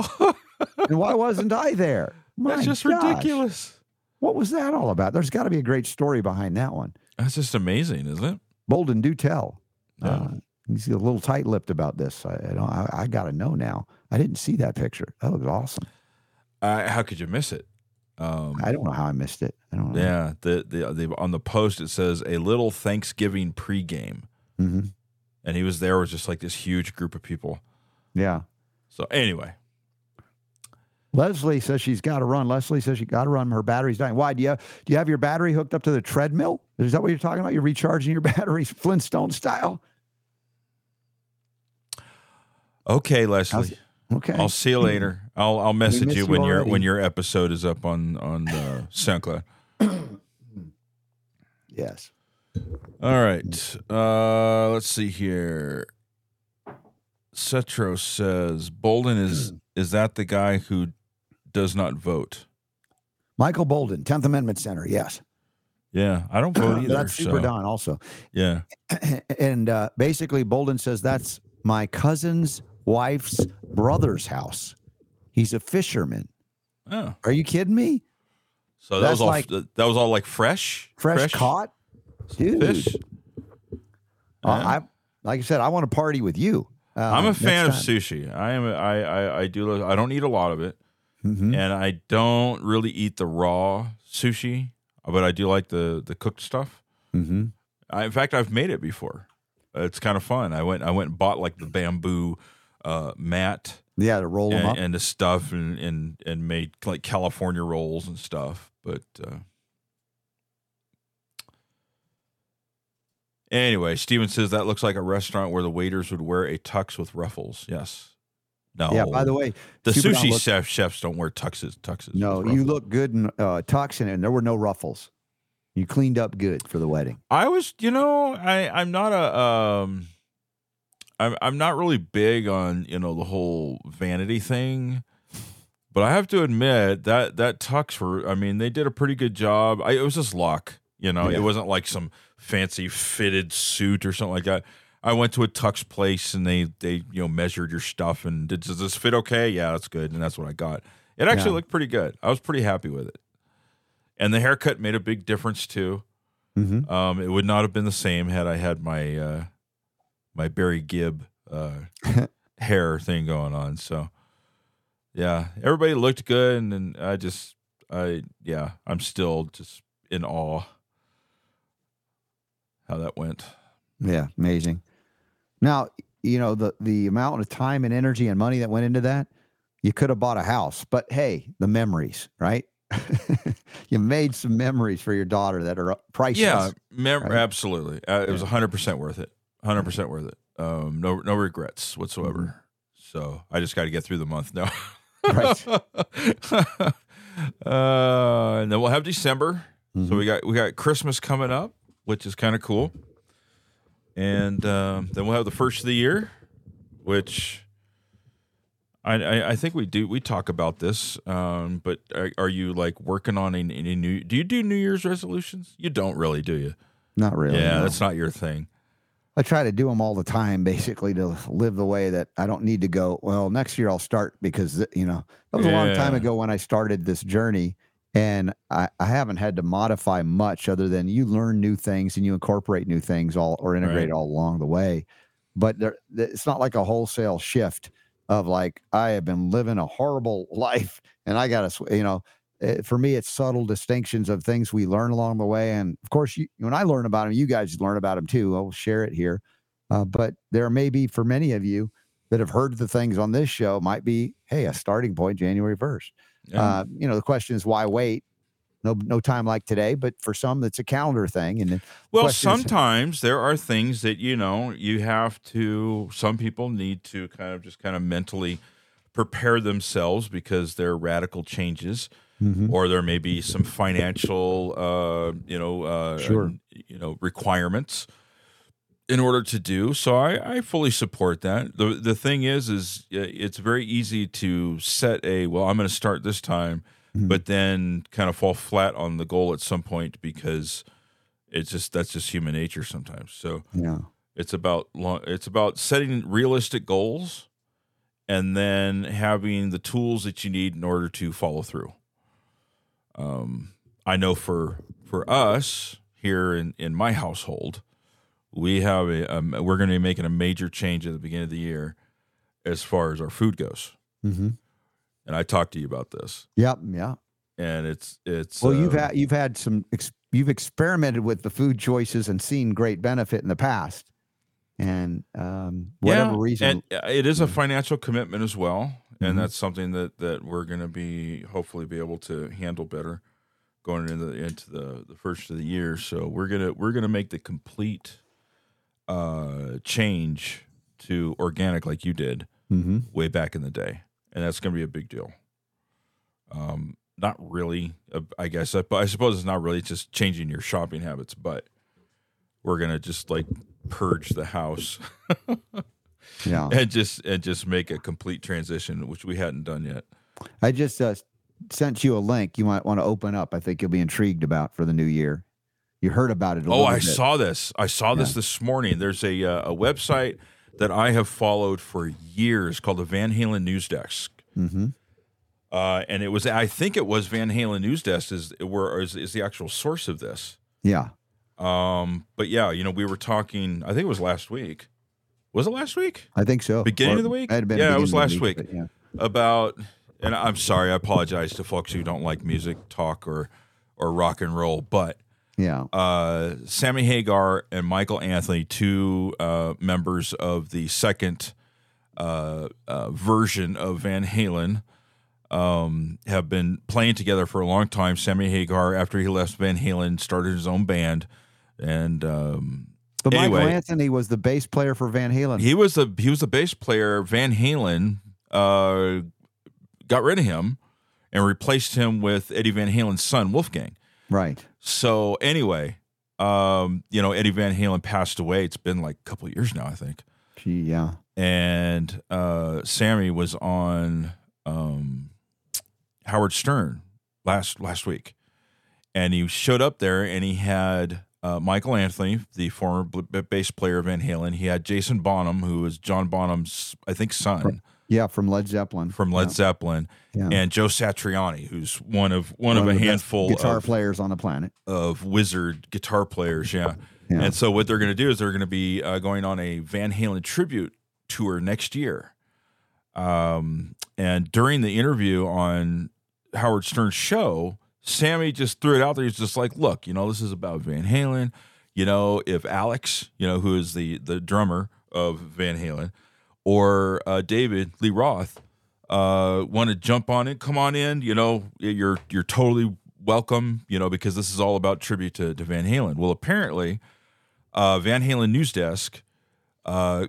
And why wasn't I there? My just gosh. ridiculous What was that all about? There's got to be a great story behind that one. That's just amazing isn't it Bolden, do tell. Yeah. Uh, he's a little tight-lipped about this. I, I. I, I got to know now. I didn't see that picture. That looks awesome. uh, how could you miss it um I don't know how I missed it. I don't know. Yeah, the, the the on the post it says a little Thanksgiving pregame, hmm and he was there with just like this huge group of people. Yeah. So anyway, Leslie says she's got to run. Leslie says she got to run. Her battery's dying. Why? Do you do you have your battery hooked up to the treadmill? Is that what you're talking about? You're recharging your batteries Flintstone style? okay, Leslie, Okay. I'll see you later. I'll I'll message you you when your when your episode is up on on uh, SoundCloud. yes. All right, uh, let's see here. Cetro says Bolden is is that the guy who does not vote? Michael Bolden, 10th Amendment Center. Yes. Yeah, I don't vote either. That's Super so, Don also. Yeah. and uh, basically, Bolden says that's my cousin's wife's brother's house. He's a fisherman. Oh, Are you kidding me? so that was all like- that was all like fresh, Fresh, caught, dude. fish. Uh, I like I said, I want to party with you. Uh, I'm a fan of sushi. I am. I, I I do. I don't eat a lot of it. Mhm. and I don't really eat the raw sushi, but I do like the the cooked stuff. Mhm. I, in fact, I've made it before. It's kind of fun. I went. I went and bought like the bamboo uh, mat Yeah, to roll them and, up. and the stuff, and, and and made like California rolls and stuff. But uh, anyway, Steven says that looks like a restaurant where the waiters would wear a tux with ruffles. Yes. No. yeah. By the way, the sushi look- chef chefs don't wear tuxes. Tuxes. no, you look good in uh, tux and there were no ruffles. You cleaned up good for the wedding. I was, you know, I I'm not a um, I'm I'm not really big on you know the whole vanity thing, But I have to admit that that tux for I mean they did a pretty good job. I, it was just luck, you know. Yeah. It wasn't like some fancy fitted suit or something like that. I went to a tux place and they they you know measured your stuff and did does this fit okay? Yeah, that's good, and that's what I got. It actually Yeah. looked pretty good. I was pretty happy with it, and the haircut made a big difference too. Mm-hmm. Um, it would not have been the same had I had my uh, my Barry Gibb uh, hair thing going on. So, yeah, everybody looked good, and, and I just, I yeah, I'm still just in awe how that went. Yeah, amazing. Now, you know, the the amount of time and energy and money that went into that, you could have bought a house, but hey, the memories, right? you made some memories for your daughter that are priceless. Yeah, mem- right? absolutely. Uh, it was Yeah. 100 percent worth it. 100 percent worth it. Um, no, no regrets whatsoever. Mm-hmm. So I just got to get through the month now. Right. uh, and then we'll have December. So Mhm. we got we got Christmas coming up, which is kind of cool. And um, then we'll have the first of the year, which I, I I think we do we talk about this. Um, but are, are you like working on any, any new? Do you do New Year's resolutions? You don't really, do you? Not really. yeah, no. that's not your thing. I try to do them all the time, basically, to live the way that I don't need to go. Well, next year I'll start because you know that was a long time ago when I started this journey, and I, I haven't had to modify much other than you learn new things and you incorporate new things all or integrate Right. all along the way. But there, it's not like a wholesale shift of like I have been living a horrible life and I got to, you know. eh, For me, it's subtle distinctions of things we learn along the way, and of course, you, when I learn about them, you guys learn about them too. I'll share it here. Uh, but there may be for many of you that have heard the things on this show might be, hey, a starting point January 1st. Yeah. Uh, you know, the question is why wait? No, no time like today, but for some, it's a calendar thing. And Well, question is- sometimes there are things that you know you have to. Some people need to kind of just kind of mentally prepare themselves because they're radical changes, Mhm. or there may be some financial, uh, you know, uh, Sure. you know, requirements in order to do. So I, I fully support that. the The thing is, is it's very easy to set a well. I'm going to start this time, Mhm. but then kind of fall flat on the goal at some point because it's just that's just human nature sometimes. So yeah, it's about lo- it's about setting realistic goals and then having the tools that you need in order to follow through. Um, I know for for us here in in my household, we have a um, we're going to be making a major change at the beginning of the year as far as our food goes. hmm And I talked to you about this, yep, yeah. and it's it's Well, you've uh, had you've had some ex- you've experimented with the food choices and seen great benefit in the past, and um, whatever Yeah, reason, and uh, it is a financial commitment as well, and that's something that that we're going to be hopefully be able to handle better going into the, into the the first of the year. So we're gonna we're gonna make the complete uh change to organic like you did hmm way back in the day, and that's going to be a big deal. Um, not really, uh, I guess, but I suppose it's not really just changing your shopping habits, but we're gonna just like purge the house yeah. and just and just make a complete transition, which we hadn't done yet. I just uh, sent you a link you might want to open up. I think you'll be intrigued about for the new year. You heard about it. A Oh, I bit. saw this. I saw this Yeah. this morning. There's a uh, a website that I have followed for years called the Van Halen News Desk. Mhm. Uh, and it was, I think it was Van Halen News Desk is where is, is the actual source of this. Yeah. Um, but yeah, you know, we were talking. I think it was last week. Was it last week I think so. Beginning Or of the week? might have been Yeah, it was last week. but yeah. about? And I'm sorry, I apologize to folks who don't like music talk or or rock and roll, but Yeah. uh, Sammy Hagar and Michael Anthony, two uh, members of the second uh, uh, version of Van Halen, um, have been playing together for a long time. Sammy Hagar, after he left Van Halen, started his own band, and um, But Michael. Anthony was the bass player for Van Halen. he was the he was the bass player. Van Halen uh, got rid of him and replaced him with Eddie Van Halen's son, Wolfgang. Right. So anyway, um, you know, Eddie Van Halen passed away. It's been like a couple of years now, I think. Gee, yeah. And uh, Sammy was on um, Howard Stern last last week, and he showed up there and he had uh, Michael Anthony, the former bl- bass player of Van Halen. He had Jason Bonham, who was John Bonham's, I think, son Yeah, from Led Zeppelin. from Led Zeppelin, Yeah. and Joe Satriani, who's one of one, of a best handful guitar of, players on the planet. of wizard guitar players. Yeah. Yeah. And so what they're going to do is they're going to be uh, going on a Van Halen tribute tour next year. Um, and during the interview on Howard Stern's show, Sammy just threw it out there. He's just like, "Look, you know, this is about Van Halen. You know, if Alex, you know, who is the the drummer of Van Halen, or uh, David Lee Roth, uh, want to jump on it, come on in. You know, you're you're totally welcome. You know, because this is all about tribute to, to Van Halen. Well, apparently, uh, Van Halen news desk uh,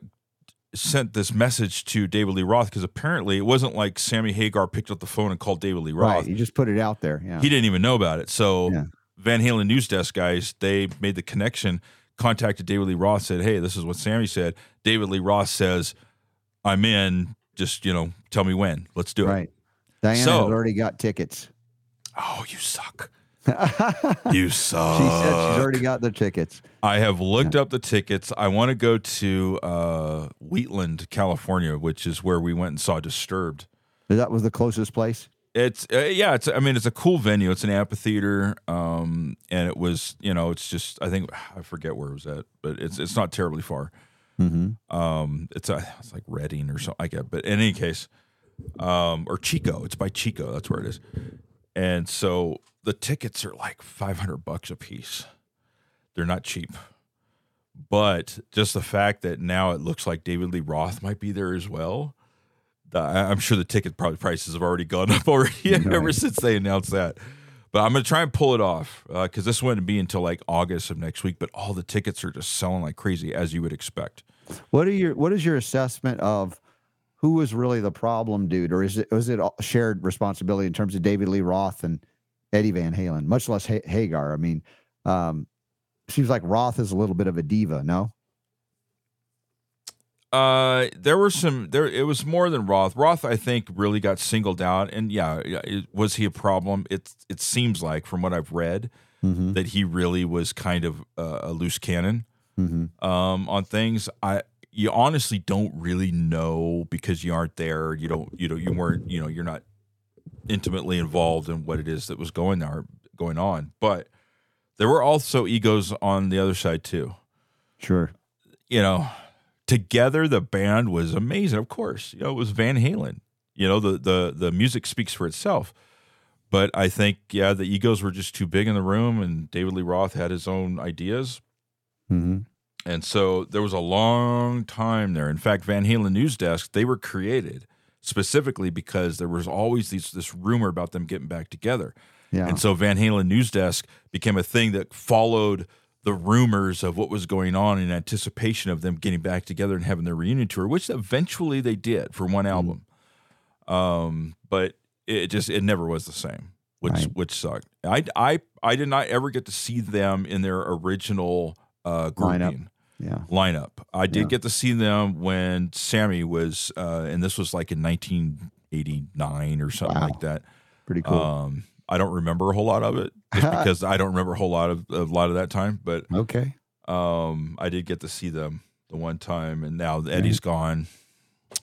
sent this message to David Lee Roth because apparently it wasn't like Sammy Hagar picked up the phone and called David Lee Roth. Right. You just put it out there. Yeah. He didn't even know about it. So Yeah. Van Halen news desk guys, they made the connection, contacted David Lee Roth, said, Hey, this is what Sammy said. David Lee Roth says, I'm in. Just, you know, tell me when. Let's do it. right. Diana So- has already got tickets. Oh, you suck. You suck. She said she's already got the tickets. I have looked up the tickets. I want to go to uh, Wheatland, California, which is where we went and saw Disturbed. That was the closest place. It's uh, yeah, it's I mean it's a cool venue. It's an amphitheater, um, and it was you know it's just I think I forget where it was at, but it's it's not terribly far. Mm-hmm. Um, it's a, it's like Redding or something like that. But in any case, um, or Chico, it's by Chico. That's where it is. And so the tickets are like five hundred bucks a piece. They're not cheap, but just the fact that now it looks like David Lee Roth might be there as well. the- I- I'm sure the ticket probably prices have already gone up already ever since they announced that. But I'm gonna try and pull it off because this wouldn't be until like August of next week. But all the tickets are just selling like crazy, as you would expect. What are your What is your assessment of who was really the problem, dude, or is it was it shared responsibility in terms of David Lee Roth and Eddie Van Halen, much less ha- Hagar? I mean, um, seems like Roth is a little bit of a diva. No, Uh, there were some there. It was more than Roth. Roth, I think, really got singled out, and yeah, yeah, it, was he a problem? It it seems like from what I've read mm-hmm. that he really was kind of uh, a loose cannon Mm-hmm. um, on things. I you honestly don't really know because you aren't there. You don't you know you weren't you know you're not intimately involved in what it is that was going there going on. But there were also egos on the other side too sure. you know, together the band was amazing. Of course, you know, it was Van Halen. You know, the the the music speaks for itself. But I think, yeah, the egos were just too big in the room, and David Lee Roth had his own ideas, Mm-hmm. and so there was a long time there. In fact, Van Halen News Desk they were created specifically because there was always these this rumor about them getting back together. Yeah. And so Van Halen News Desk became a thing that followed the rumors of what was going on in anticipation of them getting back together and having their reunion tour, which eventually they did for one album. Um, but it just it never was the same, which Right. which sucked. I, I I did not ever get to see them in their original uh, Lineup. yeah. lineup. I did Yeah. get to see them when Sammy was, uh, and this was like in 1989 or something Wow. like that. Pretty cool. Um, I don't remember a whole lot of it just because I don't remember a whole lot of a lot of that time. But okay. um, I did get to see them the one time, and now Eddie's gone.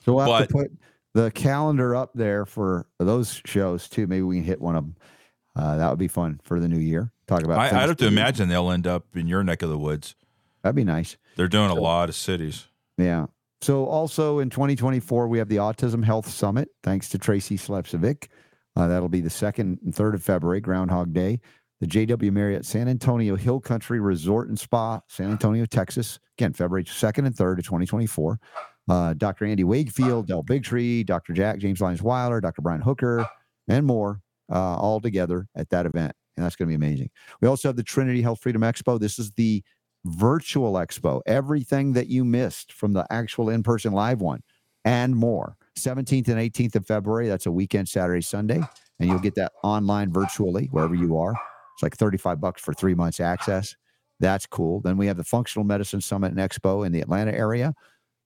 So we'll have to put the calendar up there for those shows too. Maybe we can hit one of them. Uh, that would be fun for the new year. Talk about. I, I'd have to imagine they'll end up in your neck of the woods. That'd be nice. They're doing a lot of cities. Yeah. So also in 2024, we have the Autism Health Summit, thanks to Tracy Slepcevic. Uh, that'll be the second and third of February, Groundhog Day. The JW Marriott San Antonio Hill Country Resort and Spa, San Antonio, Texas. Again, February 2nd and 3rd of 2024. Uh, Dr. Andy Wakefield, Del Bigtree, Dr. Jack, James Lyons Weiler, Dr. Brian Hooker, and more, uh, all together at that event. And that's going to be amazing. We also have the Trinity Health Freedom Expo. This is the virtual expo, everything that you missed from the actual in person live one and more. 17th and 18th of February. That's a weekend, Saturday, Sunday. And you'll get that online virtually wherever you are. It's like 35 bucks for three months access. That's cool. Then we have the Functional Medicine Summit and Expo in the Atlanta area.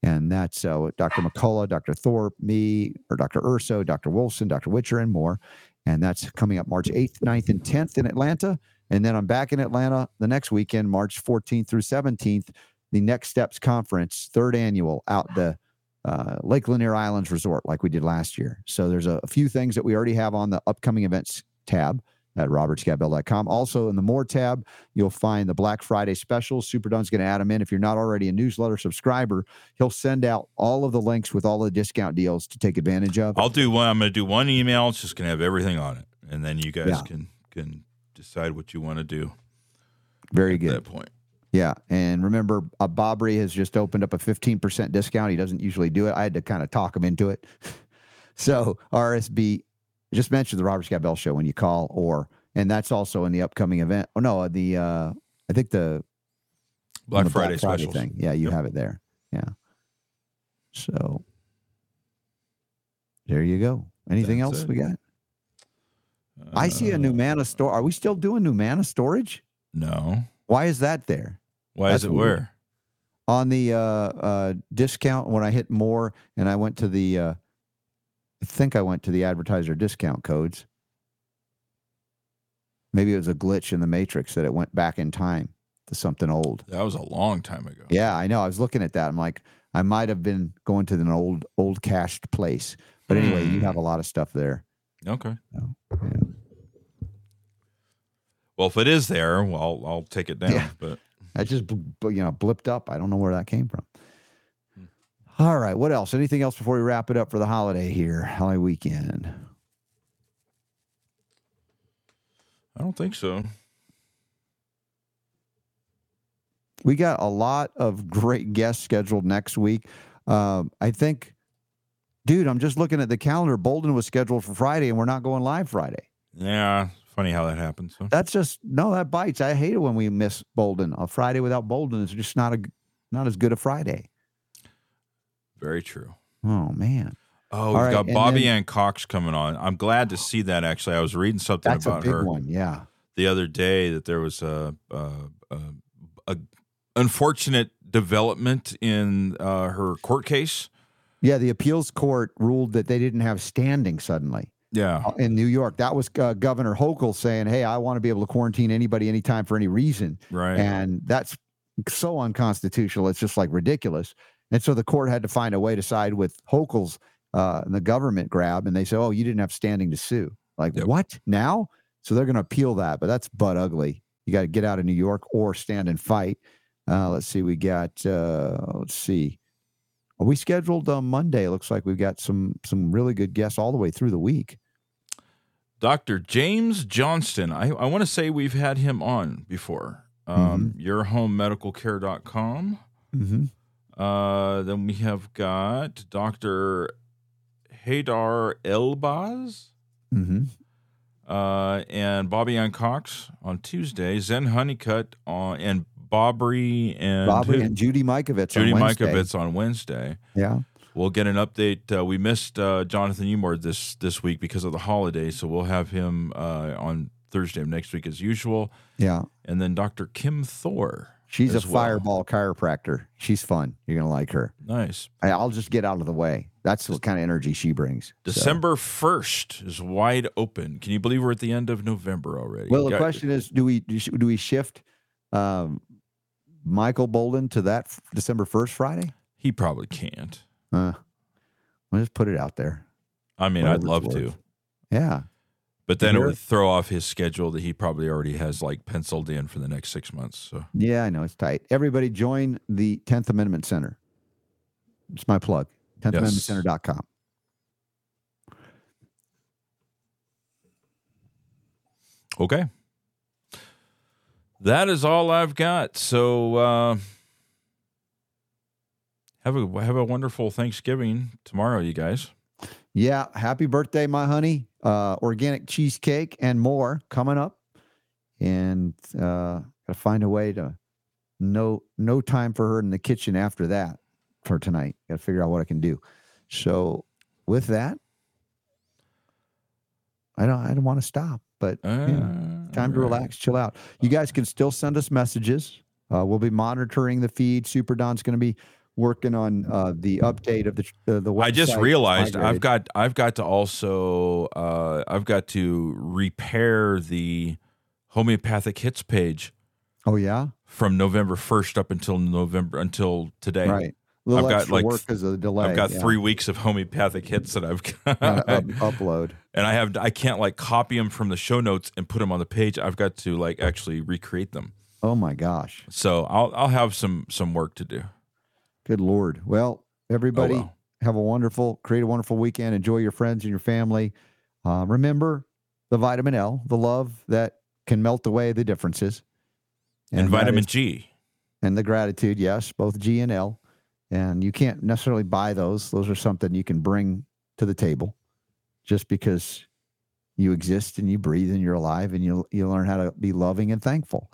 And that's uh, Dr. McCullough, Dr. Thorpe, me, or Dr. Urso, Dr. Wilson, Dr. Witcher, and more. And that's coming up March 8th, 9th, and 10th in Atlanta. And then I'm back in Atlanta the next weekend, March 14th through 17th, the Next Steps Conference, third annual out the uh, Lake Lanier Islands Resort, like we did last year. So there's a, a few things that we already have on the upcoming events tab at robertscottbell.com. Also, in the More tab, you'll find the Black Friday specials. Super Don's going to add them in. If you're not already a newsletter subscriber, he'll send out all of the links with all the discount deals to take advantage of. I'll do one. I'm going to do one email. It's just going to have everything on it, and then you guys Yeah. can can decide what you want to do Very at good. that point. Yeah. And remember, uh, Bobry has just opened up a 15% discount. He doesn't usually do it. I had to kind of talk him into it. so, RSB, just mention the Robert Scott Bell show when you call, or, and that's also in the upcoming event. Oh, no, the, uh, I think the Black the Friday, specials. thing. Yeah, you Yep. have it there. Yeah. So, there you go. Anything That's else it. we got? I see a Uh, NuManna store. Are we still doing NuManna storage? No. Why is that there? Why That's is it weird. where? on the uh, uh, discount when I hit more and I went to the, uh, I think I went to the advertiser discount codes. Maybe it was a glitch in the matrix that it went back in time to something old. That was a long time ago. Yeah, I know. I was looking at that. I'm like, I might have been going to an old, old cached place. But anyway, you hmm. have a lot of stuff there. Okay. So, yeah. Well, if it is there, well, I'll, I'll take it down. Yeah. But That just you know blipped up. I don't know where that came from. All right, what else? Anything else before we wrap it up for the holiday here, holiday weekend? I don't think so. We got a lot of great guests scheduled next week. Um, I think, dude, I'm just looking at the calendar. Boldin was scheduled for Friday, and we're not going live Friday. Yeah, funny how that happens. That's just no, that bites. I hate it when we miss Boldin. A Friday without Boldin is just not a not as good a Friday. Very true. Oh man, Oh, All we've got Bobby then- Ann Cox coming on. I'm glad to see that. Actually, I was reading something that's a about big her one. Yeah, the other day that there was a a, a, a unfortunate development in uh, her court case. yeah. The appeals court ruled that they didn't have standing suddenly. Yeah, uh, in New York. That was uh, Governor Hochul saying, "Hey, I want to be able to quarantine anybody anytime for any reason," right. and that's so unconstitutional. It's just like ridiculous. And so the court had to find a way to side with Hochul's uh, and the government grab, and they said, "Oh, you didn't have standing to sue." Like Yep. what now? So they're going to appeal that, but that's butt ugly. You got to get out of New York or stand and fight. Uh, let's see, we got. Uh, let's see. Are we scheduled on Monday? It looks like we've got some some really good guests all the way through the week. Dr. James Johnston. I, I want to say we've had him on before. Um, yourhomemedicalcare.com. Mm-hmm. Uh, then we have got Dr. Haydar Elbaz Mm-hmm. uh, and Bobbie Anne Cox on Tuesday. Zen Honeycutt on and Bobry and who? and Judy Mikovits. Judy on Wednesday. Mikovits on Wednesday. Yeah. We'll get an update. Uh, we missed uh, Jonathan Emord this this week because of the holiday, so we'll have him uh, on Thursday of next week as usual. Yeah. And then Dr. Kim Thor. She's a well. fireball chiropractor. She's fun. You're going to like her. Nice. I- I'll just get out of the way. That's what kind of energy she brings. December first is wide open. Can you believe we're at the end of November already? Well, the question is do we do we shift um, Michael Boldin to that f- December 1st Friday? he probably can't. Uh, we'll just put it out there. I mean, I'd love to. Yeah. But then it would throw off his schedule that he probably already has like penciled in for the next six months. So Yeah, I know. It's tight. Everybody join the 10th Amendment Center. It's my plug. 10th Yes. amendmentcenter.com. okay, that is all I've got. So uh, have a have a wonderful Thanksgiving tomorrow, you guys. Yeah, happy birthday, my honey. Uh, organic cheesecake and more coming up. And uh, gotta find a way to no no time for her in the kitchen after that for tonight. Gotta figure out what I can do. So with that, I don't I don't want to stop, but Uh, yeah, time to right. relax, chill out. You guys can still send us messages. Uh, we'll be monitoring the feed. Super Don's going to be working on uh, the update of the uh, the website. I just realized I've got I've got to also uh, I've got to repair the homeopathic hits page Oh yeah, from November first up until November until today. right. I've got, like, work because of the delay. I've got yeah. three weeks of homeopathic hits that I've got, up- upload. and I have I can't like copy them from the show notes and put them on the page. I've got to like actually recreate them. Oh my gosh, So I'll I'll have some some work to do. Good lord. Well, everybody, Oh, well. have a wonderful, create a wonderful weekend. Enjoy your friends and your family. Uh, remember the vitamin L, the love that can melt away the differences, And, that vitamin G. and the gratitude. Yes, both G and L. And you can't necessarily buy those. Those are something you can bring to the table just because you exist and you breathe and you're alive and you you learn how to be loving and thankful.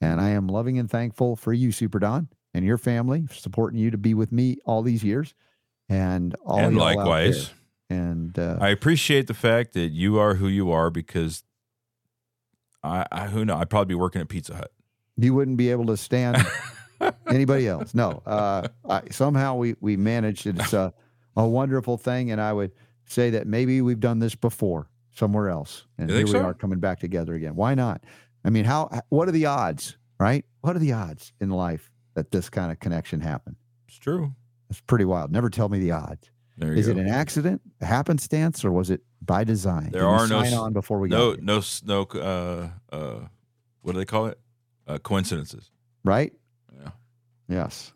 And I am loving and thankful for you, Super Don, and your family supporting you to be with me all these years. And all and y'all out there. likewise. And uh, I appreciate the fact that you are who you are because I, I who know I'd probably be working at Pizza Hut. you wouldn't be able to stand anybody else. No, uh, I, somehow we we managed it. It's a, a wonderful thing, and I would say that maybe we've done this before somewhere else, and You here we so? are coming back together again. Why not? I mean, how? What are the odds, right? What are the odds in life that this kind of connection happened. It's true. It's pretty wild. Never tell me the odds. Is go. it an accident, a happenstance, or was it by design? There Did are no sign on before we no no no uh uh what do they call it? Uh, coincidences. right? Yeah. Yes.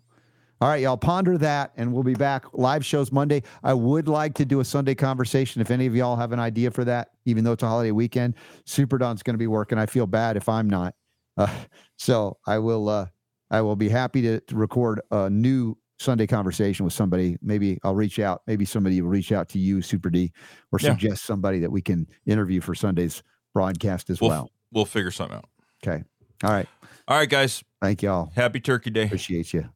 All right, y'all ponder that, and we'll be back. Live shows Monday. I would like to do a Sunday conversation. If any of y'all have an idea for that, even though it's a holiday weekend, Super Don's going to be working. I feel bad if I'm not. Uh, so I will. Uh, I will be happy to, to record a new Sunday conversation with somebody. Maybe I'll reach out. Maybe somebody will reach out to you, Super D, or Yeah. suggest somebody that we can interview for Sunday's broadcast as We'll well. we'll figure something out. Okay. All right. All right, guys. Thank y'all. Happy Turkey Day. Appreciate you.